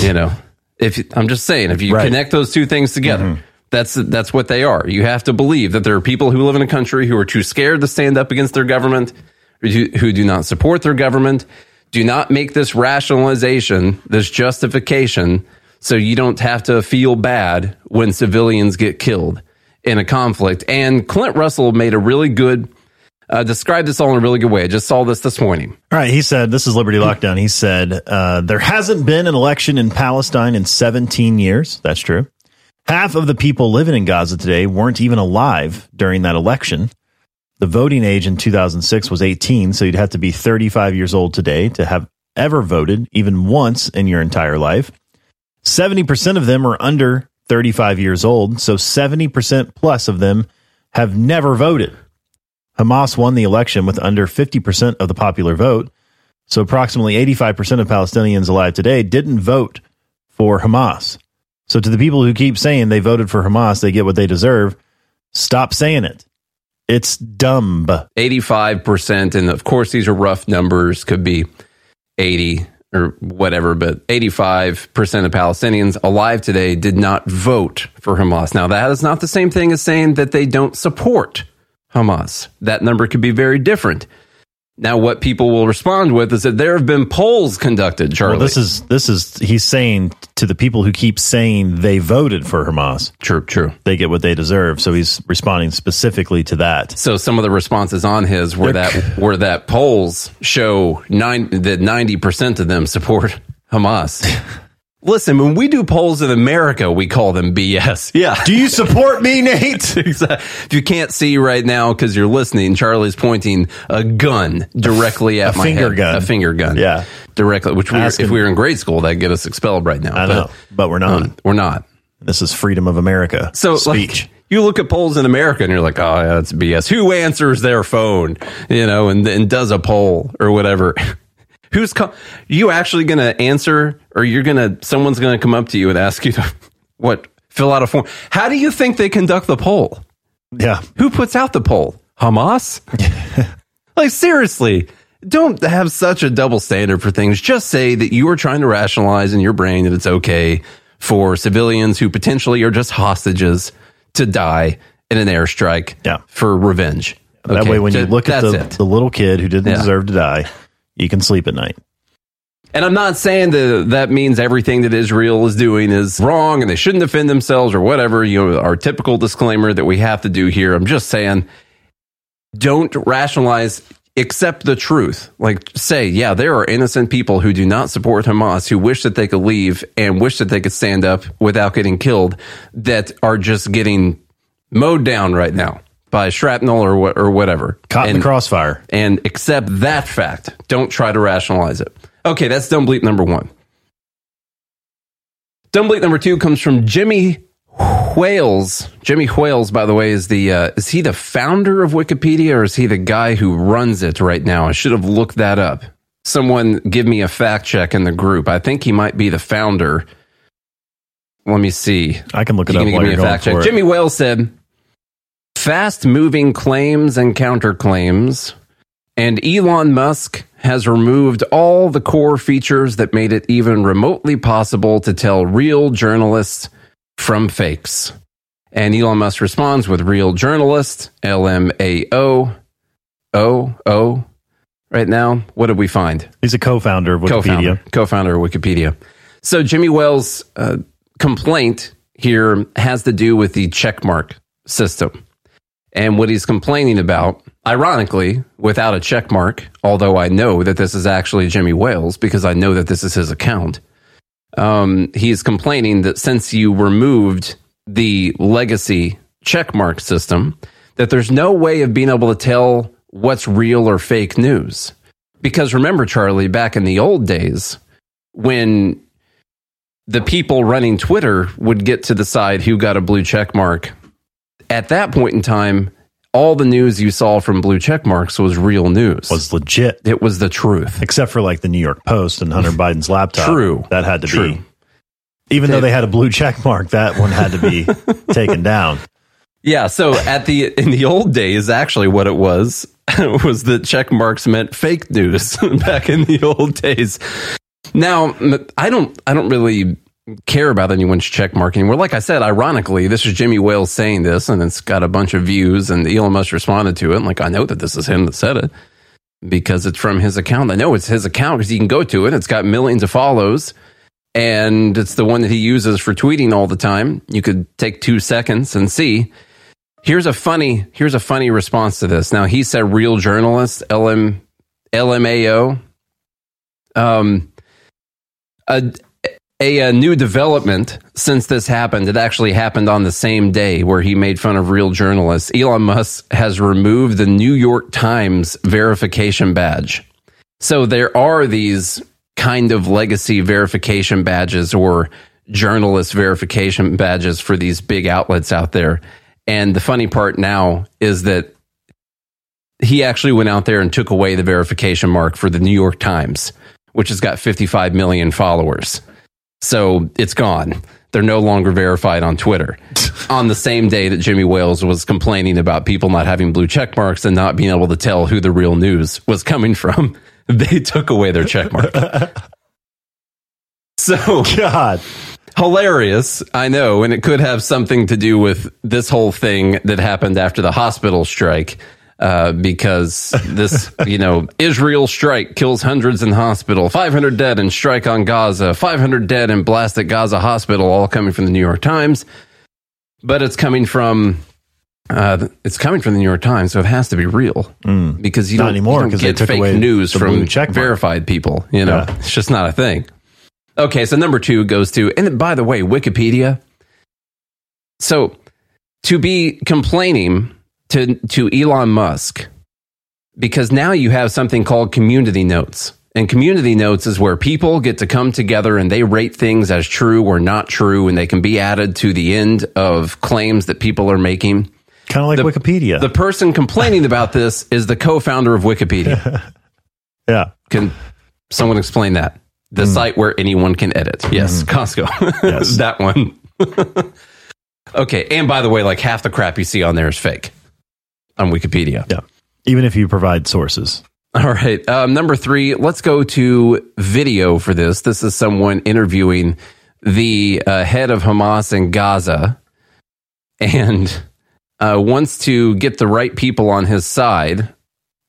You know, if I'm just saying, if you Right. connect those two things together, mm-hmm. that's that's what they are. You have to believe that there are people who live in a country who are too scared to stand up against their government, who do, who do not support their government. Do not make this rationalization, this justification, so you don't have to feel bad when civilians get killed in a conflict. And Clint Russell made a really good, uh, described this all in a really good way. I just saw this this morning. All right, he said, this is Liberty Lockdown. He said, uh, there hasn't been an election in Palestine in 17 years. That's true. Half of the people living in Gaza today weren't even alive during that election. The voting age in 2006 was 18, so you'd have to be 35 years old today to have ever voted even once in your entire life. 70% of them are under 35 years old, so 70% plus of them have never voted. Hamas won the election with under 50% of the popular vote. So approximately 85% of Palestinians alive today didn't vote for Hamas. So to the people who keep saying they voted for Hamas, they get what they deserve, stop saying it. It's dumb. 85%, and of course, these are rough numbers, could be 80 or whatever, but 85% of Palestinians alive today did not vote for Hamas. Now, that is not the same thing as saying that they don't support Hamas. That number could be very different. Now, what people will respond with is that there have been polls conducted, Charlie. Well, this is this is he's saying to the people who keep saying they voted for Hamas. True, true. They get what they deserve. So he's responding specifically to that. So some of the responses on his were that were that polls show nine that ninety percent of them support Hamas. Listen, when we do polls in America, we call them BS. Yeah. Do you support me, Nate? If you can't see right now because you're listening, Charlie's pointing a gun directly at A my finger head. gun. A finger gun. Yeah. Directly, which we were, if we were in grade school, that'd get us expelled right now. I know, but we're not. um, we're not. This is freedom of America. So speech. like, you look at polls in America and you're like, oh, yeah, that's BS. Who answers their phone, you know, and, and does a poll or whatever? Who's co- you actually going to answer or you're going to, someone's going to come up to you and ask you to, what, fill out a form. How do you think they conduct the poll? yeah. Who puts out the poll? Hamas? like, seriously, don't have such a double standard for things. Just say that you are trying to rationalize in your brain that it's okay for civilians who potentially are just hostages to die in an airstrike Yeah. for revenge. That Okay, way, when you look at the, the little kid who didn't Yeah. deserve to die, you can sleep at night. And I'm not saying that that means everything that Israel is doing is wrong and they shouldn't defend themselves or whatever, you know, our typical disclaimer that we have to do here. I'm just saying don't rationalize, accept the truth. Like say, yeah, there are innocent people who do not support Hamas who wish that they could leave and wish that they could stand up without getting killed that are just getting mowed down right now by shrapnel or what or whatever. Caught in And- the crossfire. and accept that fact. Don't try to rationalize it. Okay, that's dumb bleep number one. Dumb bleep number two comes from Jimmy Wales. Jimmy Wales, by the way, is the uh, is he the founder of Wikipedia or is he the guy who runs it right now? I should have looked that up. Someone give me a fact check in the group. I think he might be the founder. Let me see. I can look it You up give me a fact check. Jimmy Wales said, "Fast moving claims and counterclaims." And Elon Musk has removed all the core features that made it even remotely possible to tell real journalists from fakes. And Elon Musk responds with real journalist, LMAO, O, O. Right now, what did we find? He's a co-founder of Wikipedia. Co-founder, co-founder of Wikipedia. So Jimmy Wales' uh, complaint here has to do with the checkmark system. And what he's complaining about, ironically, without a check mark, although I know that this is actually Jimmy Wales because I know that this is his account, um, he's complaining that since you removed the legacy check mark system, that there's no way of being able to tell what's real or fake news. Because remember, Charlie, back in the old days, when the people running Twitter would get to decide who got a blue check mark at that point in time, all the news you saw from blue check marks was real news. Was legit. It was the truth. Except for like the New York Post and Hunter Biden's laptop. True. That had to True. be. Even though they had a blue check mark, that one had to be taken down. Yeah, so at the in the old days, actually, what it was was that check marks meant fake news back in the old days. Now, I don't, I don't really care about anyone's check mark anymore. Like I said, ironically, this is Jimmy Wales saying this, and it's got a bunch of views, and Elon Musk responded to it. And like, I know that this is him that said it because it's from his account. I know it's his account because you can go to it. It's got millions of follows and it's the one that he uses for tweeting all the time. You could take two seconds and see. Here's a funny here's a funny response to this. Now he said real journalist LM LMAO. Um, a, a a new development since this happened. It actually happened on the same day where he made fun of real journalists. Elon Musk has removed the New York Times verification badge. So there are these kind of legacy verification badges or journalist verification badges for these big outlets out there. And the funny part now is that he actually went out there and took away the verification mark for the New York Times, which has got 55 million followers. So it's gone. They're no longer verified on Twitter. on the same day that Jimmy Wales was complaining about people not having blue check marks and not being able to tell who the real news was coming from, they took away their check mark. so God. hilarious, I know, and it could have something to do with this whole thing that happened after the hospital strike. Uh, because this, you know, Israel strike kills hundreds in hospital, 500 dead in strike on Gaza, 500 dead in blast at Gaza hospital, all coming from the New York Times. But it's coming from. Uh, it's coming from the New York Times, so it has to be real because you Not don't, anymore, you don't get took fake away news from verified people. You know, Yeah. it's just not a thing. Okay, so number two goes to, and by the way, Wikipedia. So to be complaining to to Elon Musk because now you have something called community notes. And community notes is where people get to come together and they rate things as true or not true, and they can be added to the end of claims that people are making. Kind of like Wikipedia. The person complaining about this is the co-founder of Wikipedia. yeah. Can someone explain that? The hmm. site where anyone can edit. Yes, hmm. Costco. yes. that one. okay. And by the way, like half the crap you see on there is fake on Wikipedia. Yeah. Even if you provide sources. All right. Um, number three, let's go to video for this. This is someone interviewing the uh, head of Hamas in Gaza and uh, wants to get the right people on his side.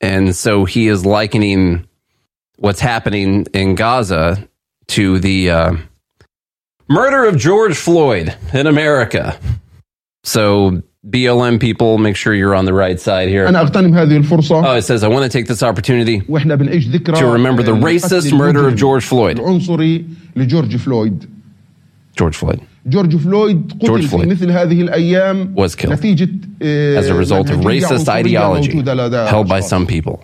And so he is likening what's happening in Gaza to the uh, murder of George Floyd in America. So, BLM people, make sure you're on the right side here. أنا أغتنم هذه الفرصة Oh, it says, I want to take this opportunity وإحنا بنعيش ذكرى to remember the القتل racist murder of المجرم George Floyd. العنصري لجورج فلويد George Floyd جورج فلويد قتل جورج في فلويد مثل هذه الأيام was killed نتيجة آه، as a result of منهجية racist عنصرية ideology موجودة لدى held by الأشخاص. some people.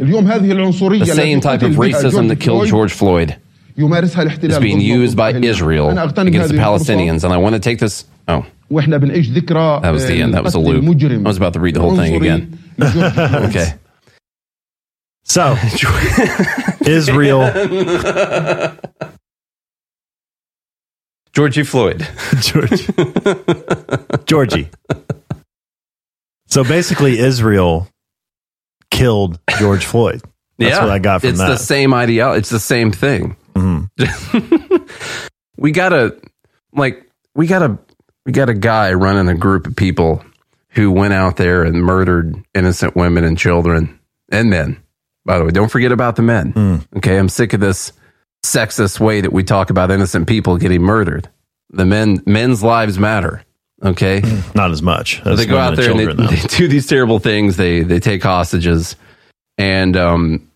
اليوم هذه العنصرية The التي same type قتل of بها racism جورج that killed فلويد George Floyd يمارسها الاحتلال is being ضد used by وضد Israel أنا أغتنم against the هذه الفرصة Palestinians. And I want to take this. Oh, واحنا بنعيش ذكرى that was the آه، end. That was a القتل loop. المجرم I was about to read the whole thing العنصري again. لجورج فلويد. Okay. So, Israel, Georgie Floyd. George, Georgie. So basically, Israel killed George Floyd. That's yeah, what I got from it's that. the same ideology. It's the same thing. we got a like we got a we got a guy running a group of people who went out there and murdered innocent women and children and men. By the way, don't forget about the men. Hmm. Okay, I'm sick of this sexist way that we talk about innocent people getting murdered. The men men's lives matter. Okay, Not as much. so they go out there and they, children, though. they do these terrible things. They they take hostages, and um,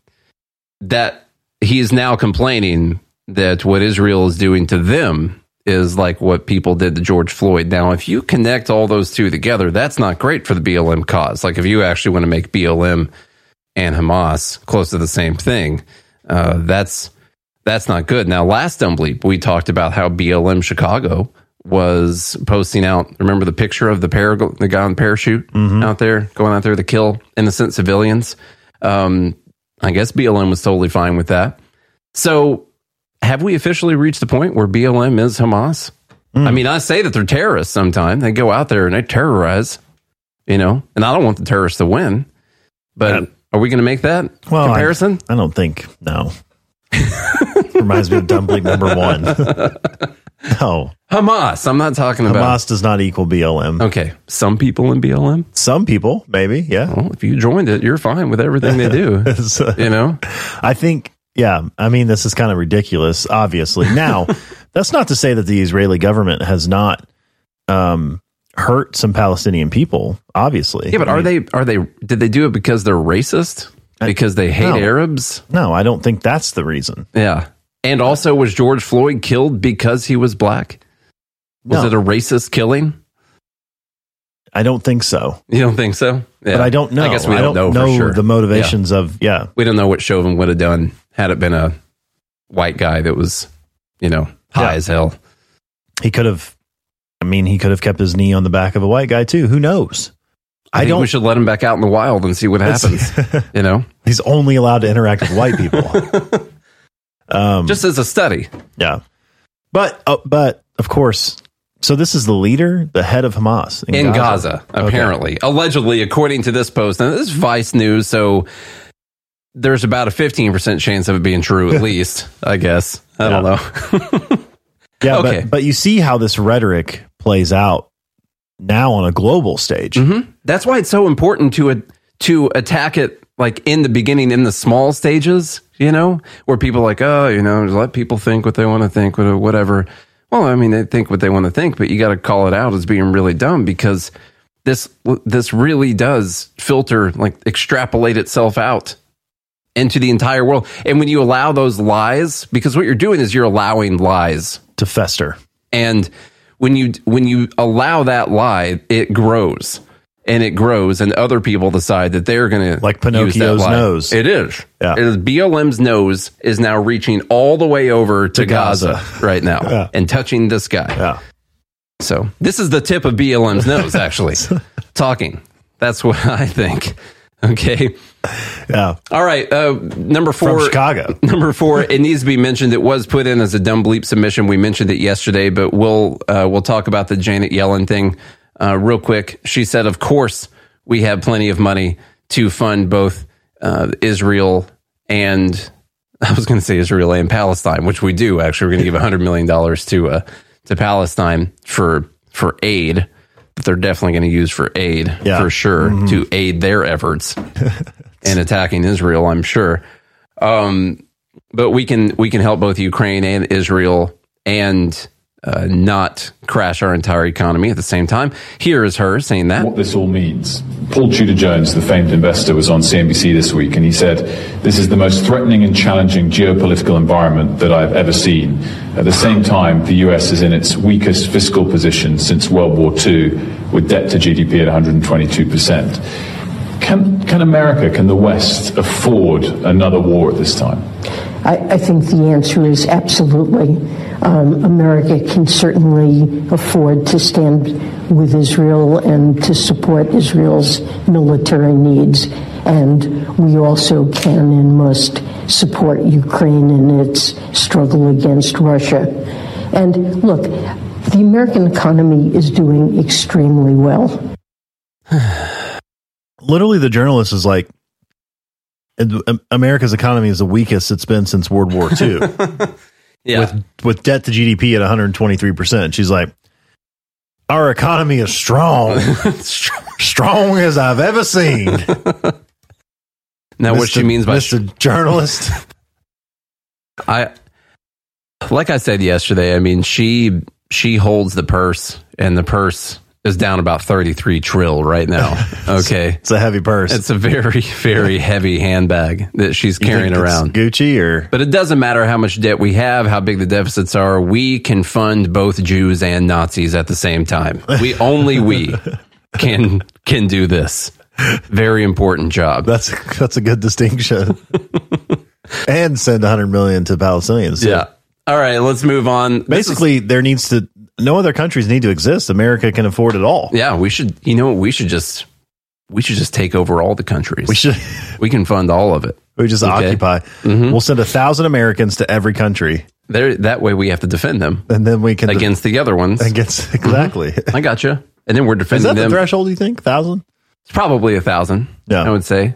that he is now complaining that what Israel is doing to them is like what people did to George Floyd. Now, if you connect all those two together, that's not great for the BLM cause. Like if you actually want to make BLM and Hamas close to the same thing, uh, that's that's not good. Now, last Dumbleep, we talked about how BLM Chicago was posting out. Remember the picture of the par- the guy on parachute out there going out there to kill innocent civilians. Um, I guess BLM was totally fine with that. So, have we officially reached the point where BLM is Hamas? Mm. I mean, I say that they're terrorists. Sometimes they go out there and they terrorize, you know. And I don't want the terrorists to win, but are we going to make that Well, comparison? I, don't think no. Reminds me of Dumpling number one. no, Hamas. I'm not talking about Hamas does not equal BLM. Okay, some people in BLM. Some people, maybe, yeah. Well, if you joined it, you're fine with everything they do. So- you know, I think, yeah. I mean, this is kind of ridiculous. Obviously, now that's not to say that the Israeli government has not um, hurt some Palestinian people. Obviously, yeah. But I are mean, they? Are they? Did they do it because they're racist? Because they hate no. Arabs? No, I don't think that's the reason. Yeah. And also, was George Floyd killed because he was black? Was No. it a racist killing? I don't think so. You don't think so? Yeah. But I don't know. I guess we don't, know, for sure. the motivations of yeah. We don't know what Chauvin would have done had it been a white guy that was, you know, high Yeah. as hell. He could have. I mean, he could have kept his knee on the back of a white guy too. Who knows? I, I think don't. we should let him back out in the wild and see what happens. you know, He's only allowed to interact with white people. um, just as a study. yeah, but uh, but of course. So this is the leader, the head of Hamas in Gaza, Okay. apparently. Allegedly, according to this post. And this is Vice News, so there's about a 15% chance of it being true, at least, I guess. I don't know. Yeah, Okay. but but you see how this rhetoric plays out now on a global stage. Mhm. That's why it's so important to a, to attack it like in the beginning in the small stages, you know, where people are like, oh, you know, let people think what they want to think, whatever. Well, I mean, they think what they want to think, but you got to call it out as being really dumb because this this really does filter like extrapolate itself out into the entire world. And when you allow those lies, because what you're doing is you're allowing lies to fester. And when you when you allow that lie, it grows and it grows, and other people decide that they're going to Like Pinocchio's nose. It is. Yeah. It is BLM's nose is now reaching all the way over to, To Gaza. Gaza. right now Yeah. and touching this guy. Yeah. So this is the tip of BLM's nose, actually talking. That's what I think. Okay. Yeah. All right. Uh, number four. From Chicago. Number four. It needs to be mentioned. It was put in as a dumb bleep submission. We mentioned it yesterday, but we'll uh, we'll talk about the Janet Yellen thing uh, real quick. She said, "Of course, we have plenty of money to fund both uh, Israel and I was going to say Israel and Palestine, which we do actually. We're going to give hundred million dollars to uh, to Palestine for for aid." That they're definitely going to use for aid Yeah. for sure Mhm. to aid their efforts in attacking Israel. I'm sure. Um, but we can we can help both Ukraine and Israel and uh, not crash our entire economy at the same time. Here is her saying that. What this all means. Paul Tudor Jones, the famed investor, was on CNBC this week and he said, This is the most threatening and challenging geopolitical environment that I've ever seen. At the same time, the US is in its weakest fiscal position since World War II, with debt to GDP at 122%. Can, can America, can the West afford another war at this time? I, I think the answer is absolutely. Um, America can certainly afford to stand with Israel and to support Israel's military needs. And we also can and must support Ukraine in its struggle against Russia. And look, the American economy is doing extremely well. Literally, the journalist is like, "Am- Um, America's economy is the weakest it's been since World War II. Yeah. With, with debt to GDP at 123%. She's like, our economy is strong. strong as I've ever seen. Now, what she means by Mr. Journalist. I like I said yesterday, I mean she she holds the purse and the purse is down about 33 trill right now. Okay. It's a heavy purse. It's a very very heavy handbag that she's carrying around. Gucci or But it doesn't matter how much debt we have, how big the deficits are. We can fund both Jews and Nazis at the same time. We only we can can do this. Very important job. That's that's a good distinction. and send 100 million to Palestinians. too. Yeah. All right, let's move on. This is- Basically, there needs to no other countries need to exist. America can afford it all. Yeah, we should. You know, we should just we should just take over all the countries. We should. We can fund all of it. We just Okay. occupy. Mm-hmm. We'll send a thousand Americans to every country, There, that way we have to defend them and then we can against the other ones. against exactly. Mm-hmm. I got you. And then we're defending Is that the them. threshold? You think thousand? It's probably a thousand. Yeah. I would say.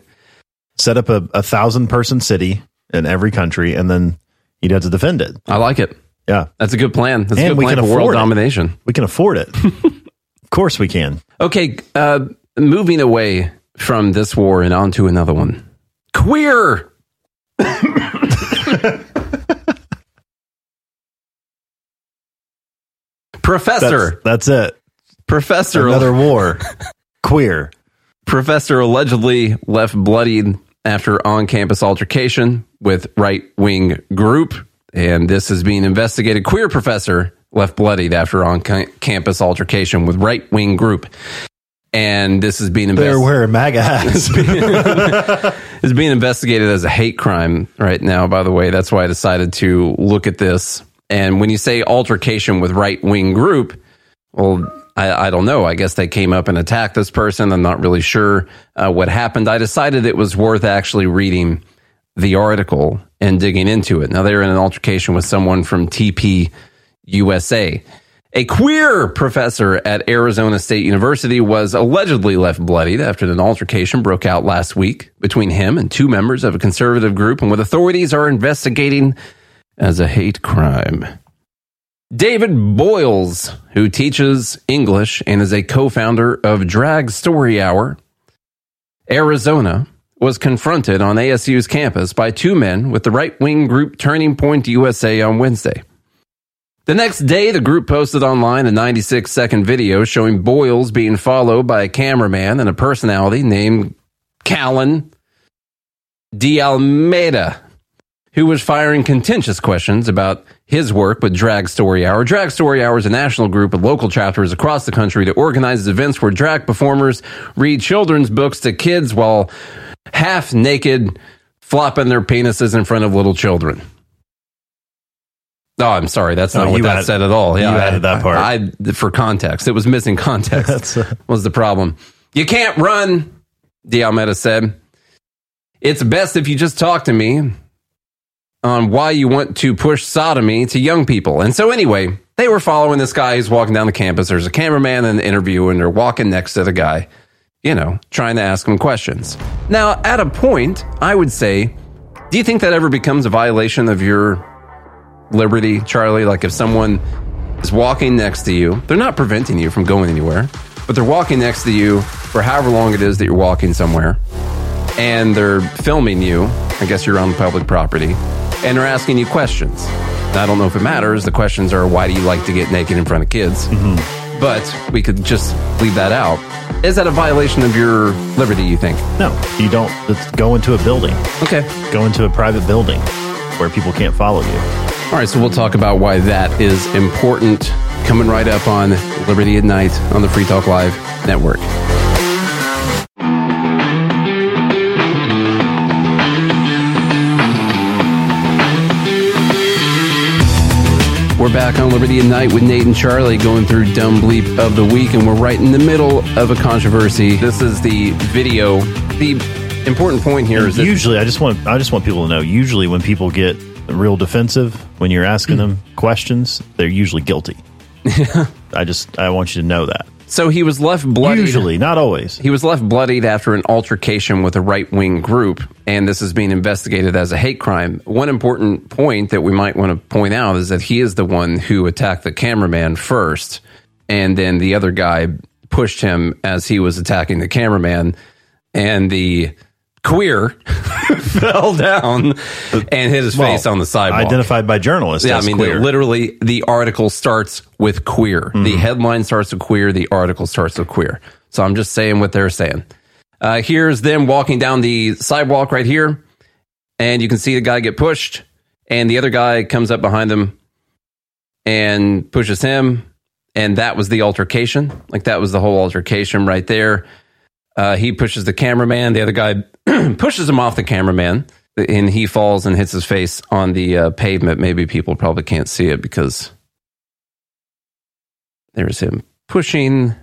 Set up a, a thousand person city in every country, and then you'd have to defend it. I like it. Yeah, That's a good plan. That's a And good we plan can for world it. domination. we can afford it. of course, we can. Okay, uh, moving away from this war and onto another one. Queer. Professor. That's, that's it. Professor. Another war. Queer. Professor allegedly left bloodied after on campus altercation with right wing group. And this is being investigated. Queer professor left bloodied after on campus altercation with right wing group. And this is being They're investigated. wearing MAGA hats. is being investigated as a hate crime right now, by the way. That's why I decided to look at this. And when you say altercation with right wing group, well, I, I don't know. I guess they came up and attacked this person. I'm not really sure uh, what happened. I decided it was worth actually reading the article and digging into it. Now, they're in an altercation with someone from TP USA. A queer professor at Arizona State University was allegedly left bloodied after an altercation broke out last week between him and two members of a conservative group, and what authorities are investigating as a hate crime. David Boyles, who teaches English and is a co founder of Drag Story Hour, Arizona, was confronted on ASU's campus by two men with the right wing group Turning Point USA on Wednesday. The next day, the group posted online a 96 second video showing Boyles being followed by a cameraman and a personality named Callan De Almeida, who was firing contentious questions about his work with Drag Story Hour. Drag Story Hour is a national group of local chapters across the country that organizes events where drag performers read children's books to kids while half naked, flopping their penises in front of little children. Oh, I'm sorry. That's not Oh, what that added- said at all. Yeah, you I- added that part. I, I- for context. It was missing context. uh, was the problem. You can't run, De Almeida said. It's best if you just talk to me on why you want to push sodomy to young people. And so, anyway, they were following this guy who's walking down the campus. There's a cameraman in the interview, and they're walking next to the guy, you know, trying to ask him questions. Now, at a point, I would say, do you think that ever becomes a violation of your liberty, Charlie? Like if someone is walking next to you, they're not preventing you from going anywhere, but they're walking next to you for however long it is that you're walking somewhere, and they're filming you. I guess you're on public property, and they're asking you questions. Now, I don't know if it matters. The questions are, why do you like to get naked in front of kids? Mm-hmm. But we could just leave that out. Is that a violation of your liberty, you think? No, you don't. Let's go into a building. Okay. Go into a private building where people can't follow you. All right, so we'll talk about why that is important coming right up on Liberty at Night on the Free Talk Live network. We're back on Liberty at Night with Nate and Charlie going through Dumb Bleep of the Week, and we're right in the middle of a controversy. This is the video. The important point here And is that usually, I just want I just want people to know. Usually, when people get real defensive when you're asking them questions, they're usually guilty. I just I want you to know that. So he was left bloodied. Usually, not always. He was left bloodied after an altercation with a right wing group, and this is being investigated as a hate crime. One important point that we might want to point out is that he is the one who attacked the cameraman first, and then the other guy pushed him as he was attacking the cameraman, and the queer fell down and hit his Well, face on the sidewalk. Identified by journalists. Yeah, I mean, literally, the article starts with queer. Mm-hmm. The headline starts with queer. The article starts with queer. So I'm just saying what they're saying. Uh, here's them walking down the sidewalk right here, and you can see the guy get pushed, and the other guy comes up behind them and pushes him, and that was the altercation. Like that was the whole altercation right there. Uh, he pushes the cameraman. The other guy pushes him off the cameraman, and he falls and hits his face on the uh, pavement. Maybe people probably can't see it because there's him pushing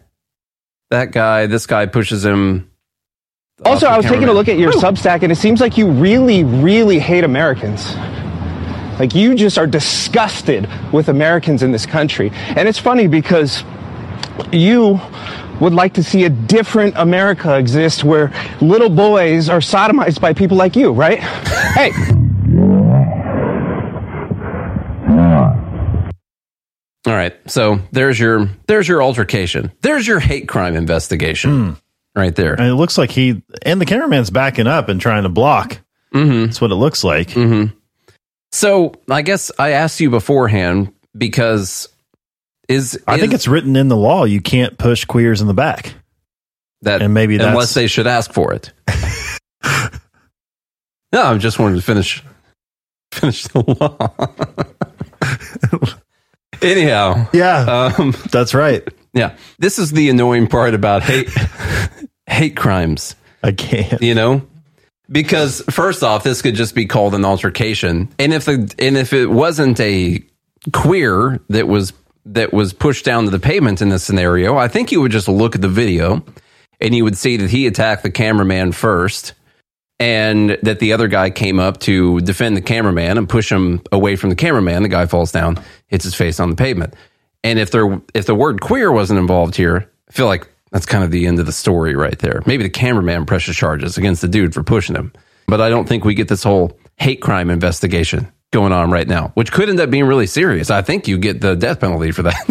that guy. This guy pushes him. Also, I was taking a look at your Substack, and it seems like you really, really hate Americans. Like you just are disgusted with Americans in this country. And it's funny because you would like to see a different America exist where little boys are sodomized by people like you, right? hey. All right. So there's your there's your altercation. There's your hate crime investigation. Right there. And it looks like he and the cameraman's backing up and trying to block. Mm-hmm. That's what it looks like. Mm-hmm. So I guess I asked you beforehand because is I think it's written in the law you can't push queers in the back. that and maybe that's unless they should ask for it. no, I am just wanted to finish finish the law. Anyhow, Yeah, um, that's right. yeah, this is the annoying part about hate hate crimes. I can't. you know because first off this could just be called an altercation and if the and if it wasn't a queer that was that was pushed down to the pavement in this scenario i think you would just look at the video and you would see that he attacked the cameraman first and that the other guy came up to defend the cameraman and push him away from the cameraman the guy falls down hits his face on the pavement and if there if the word queer wasn't involved here i feel like that's kind of the end of the story right there. Maybe the cameraman presses charges against the dude for pushing him. But I don't think we get this whole hate crime investigation going on right now, which could end up being really serious. I think you get the death penalty for that.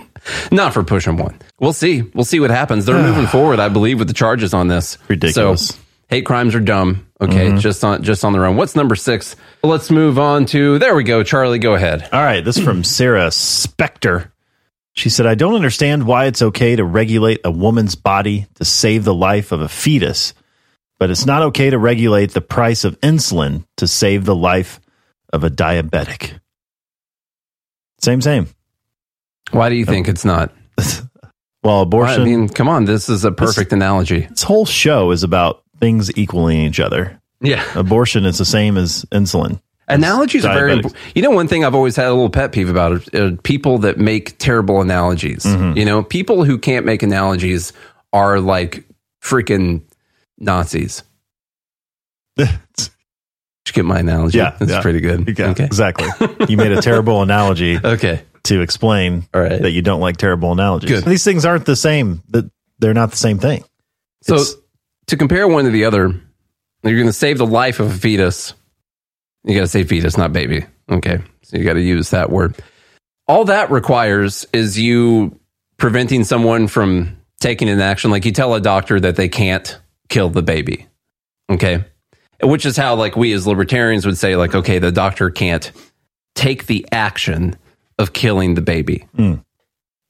Not for pushing one. We'll see. We'll see what happens. They're moving forward, I believe, with the charges on this. Ridiculous. So hate crimes are dumb. Okay, Mhm. just on just on their own. What's number six? Let's move on to there we go. Charlie, go ahead. All right, this is from Sarah Specter. She said, I don't understand why it's okay to regulate a woman's body to save the life of a fetus, but it's not okay to regulate the price of insulin to save the life of a diabetic. Same, same. Why do you think it's not? Well, abortion. I mean, come on, this is a perfect analogy. This whole show is about things equaling each other. Yeah. Abortion is the same as insulin. Analogies are very important. You know, one thing I've always had a little pet peeve about is uh, people that make terrible analogies. Mhm. You know, people who can't make analogies are like freaking Nazis. You get my analogy? Yeah, That's yeah. pretty good. Yeah, okay. exactly. You made a terrible analogy. Okay. To explain All right. that you don't like terrible analogies. Good. These things aren't the same. That they're not the same thing. So It's- to compare one to the other, you're going to save the life of a fetus. You got to say fetus, not baby. Okay. So you got to use that word. All that requires is you preventing someone from taking an action. Like you tell a doctor that they can't kill the baby. Okay. Which is how, like, we as libertarians would say, like, okay, the doctor can't take the action of killing the baby. Mm.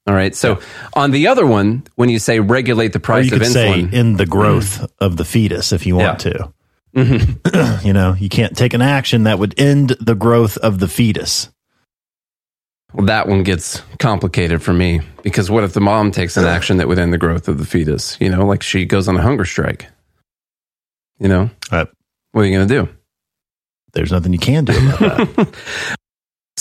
All right. So on the other one, when you say regulate the price you of could say insulin, in the growth of the fetus if you want to. Mhm. you know, you can't take an action that would end the growth of the fetus. Well, that one gets complicated for me because what if the mom takes an action that would end the growth of the fetus? You know, like she goes on a hunger strike. You know, what are you going to do? There's nothing you can do about that.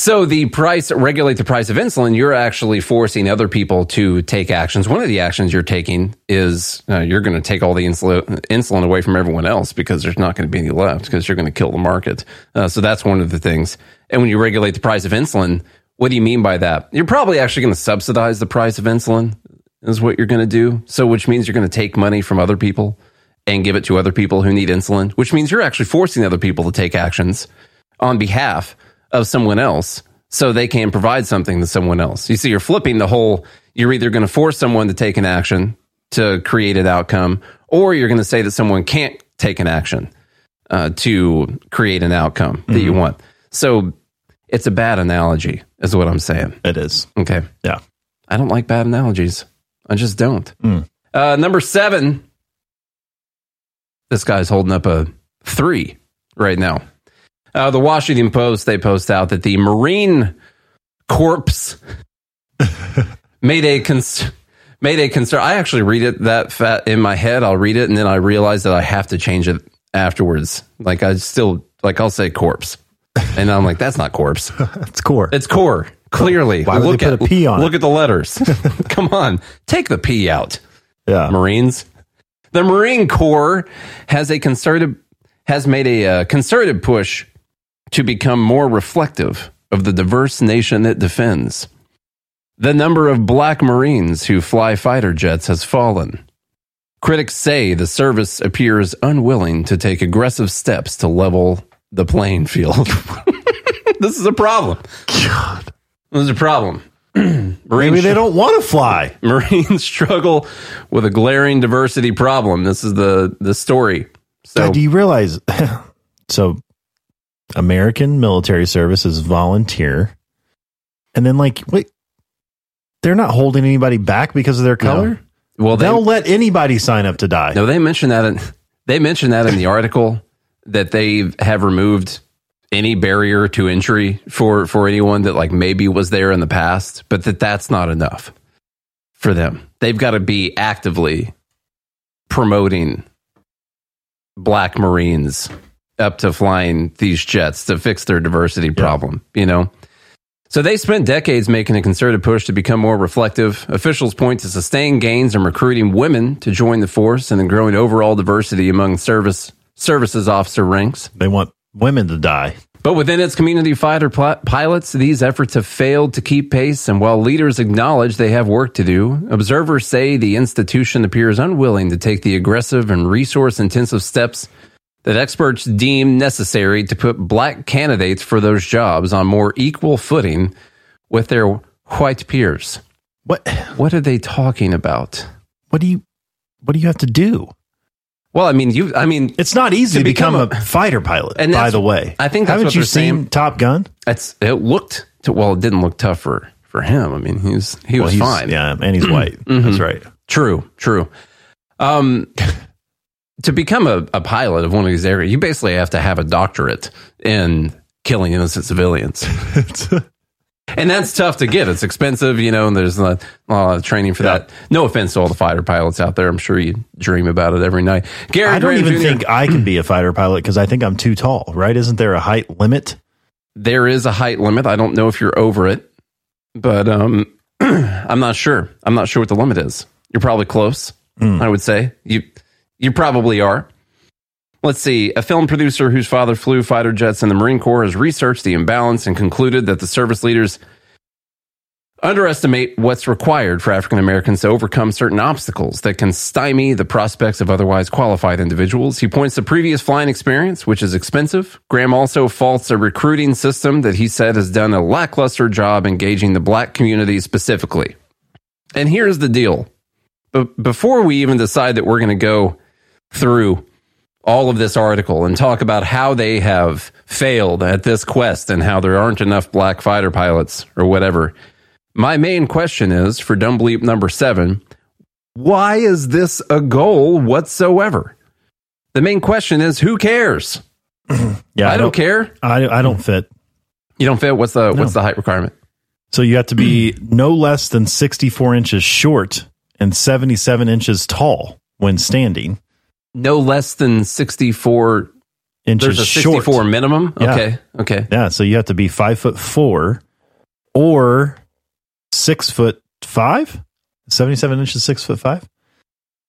So the price regulate the price of insulin. You're actually forcing other people to take actions. One of the actions you're taking is uh, you're going to take all the insulin insulin away from everyone else because there's not going to be any left because you're going to kill the market. Uh, so that's one of the things. And when you regulate the price of insulin, what do you mean by that? You're probably actually going to subsidize the price of insulin. Is what you're going to do. So which means you're going to take money from other people and give it to other people who need insulin. Which means you're actually forcing other people to take actions on behalf of someone else so they can provide something to someone else. You see, you're flipping the whole, you're either going to force someone to take an action to create an outcome, or you're going to say that someone can't take an action uh, to create an outcome that you Mhm. want. So it's a bad analogy, is what I'm saying. It is. Okay. Yeah. I don't like bad analogies. I just don't. Mm. Uh, number seven. This guy's holding up a three right now. Uh, the Washington Post, they post out that the Marine Corps made a cons- made a concern. I actually read it that fat in my head. I'll read it and then I realize that I have to change it afterwards. Like I still like I'll say corpse, and I'm like that's not corpse. it's core. It's core. Clearly, Why would look they put at a P on Look it? at the letters. Come on, take the P out. Yeah, Marines. The Marine Corps has a concerted has made a uh, concerted push to become more reflective of the diverse nation it defends. The number of black Marines who fly fighter jets has fallen. Critics say the service appears unwilling to take aggressive steps to level the playing field. this is a problem. God. This is a problem. Maybe they don't want to fly. Marines struggle with a glaring diversity problem. This is the the story. So God, do you realize? so, American military service is volunteer, and then like, wait, they're not holding anybody back because of their color. Well, they- they'll let anybody sign up to die. No, they mentioned that in they mentioned that in the article that they have removed any barrier to entry for for anyone that like maybe was there in the past, but that that's not enough for them. They've got to be actively promoting black marines up to flying these jets to fix their diversity problem, you know. So they spent decades making a concerted push to become more reflective. Officials point to sustained gains in recruiting women to join the force and the growing overall diversity among service services officer ranks. They want women to die. But within its community fighter pl- pilots, these efforts have failed to keep pace. And while leaders acknowledge they have work to do, observers say the institution appears unwilling to take the aggressive and resource intensive steps that experts deem necessary to put black candidates for those jobs on more equal footing with their white peers. What What are they talking about? what do you what do you have to do? Well, I mean, you. I mean, It's not easy To to become, become a, fighter pilot. And by the way, I think that's haven't what you seen saying. Top Gun? It's it looked to, well, it didn't look tough for for him. I mean, he was he Well, was fine. Yeah, and he's white. That's Mhm. right. True, true. Um, to become a, a pilot of one of these areas, you basically have to have a doctorate in killing innocent civilians. and that's tough to get. It's expensive, you know, and there's a lot of training for that. No offense to all the fighter pilots out there. I'm sure you dream about it every night. Gary I don't Graham even Jr. think I can be a fighter pilot because I think I'm too tall. Right? Isn't there a height limit? there is a height limit. I don't know if you're over it, but um, I'm not sure. I'm not sure what the limit is. You're probably close. I would say you you probably are. Let's see. A film producer whose father flew fighter jets in the Marine Corps has researched the imbalance and concluded that the service leaders underestimate what's required for African Americans to overcome certain obstacles that can stymie the prospects of otherwise qualified individuals. He points to previous flying experience, which is expensive. Graham also faults a recruiting system that he said has done a lackluster job engaging the black community specifically. And here's the deal. But before we even decide that we're going to go through all of this article and talk about how they have failed at this quest and how there aren't enough black fighter pilots or whatever, my main question is for Dumb Bleep number seven why is this a goal whatsoever? The main question is who cares? Yeah, I don't care. I, I don't fit. You don't fit. What's the No. what's the height requirement? So you have to be no less than 64 inches short and 77 inches tall when standing. No less than sixty four Inches There's a short. 64 minimum? Yeah. Okay. Okay. Yeah, so you have to be five foot four or six foot five. 77 inches, six foot five.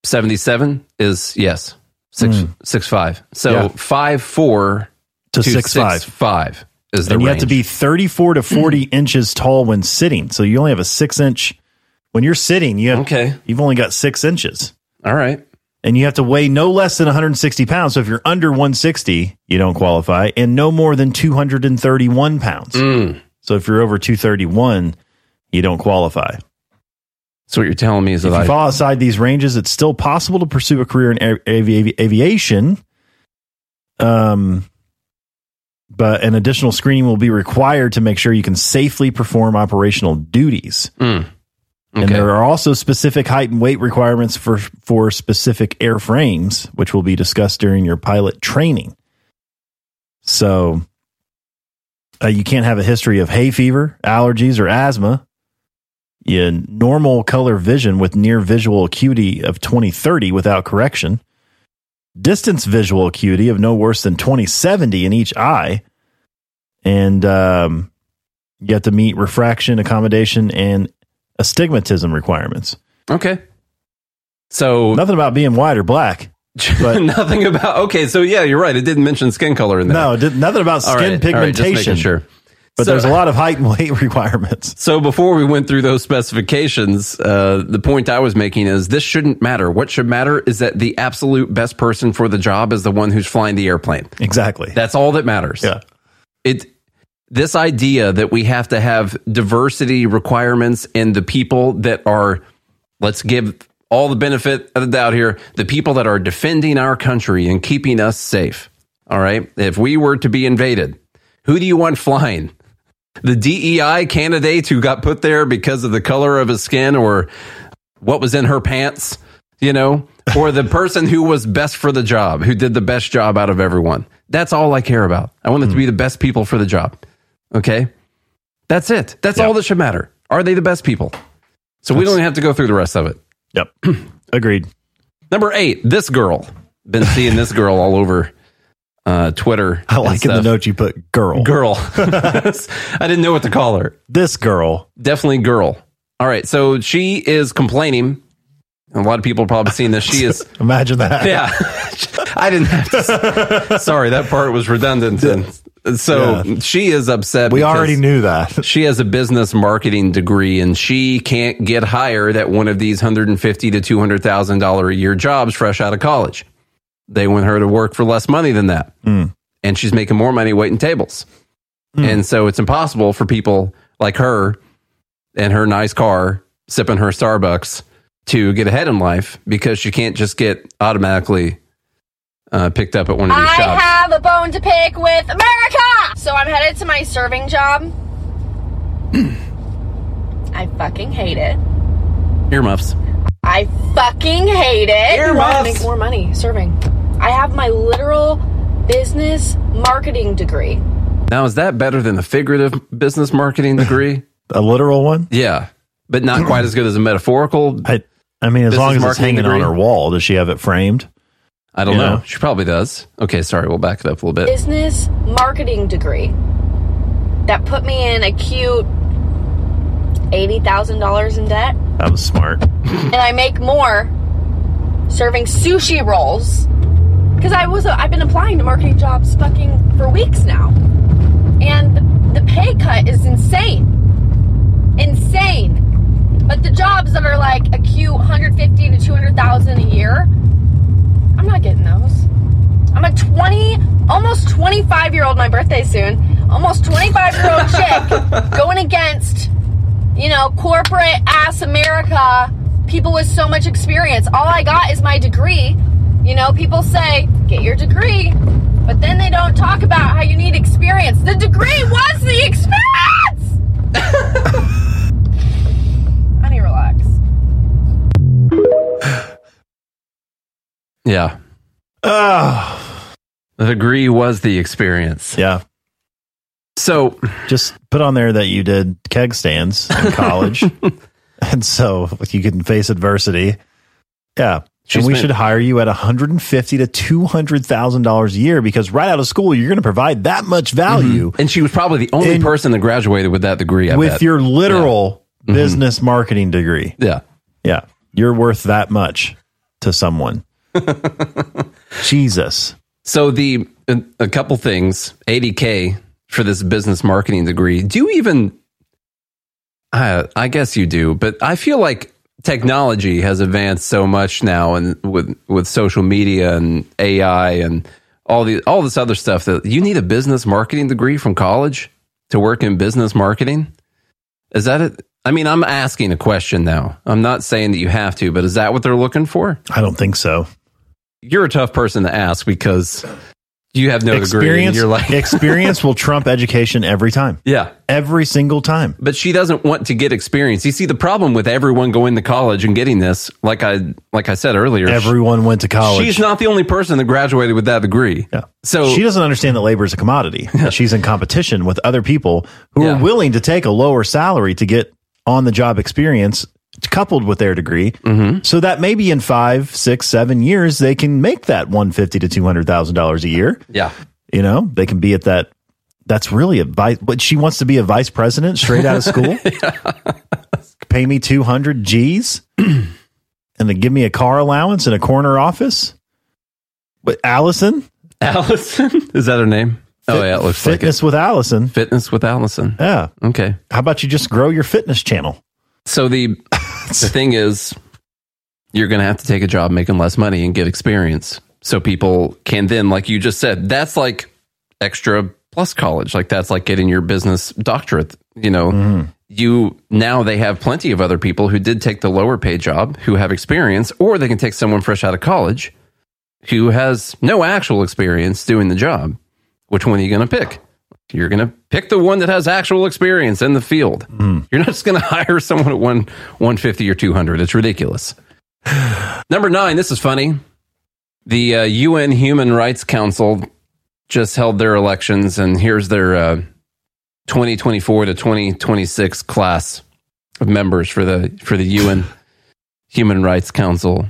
77 is yes. Six Mm. six five. So Yeah. five four To six five. five is the and you range. have to be 34 to 40 inches tall when sitting. So you only have a six inch. When you're sitting, you have, Okay. you've only got six inches. All right. And you have to weigh no less than 160 pounds. So if you're under 160, you don't qualify, and no more than 231 pounds. Mm. So if you're over 231, you don't qualify. So what you're telling me is If that you I, fall outside these ranges, it's still possible to pursue a career in avi- avi- aviation. Um, but an additional screening will be required to make sure you can safely perform operational duties. Mm. And there are also specific height and weight requirements for for specific airframes, which will be discussed during your pilot training. So, uh, you can't have a history of hay fever, allergies, or asthma. Yeah, normal color vision with near visual acuity of 2030 without correction. Distance visual acuity of no worse than 2070 in each eye. And um, you have to meet refraction, accommodation, and astigmatism requirements. okay. So Nothing about being white or black. But nothing about okay. So yeah, you're right. It didn't mention skin color in there. no, did, nothing about skin right, all right, just pigmentation. sure. But So- there's a lot of height and weight requirements. So before we went through those specifications, uh, the point I was making is this shouldn't matter. What should matter is that the absolute best person for the job is the one who's flying the airplane. Exactly. That's all that matters. Yeah. It this idea that we have to have diversity requirements in the people that are let's give all the benefit of the doubt here, the people that are defending our country and keeping us safe. All right? If we were to be invaded, who do you want flying? The DEI candidate who got put there because of the color of his skin or what was in her pants, you know, or the person who was best for the job, who did the best job out of everyone. That's all I care about. I want them to be hmm. the best people for the job. Okay? That's it. That's all that should matter. Are they the best people? So we don't even have to go through the rest of it. Yep. Agreed. Number eight, this girl. Been seeing this girl all over uh, Twitter. I like in the note you put girl. Girl. I didn't know what to call her. This girl. Definitely girl. All right. So she is complaining. A lot of people probably seen this. She is. Imagine that. Yeah. I didn't have to. Sorry, that part was redundant. And so Yeah. she is upset. We already knew that. She has a business marketing degree and she can't get hired at one of these 150 to $200,000 a year jobs fresh out of college. They want her to work for less money than that. Mm. And she's making more money waiting tables. And so it's impossible for people like her and her nice car sipping her Starbucks to get ahead in life because she can't just get automatically uh, picked up at one of these I shops. have a bone to pick with America. So I'm headed to my serving job. I fucking hate it. Earmuffs. I fucking hate it. Earmuffs. I want to make more money serving. I have my literal business marketing degree. Now, is that better than the figurative business marketing degree? a literal one? Yeah, but not quite as good as a metaphorical. I, I mean, as long as it's hanging degree? on her wall, does she have it framed? I don't You know. know? She probably does. Okay, sorry. We'll back it up a little bit. Business marketing degree that put me in a cute $80,000 in debt. That was smart. and I make more serving sushi rolls because I was I've been applying to marketing jobs fucking for weeks now, and the pay cut is insane, insane. But the jobs that are like a cute 150 to 200 thousand a year, I'm not getting those. I'm a 20, almost 25 year old. My birthday soon. Almost 25 year old chick going against you know, corporate ass America, people with so much experience. All I got is my degree. You know, people say, get your degree, but then they don't talk about how you need experience. The degree was the experience! I need to relax. Yeah. Oh. The degree was the experience. Yeah. So just put on there that you did keg stands in college. and so you can face adversity. Yeah. She and we spent- should hire you at 150 to 200,000 dollars a year because right out of school you're going to provide that much value And she was probably the only And- person that graduated with that degree. I with bet. your literal Mhm. business marketing degree. Yeah. Yeah. You're worth that much to someone. Jesus. So the a, couple things, 80k for this business marketing degree. Do you even I I guess you do, but I feel like technology has advanced so much now and with with social media and AI and all the all this other stuff that you need a business marketing degree from college to work in business marketing? Is that it? I mean, I'm asking a question now. I'm not saying that you have to, but is that what they're looking for? I don't think so. You're a tough person to ask because you have no experience you're like experience will trump education every time. Yeah. Every single time. But she doesn't want to get experience. You see the problem with everyone going to college and getting this, like I like I said earlier. Everyone went to college. She's not the only person that graduated with that degree. Yeah. So she doesn't understand that labor is a commodity. that she's in competition with other people who Yeah. are willing to take a lower salary to get on the job experience coupled with their degree. Mm-hmm. So that maybe in five, six, seven years they can make that one fifty to two hundred thousand dollars a year. Yeah. You know, they can be at that. That's really a vice. But she wants to be a vice president straight out of school. Pay me two hundred G's, and then give me a car allowance and a corner office. But Allison, Allison is that her name? oh yeah, it looks fitness with Allison. Fitness with Allison. Yeah. Okay. How about you just grow your fitness channel? So the the thing is, you're going to have to take a job making less money and get experience, so people can then, like you just said, that's like extra plus college. Like that's like getting your business doctorate. You know, mm-hmm. you now they have plenty of other people who did take the lower paid job who have experience, or they can take someone fresh out of college who has no actual experience doing the job. Which one are you going to pick? You're going to pick the one that has actual experience in the field. You're not just going to hire someone at one 150 or 200. It's ridiculous. Number nine, this is funny. The uh, UN Human Rights Council just held their elections, and here's their uh, 2024 to 2026 class of members for the for the UN Human Rights Council.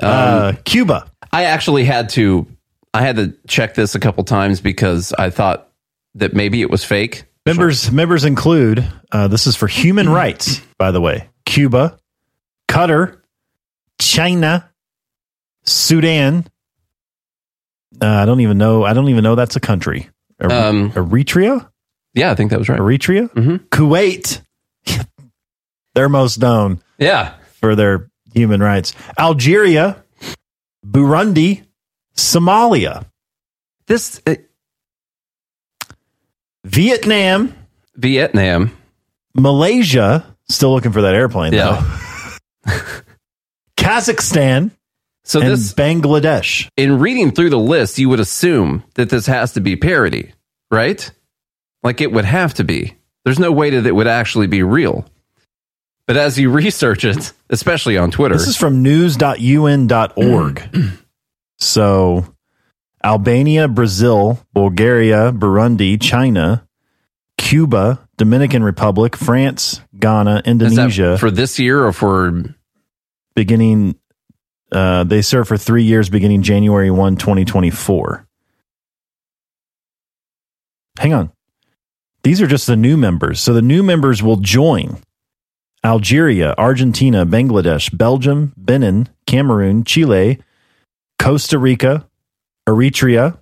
Uh, Cuba. I actually had to I had to check this a couple times because I thought that maybe it was fake. Members members include uh, this is for human rights, by the way. Cuba, Qatar, China, Sudan. Uh, I don't even know. I don't even know that's a country. Er- Um, Eritrea, Yeah, I think that was right. Eritrea, Kuwait. They're most known Yeah. for their human rights. Algeria, Burundi, Somalia, This uh, Vietnam, Vietnam, Malaysia, Still looking for that airplane. Yeah. though. Kazakhstan So and this Bangladesh. in reading through the list, you would assume that this has to be parody, right? Like it would have to be. There's no way that it would actually be real. But as you research it, especially on Twitter, This is from news.un.org. so Albania, Brazil, Bulgaria, Burundi, China, Cuba, Dominican Republic, France, Ghana, Indonesia. for this year or for beginning uh, they serve for three years beginning January 1, 2024. Hang on. These are just the new members. So the new members will join Algeria, Argentina, Bangladesh, Belgium, Benin, Cameroon, Chile, Costa Rica, Eritrea,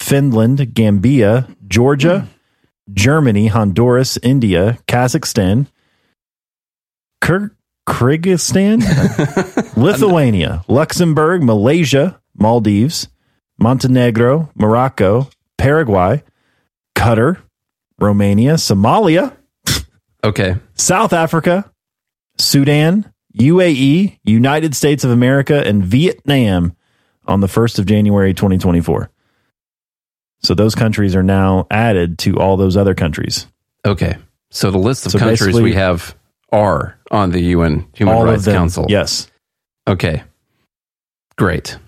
Finland, Gambia, Georgia, hmm. Germany, Honduras, India, Kazakhstan, Kyr- Kyrgyzstan, Lithuania, Luxembourg, Malaysia, Maldives, Montenegro, Morocco, Paraguay, Qatar, Romania, Somalia, okay, South Africa, Sudan, UAE, United States of America, and Vietnam on the 1st of January 2024. So those countries are now added to all those other countries. Okay. So the list of So countries we have are on the UN Human Rights. Council. Yes. Okay. Great.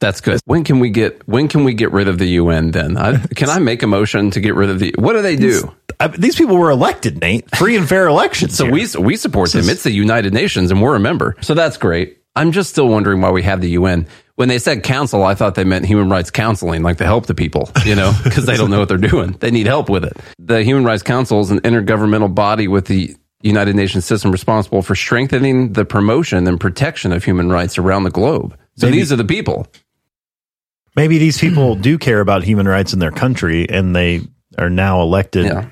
That's good. When can we get when can we get rid of the UN then? I, can I make a motion to get rid of the What do they do? I- these people were elected, Nate. Free and fair elections. So here. we we support them. It's the United Nations and we're a member. So that's great. I'm just still wondering why we have the UN. When they said council, I thought they meant human rights counseling, like to help the people, you know, because they don't know what they're doing. They need help with it. The Human Rights Council is an intergovernmental body with the United Nations system responsible for strengthening the promotion and protection of human rights around the globe. So Maybe- these are the people. Maybe these people do care about human rights in their country and they are now elected Yeah.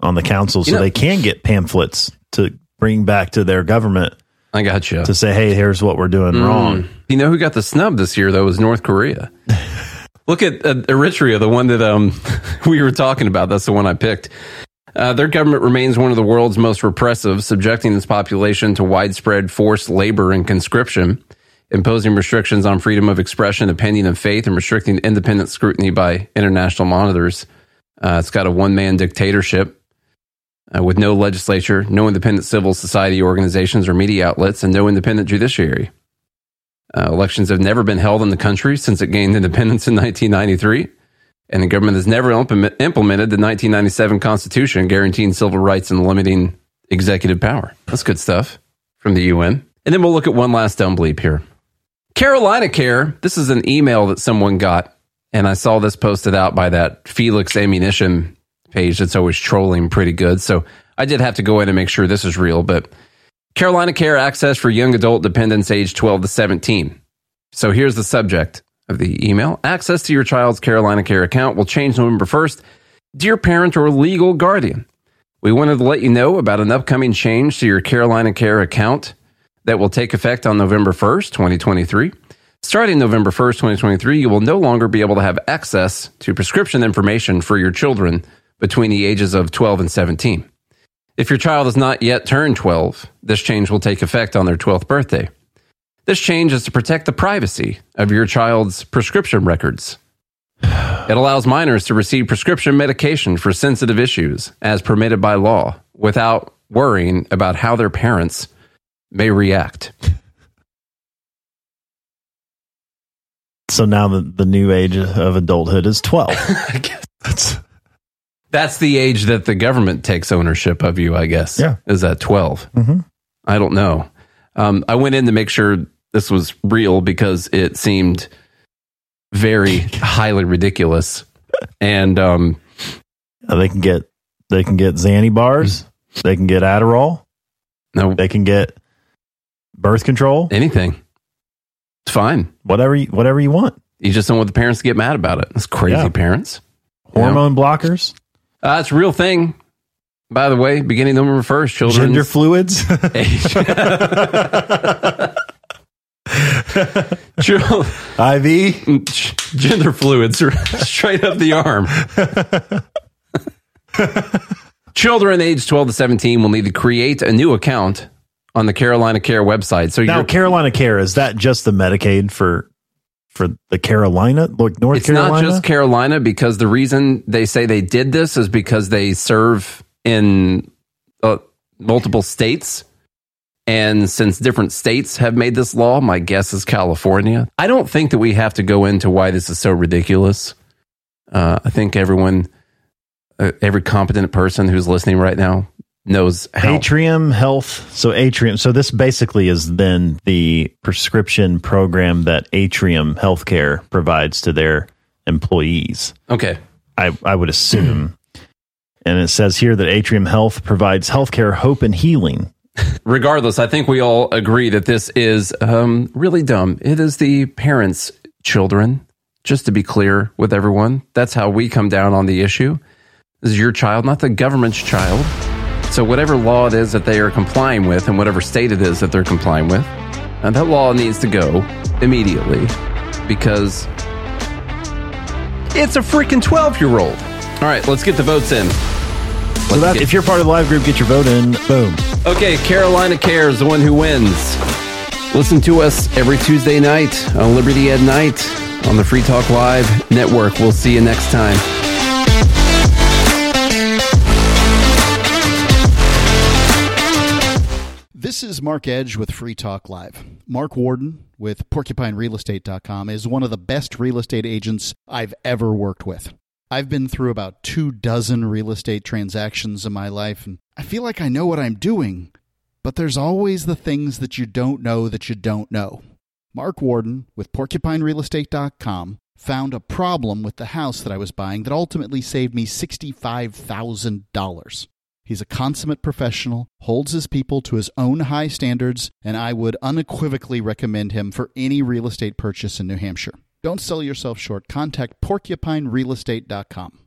on the council so You know- they can get pamphlets to bring back to their government I got you. to say, hey, here's what we're doing wrong. You know who got the snub this year though was North Korea. Look at uh, Eritrea, the one that um we were talking about. That's the one I picked. Uh, their government remains one of the world's most repressive, subjecting its population to widespread forced labor and conscription, imposing restrictions on freedom of expression, opinion, and faith, and restricting independent scrutiny by international monitors. Uh, it's got a one man dictatorship uh, with no legislature, no independent civil society organizations or media outlets, and no independent judiciary. Uh, elections have never been held in the country since it gained independence in 1993, and the government has never implement, implemented the 1997 Constitution guaranteeing civil rights and limiting executive power. That's good stuff from the UN. And then we'll look at one last dumb bleep here. Carolina Care, this is an email that someone got, and I saw this posted out by that Felix Ammunition page that's always trolling pretty good. So I did have to go in and make sure this is real, but Carolina Care access for young adult dependents Age 12 to 17. So here's the subject of the email Access to your child's Carolina Care account will change November 1st. Dear parent or legal guardian, we wanted to let you know about an upcoming change to your Carolina Care account that will take effect on November 1st, 2023. Starting November 1st, 2023, you will no longer be able to have access to prescription information for your children between the ages of 12 and 17. If your child has not yet turned 12, this change will take effect on their 12th birthday. This change is to protect the privacy of your child's prescription records. It allows minors to receive prescription medication for sensitive issues as permitted by law without worrying about how their parents may react. So now the, the new age of adulthood is 12. I That's the age that the government takes ownership of you, I guess. Yeah. Is that 12? Mhm. I don't know. Um, I went in to make sure this was real because it seemed very highly ridiculous. And um, they can get they can get Xanny bars, they can get Adderall, no, they can get birth control, anything. It's fine. whatever you, whatever you want. You just don't want the parents to get mad about it. It's crazy Yeah. parents. You know? Hormone blockers, Uh, it's a real thing. By the way, beginning November 1st, children. gender fluids. IV. gender fluids straight up the arm. Children aged 12 to 17 will need to create a new account on the Carolina Care website. So Now, Carolina Care is that just the Medicaid for for the Carolina, like North it's Carolina? It's not just Carolina because the reason they say they did this is because they serve in uh, multiple states. And since different states have made this law, my guess is California. I don't think that we have to go into why this is so ridiculous. Uh, I think everyone, uh, every competent person who's listening right now knows how. Atrium Health. So Atrium. So this basically is then the prescription program that Atrium Healthcare provides to their employees. Okay. I, I would assume. and it says here that Atrium Health provides healthcare hope and healing. Regardless, I think we all agree that this is um, really dumb. It is the parents' children. Just to be clear with everyone, that's how we come down on the issue. This is your child, not the government's child. So, whatever law it is that they are complying with, and whatever state it is that they're complying with, and that law needs to go immediately because it's a freaking 12 year old. All right, let's get the votes in. So that if you're part of the live group, get your vote in. Boom. Okay, Carolina Cares, the one who wins. Listen to us every Tuesday night on Liberty at Night on the Free Talk Live network. We'll see you next time. This is Mark Edge with Free Talk Live. Mark Warden with PorcupineRealEstate.com is one of the best real estate agents I've ever worked with. I've been through about two dozen real estate transactions in my life, and I feel like I know what I'm doing, but there's always the things that you don't know that you don't know. Mark Warden with PorcupineRealEstate.com found a problem with the house that I was buying that ultimately saved me $65,000. He's a consummate professional, holds his people to his own high standards, and I would unequivocally recommend him for any real estate purchase in New Hampshire. Don't sell yourself short. Contact porcupinerealestate.com.